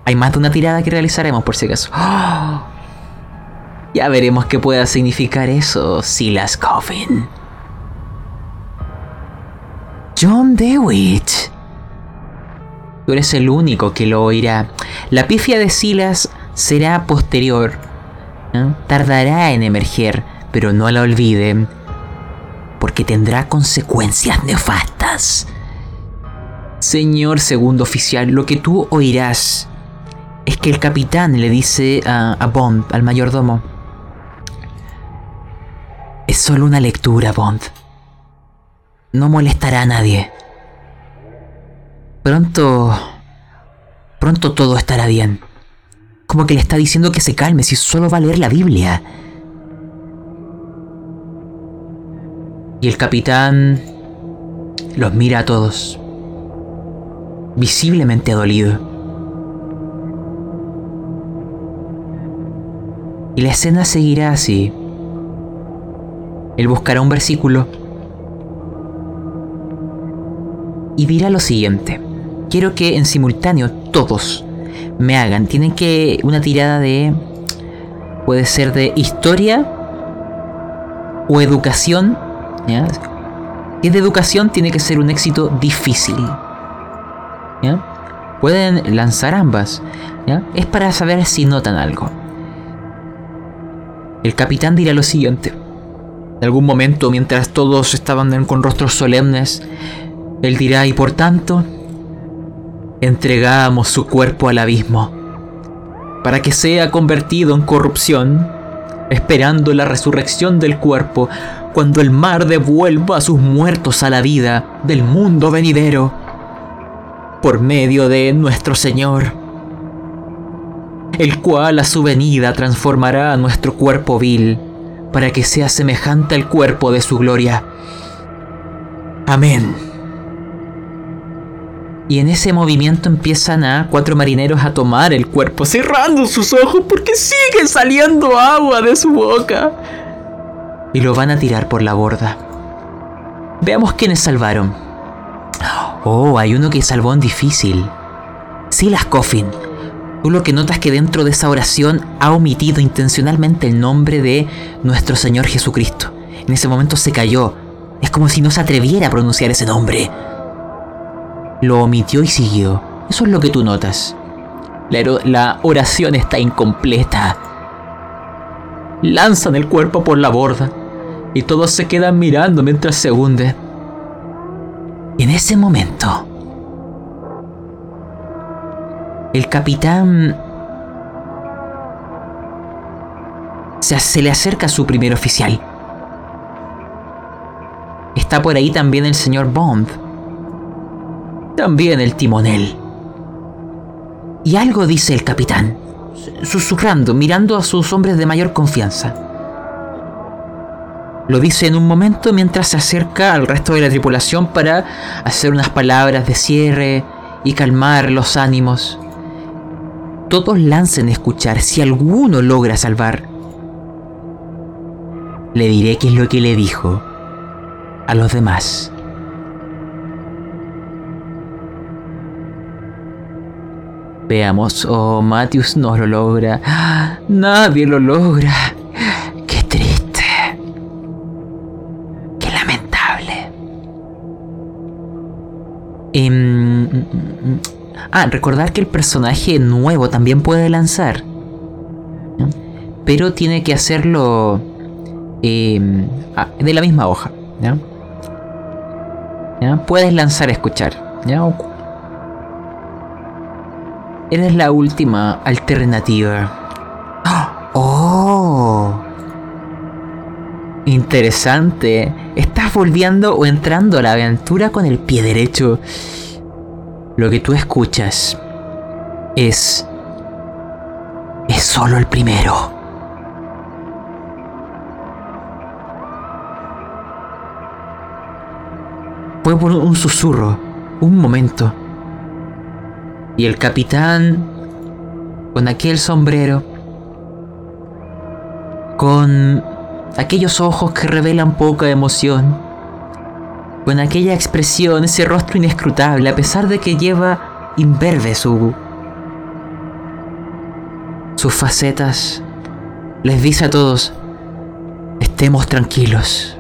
[SPEAKER 1] Hay más de una tirada que realizaremos por si acaso. Ya veremos qué pueda significar eso, Silas Coffin. John DeWitt. Tú eres el único que lo oirá. La pifia de Silas será posterior. Tardará en emerger, pero no la olviden. Porque tendrá consecuencias nefastas. Señor segundo oficial, lo que tú oirás es que el capitán le dice a Bond, al mayordomo, es solo una lectura, Bond. No molestará a nadie. Pronto... Pronto todo estará bien. Como que le está diciendo que se calme si solo va a leer la Biblia. Y el capitán los mira a todos, visiblemente dolido. Y la escena seguirá así. Él buscará un versículo y dirá lo siguiente. Quiero que en simultáneo todos me hagan. Tienen que una tirada de... Puede ser de historia o educación. ¿ya? Es de educación tiene que ser un éxito difícil. ¿ya? Pueden lanzar ambas. ¿ya? Es para saber si notan algo. El capitán dirá lo siguiente. En algún momento, mientras todos estaban con rostros solemnes, él dirá, y por tanto, entregamos su cuerpo al abismo, para que sea convertido en corrupción, esperando la resurrección del cuerpo, cuando el mar devuelva a sus muertos a la vida del mundo venidero, por medio de nuestro Señor, el cual a su venida transformará a nuestro cuerpo vil, para que sea semejante al cuerpo de su gloria. Amén. Y en ese movimiento empiezan a cuatro marineros a tomar el cuerpo, cerrando sus ojos porque sigue saliendo agua de su boca. Y lo van a tirar por la borda. Veamos quiénes salvaron. Oh, hay uno que salvó en difícil. Silas Coffin. Tú lo que notas que dentro de esa oración ha omitido intencionalmente el nombre de nuestro Señor Jesucristo. En ese momento se cayó. Es como si no se atreviera a pronunciar ese nombre. Lo omitió y siguió. Eso es lo que tú notas. La, la oración está incompleta. Lanzan el cuerpo por la borda y todos se quedan mirando mientras se hunde. En ese momento, el capitán se, se le acerca a su primer oficial. Está por ahí también el señor Bond. También el timonel. Y algo dice el capitán, susurrando, mirando a sus hombres de mayor confianza. Lo dice en un momento mientras se acerca al resto de la tripulación para hacer unas palabras de cierre y calmar los ánimos. todos lancen a escuchar si alguno logra salvar. Le diré qué es lo que le dijo a los demás. Veamos, oh, Matthews no lo logra. Nadie lo logra. Qué triste. Qué lamentable. Em, ah, recordar que el personaje nuevo también puede lanzar. Pero tiene que hacerlo em, ah, de la misma hoja. Puedes lanzar a escuchar. ¿ya? Eres la última alternativa. ¡Oh! Interesante. Estás volviendo o entrando a la aventura con el pie derecho. Lo que tú escuchas es... Es solo el primero. Fue por un susurro, un momento y el capitán, con aquel sombrero, con aquellos ojos que revelan poca emoción, con aquella expresión, ese rostro inescrutable, a pesar de que lleva imberbe su, sus facetas, les dice a todos, estemos tranquilos,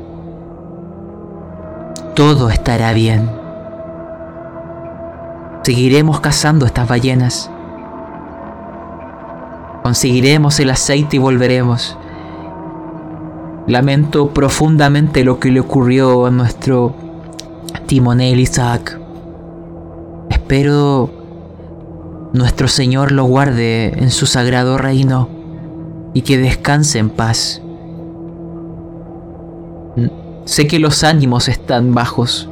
[SPEAKER 1] todo estará bien. Seguiremos cazando estas ballenas. Conseguiremos el aceite y volveremos. Lamento profundamente lo que le ocurrió a nuestro timonel Isaac. Espero nuestro Señor lo guarde en su sagrado reino y que descanse en paz. Sé que los ánimos están bajos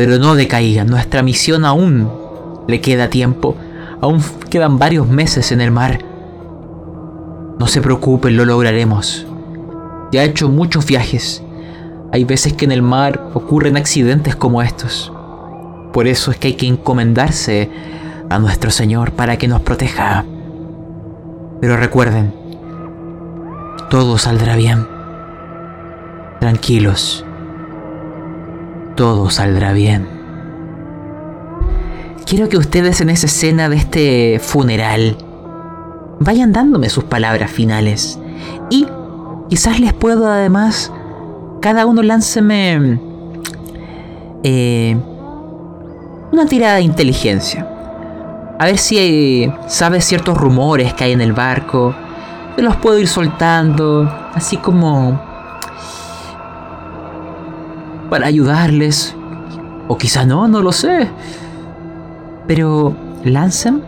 [SPEAKER 1] pero no decaiga, nuestra misión aún le queda tiempo, aún quedan varios meses en el mar. No se preocupen, lo lograremos. Ya he hecho muchos viajes. Hay veces que en el mar ocurren accidentes como estos. Por eso es que hay que encomendarse a nuestro Señor para que nos proteja. Pero recuerden, todo saldrá bien. Tranquilos todo saldrá bien. Quiero que ustedes en esa escena de este funeral vayan dándome sus palabras finales. Y quizás les puedo además, cada uno lánceme eh, una tirada de inteligencia. A ver si sabe ciertos rumores que hay en el barco. Se los puedo ir soltando, así como para ayudarles. O quizá no, no lo sé. Pero lancen.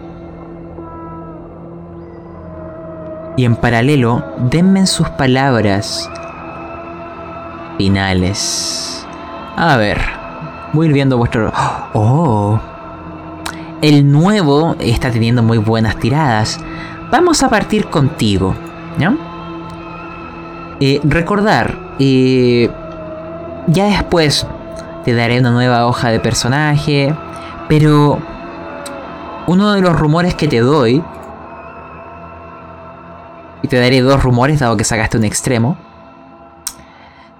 [SPEAKER 1] Y en paralelo, denme sus palabras finales. A ver, voy a viendo vuestro... Oh. El nuevo está teniendo muy buenas tiradas. Vamos a partir contigo. ¿Ya? Eh, recordar, eh, ya después te daré una nueva hoja de personaje, pero uno de los rumores que te doy, y te daré dos rumores dado que sacaste un extremo,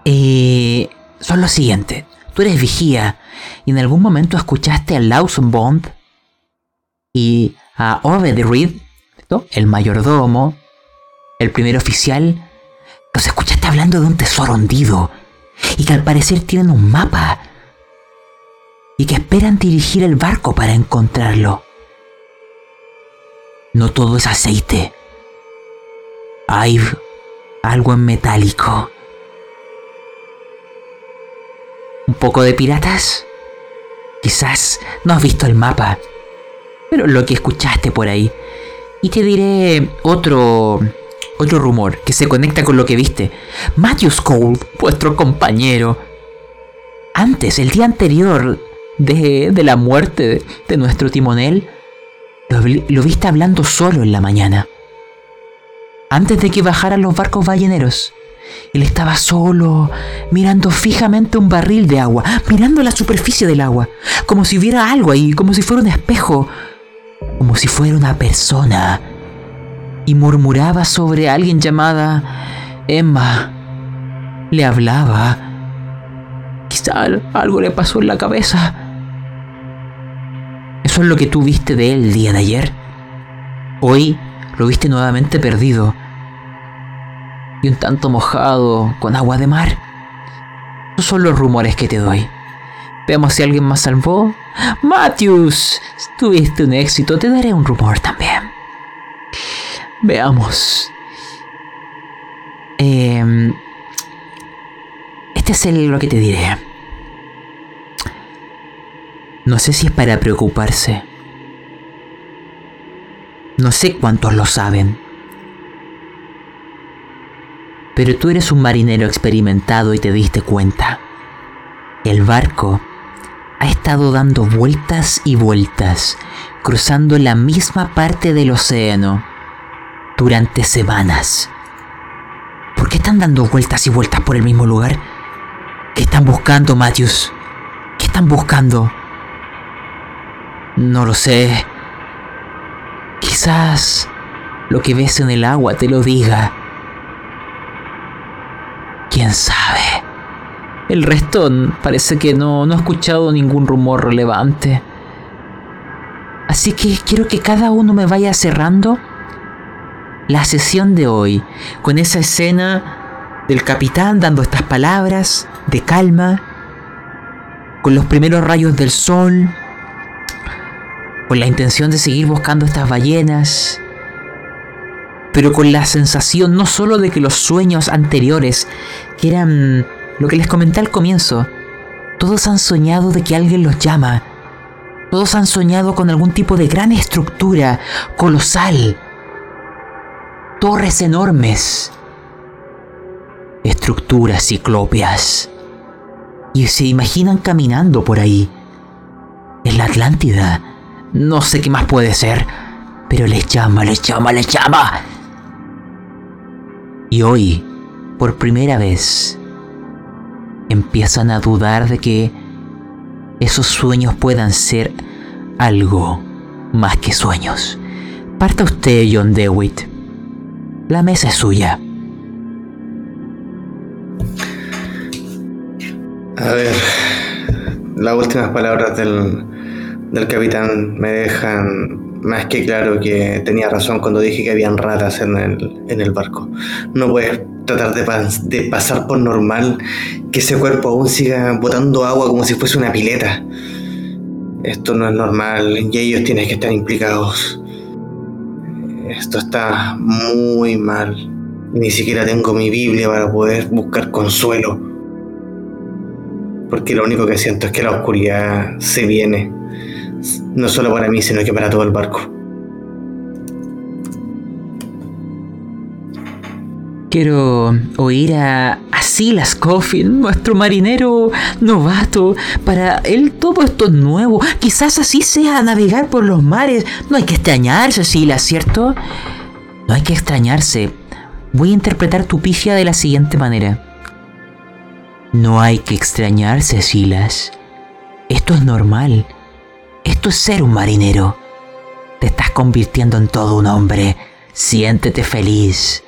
[SPEAKER 1] eh, son los siguientes. Tú eres vigía y en algún momento escuchaste a Lawson Bond y a Obed Reed, el mayordomo, el primer oficial, los escuchaste hablando de un tesoro hundido y que al parecer tienen un mapa y que esperan dirigir el barco para encontrarlo. No todo es aceite. Hay algo en metálico. ¿Un poco de piratas? Quizás no has visto el mapa, pero lo que escuchaste por ahí. Y te diré otro otro rumor que se conecta con lo que viste. Matthew Cole, vuestro compañero. Antes, el día anterior de, la muerte de, nuestro timonel, lo, lo viste hablando solo en la mañana. Antes de que bajaran los barcos balleneros. Él estaba solo, mirando fijamente un barril de agua, mirando la superficie del agua, como si hubiera algo ahí, como si fuera un espejo, como si fuera una persona y murmuraba sobre alguien llamada Emma. Le hablaba. Quizá algo le pasó en la cabeza. Eso es lo que tú viste de él el día de ayer. Hoy lo viste nuevamente perdido y un tanto mojado con agua de mar. Esos son los rumores que te doy. Veamos si alguien más salvó. Matthews, tuviste un éxito, te daré un rumor también. Veamos. Em, este es lo que te diré. No sé si es para preocuparse. No sé cuántos lo saben. Pero tú eres un marinero experimentado y te diste cuenta. El barco ha estado dando vueltas y vueltas, cruzando la misma parte del océano durante semanas. ¿Por qué están dando vueltas y vueltas por el mismo lugar? ¿Qué están buscando, Matthews? ¿Qué están buscando? No lo sé. Quizás lo que ves en el agua te lo diga. ¿Quién sabe? El resto parece que no, no he escuchado ningún rumor relevante. Así que quiero que cada uno me vaya cerrando la sesión de hoy con esa escena del capitán dando estas palabras de calma, con los primeros rayos del sol, con la intención de seguir buscando estas ballenas, pero con la sensación no solo de que los sueños anteriores, que eran lo que les comenté al comienzo, todos han soñado de que alguien los llama, todos han soñado con algún tipo de gran estructura colosal, torres enormes, estructuras ciclopias, y se imaginan caminando por ahí, en la Atlántida, no sé qué más puede ser, pero les llama, les llama, les llama. Y hoy, por primera vez, empiezan a dudar de que esos sueños puedan ser algo más que sueños. Parta usted, John DeWitt. La mesa es suya.
[SPEAKER 5] A ver, las últimas palabras del, del capitán me dejan más que claro que tenía razón cuando dije que habían ratas en el, en el barco. No puedes tratar de, de, pasar por normal que ese cuerpo aún siga botando agua como si fuese una pileta. Esto no es normal y ellos tienen que estar implicados. Esto está muy mal. Ni siquiera tengo mi Biblia para poder buscar consuelo. Porque lo único que siento es que la oscuridad se viene no solo para mí, sino que para todo el barco.
[SPEAKER 1] Quiero oír a, Silas Coffin, nuestro marinero novato. Para él todo esto es nuevo. Quizás así sea navegar por los mares. No hay que extrañarse, Silas, ¿cierto? No hay que extrañarse. Voy a interpretar tu pifia de la siguiente manera. No hay que extrañarse, Silas. Esto es normal. Esto es ser un marinero. Te estás convirtiendo en todo un hombre. Siéntete feliz.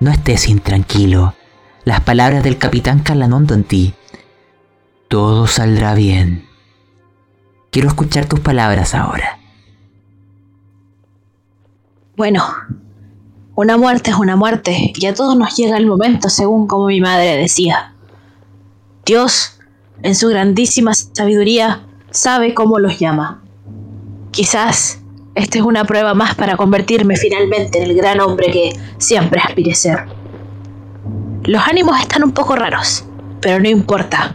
[SPEAKER 1] No estés intranquilo. Las palabras del capitán calan hondo en ti. Todo saldrá bien. Quiero escuchar tus palabras ahora.
[SPEAKER 4] Bueno, una muerte es una muerte y a todos nos llega el momento según como mi madre decía. Dios en su grandísima sabiduría, sabe cómo los llama. Quizás esta es una prueba más para convertirme finalmente en el gran hombre que siempre aspiré ser. Los ánimos están un poco raros, pero no importa.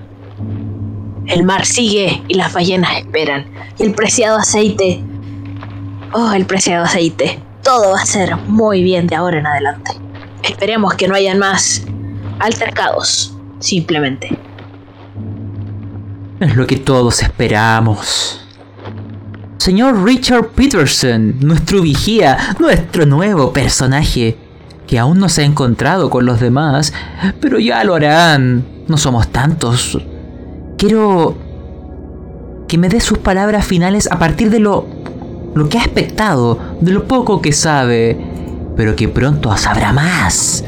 [SPEAKER 4] El mar sigue y las ballenas esperan. Y el preciado aceite... Oh, el preciado aceite. Todo va a ser muy bien de ahora en adelante. Esperemos que no hayan más altercados, simplemente.
[SPEAKER 1] Es lo que todos esperamos. Señor Richard Peterson, nuestro vigía, nuestro nuevo personaje, que aún no se ha encontrado con los demás, pero ya lo harán. No somos tantos. Quiero que me dé sus palabras finales a partir de lo, lo que ha expectado, de lo poco que sabe, pero que pronto sabrá más.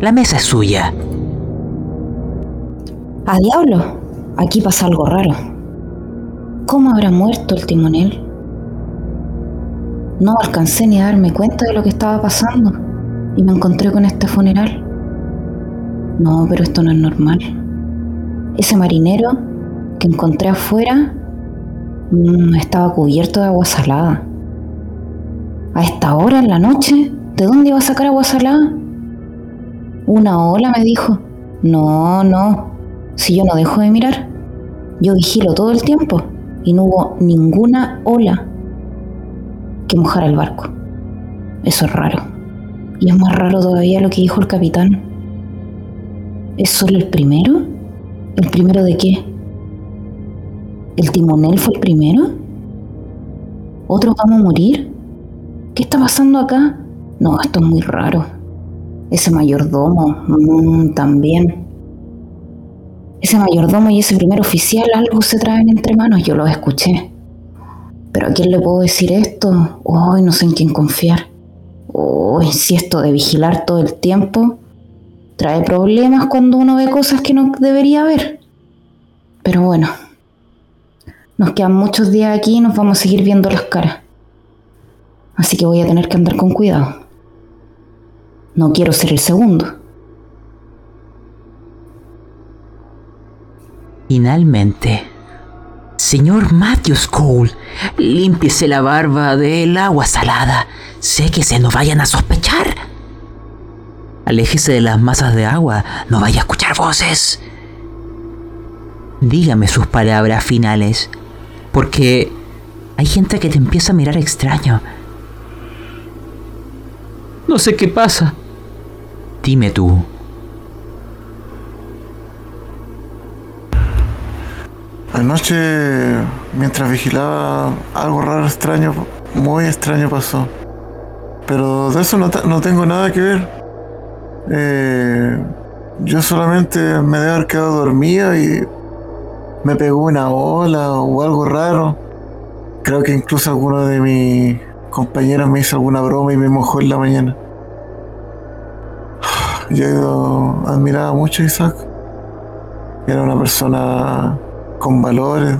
[SPEAKER 1] La mesa es suya.
[SPEAKER 2] A diablo, aquí pasa algo raro. ¿Cómo habrá muerto el timonel? No alcancé ni a darme cuenta de lo que estaba pasando y me encontré con este funeral. No, pero esto no es normal. Ese marinero que encontré afuera mm, estaba cubierto de agua salada. A esta hora en la noche, ¿de dónde iba a sacar agua salada? Una ola me dijo. No, no. Si yo no dejo de mirar, yo vigilo todo el tiempo y no hubo ninguna ola que mojara el barco. Eso es raro. Y es más raro todavía lo que dijo el capitán. ¿Es solo el primero? ¿El primero de qué? ¿El timonel fue el primero? ¿Otros vamos a morir? ¿Qué está pasando acá? No, esto es muy raro. Ese mayordomo, mm, también. Ese mayordomo y ese primer oficial algo se traen entre manos, yo lo escuché. Pero ¿a quién le puedo decir esto? Hoy no sé en quién confiar. Hoy si esto de vigilar todo el tiempo trae problemas cuando uno ve cosas que no debería ver. Pero bueno, nos quedan muchos días aquí y nos vamos a seguir viendo las caras. Así que voy a tener que andar con cuidado. No quiero ser el segundo.
[SPEAKER 1] Finalmente, señor Matthews Cole, límpiese la barba del agua salada. Sé que se no vayan a sospechar. Aléjese de las masas de agua, no vaya a escuchar voces. Dígame sus palabras finales, porque hay gente que te empieza a mirar extraño. No sé qué pasa. Dime tú.
[SPEAKER 3] Anoche, mientras vigilaba, algo raro, extraño, muy extraño pasó. Pero de eso no, tengo nada que ver. Eh, yo solamente me debo haber quedado dormido y me pegó una ola o algo raro. Creo que incluso alguno de mis compañeros me hizo alguna broma y me mojó en la mañana. Yo admiraba mucho a Isaac. Era una persona con valores,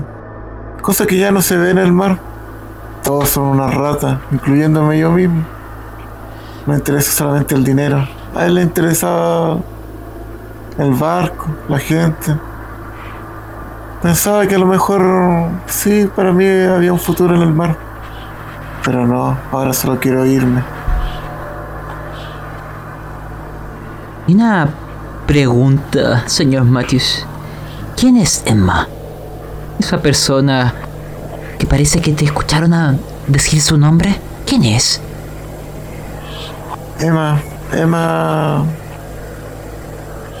[SPEAKER 3] cosas que ya no se ven en el mar. Todos son unas ratas, incluyéndome yo mismo. Me interesa solamente el dinero. A él le interesaba el barco, la gente. Pensaba que a lo mejor sí, para mí había un futuro en el mar. Pero no, ahora solo quiero irme.
[SPEAKER 1] Una pregunta, señor Matthews. ¿Quién es Emma? Esa persona que parece que te escucharon a decir su nombre. ¿Quién es?
[SPEAKER 3] Emma, Emma.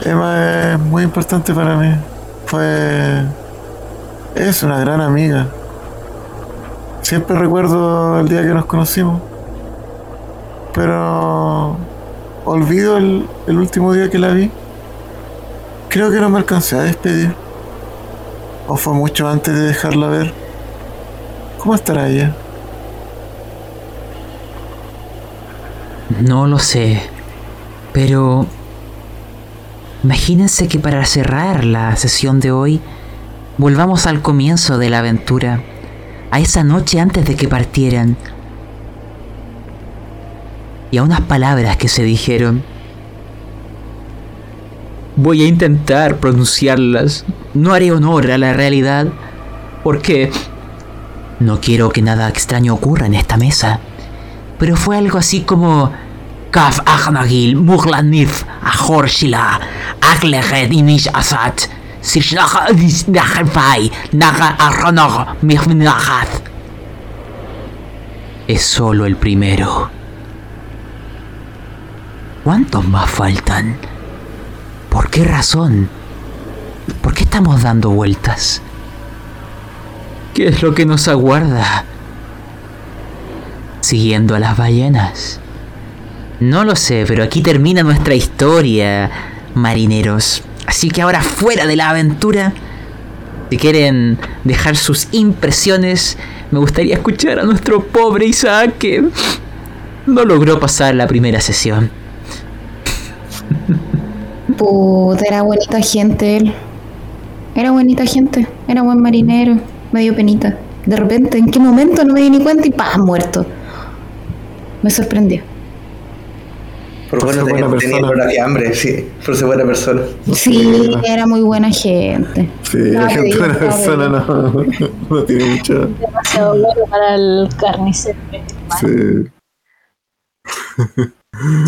[SPEAKER 3] Emma es muy importante para mí. Fue. Es una gran amiga. Siempre recuerdo el día que nos conocimos. Pero. Olvido el, el último día que la vi. Creo que no me alcancé a despedir. ¿O fue mucho antes de dejarla ver? ¿Cómo estará ella?
[SPEAKER 1] No lo sé, pero imagínense que para cerrar la sesión de hoy, volvamos al comienzo de la aventura, a esa noche antes de que partieran, y a unas palabras que se dijeron. Voy a intentar pronunciarlas, no haré honor a la realidad, porque no quiero que nada extraño ocurra en esta mesa pero fue algo así como Kaf Ahnagil Mughlanif Ahorshila Agleget Inish Asat Sishnach Nahafai Naga Arronog Mihminahat Es solo el primero. ¿Cuántos más faltan? ¿Por qué razón? ¿Por qué estamos dando vueltas? ¿Qué es lo que nos aguarda? siguiendo a las ballenas? No lo sé, pero aquí termina nuestra historia, marineros. Así que ahora fuera de la aventura, Si quieren dejar sus impresiones, me gustaría escuchar a nuestro pobre Isaac que no logró pasar la primera sesión.
[SPEAKER 2] Puta, era bonita gente él. Era bonita gente. Era buen marinero. Me dio penita. De repente, ¿en qué momento no me di ni cuenta y ¡pam! muerto? Me sorprendió.
[SPEAKER 5] Por
[SPEAKER 3] Por
[SPEAKER 5] bueno tenía,
[SPEAKER 3] buena
[SPEAKER 5] tenía
[SPEAKER 3] persona.
[SPEAKER 5] hambre, sí. Por ser buena persona.
[SPEAKER 2] Sí, era muy buena gente.
[SPEAKER 3] Sí, la
[SPEAKER 2] Ah,
[SPEAKER 3] gente buena
[SPEAKER 2] ah,
[SPEAKER 3] persona no, no tiene mucho.
[SPEAKER 4] Demasiado bueno para el carnicero.
[SPEAKER 3] Sí.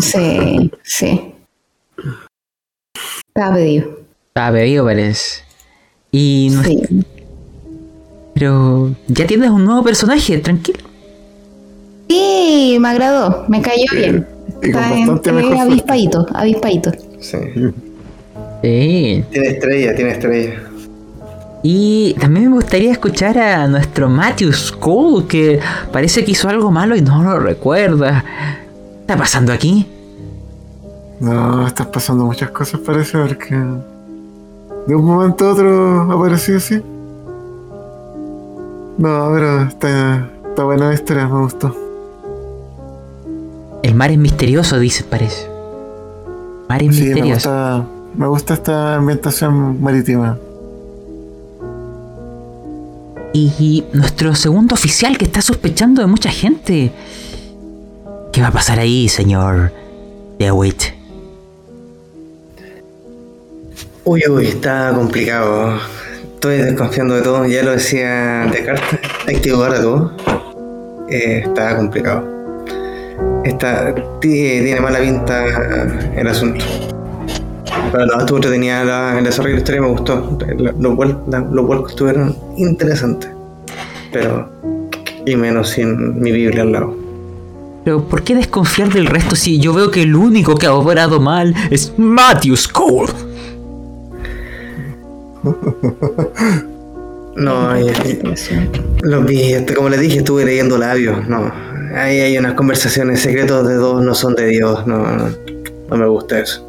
[SPEAKER 2] Sí, sí. Estaba pedido.
[SPEAKER 1] Estaba pedido, parece. Y no-
[SPEAKER 2] Sí.
[SPEAKER 1] Pero ya tienes un nuevo personaje, tranquilo.
[SPEAKER 2] Sí, me agradó. Me cayó bien.
[SPEAKER 3] Y con
[SPEAKER 2] Está en-
[SPEAKER 3] bastante mejor
[SPEAKER 2] avispadito.
[SPEAKER 5] Sí.
[SPEAKER 1] Sí.
[SPEAKER 5] Tiene estrella, tiene estrella.
[SPEAKER 1] Y también me gustaría escuchar a nuestro Matthew Cole, que parece que hizo algo malo y no lo recuerda. ¿Qué está pasando aquí?
[SPEAKER 3] No, están pasando muchas cosas, parece, porque de un momento a otro apareció así. No, pero está, está buena la historia, me gustó.
[SPEAKER 1] El mar es misterioso, dice, parece. Mar es
[SPEAKER 3] Sí, me
[SPEAKER 1] misterioso.
[SPEAKER 3] gusta, me gusta esta ambientación marítima.
[SPEAKER 1] Y nuestro segundo oficial que está sospechando de mucha gente. ¿Qué va a pasar ahí, señor DeWitt?
[SPEAKER 5] Uy, uy, está complicado. Estoy desconfiando de todo. Ya lo decía Descartes. Hay que dudar de todo. Eh, está complicado. Está, ti- tiene mala pinta el asunto. Pero no, estuvo entretenida la, el desarrollo de la historia me gustó. Los vuelcos estuvieron interesantes. Pero. Y menos sin mi Biblia al lado.
[SPEAKER 1] Pero ¿por qué desconfiar del resto si yo veo que el único que ha obrado mal es Matthew Cole?
[SPEAKER 5] No, y- los vi, como les dije, estuve leyendo labios. No, ahí hay unas conversaciones secretos de dos, no son de Dios. No, no, no me gusta eso.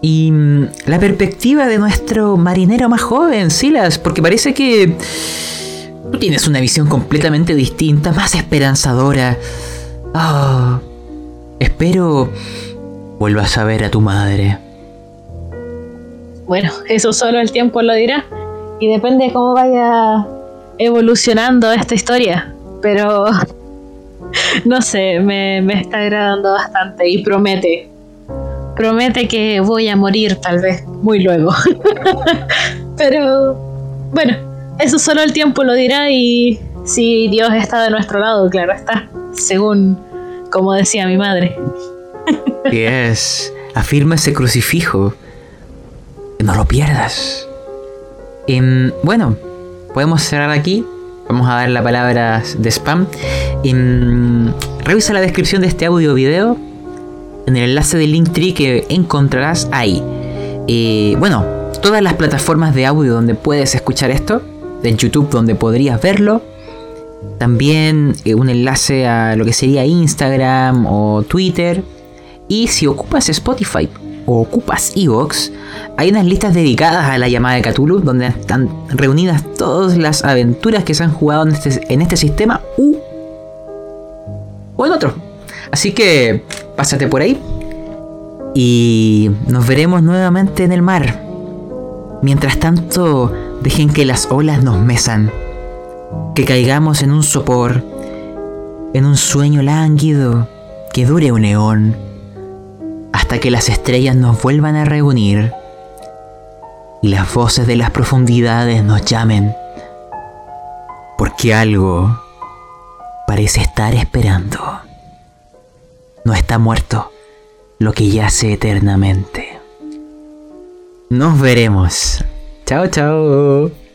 [SPEAKER 1] Y mm, la perspectiva de nuestro marinero más joven, Silas, porque parece que tú tienes una visión completamente distinta, más esperanzadora. Ah, espero vuelvas a ver a tu madre.
[SPEAKER 4] Bueno, eso solo el tiempo lo dirá. Y depende de cómo vaya evolucionando esta historia. Pero no sé, me, me está agradando bastante y promete. Promete que voy a morir tal vez muy luego. Pero bueno, eso solo el tiempo lo dirá y si Dios está de nuestro lado, claro está. Según como decía mi madre.
[SPEAKER 1] es afirma ese crucifijo. No lo pierdas. Em, bueno, podemos cerrar aquí. Vamos a dar la palabra de spam. Em, revisa la descripción de este audio video. En el enlace del Linktree que encontrarás ahí. Eh, bueno, todas las plataformas de audio donde puedes escuchar esto. En YouTube donde podrías verlo. También eh, un enlace a lo que sería Instagram o Twitter. Y si ocupas Spotify o ocupas Evox, hay unas listas dedicadas a la llamada de Cthulhu donde están reunidas todas las aventuras que se han jugado en este, en este sistema u o en otro. Así que pásate por ahí y nos veremos nuevamente en el mar. Mientras tanto, dejen que las olas nos mesan, que caigamos en un sopor, en un sueño lánguido que dure un eón hasta que las estrellas nos vuelvan a reunir y las voces de las profundidades nos llamen, porque algo parece estar esperando. No está muerto lo que yace eternamente. Nos veremos. Chao, chao.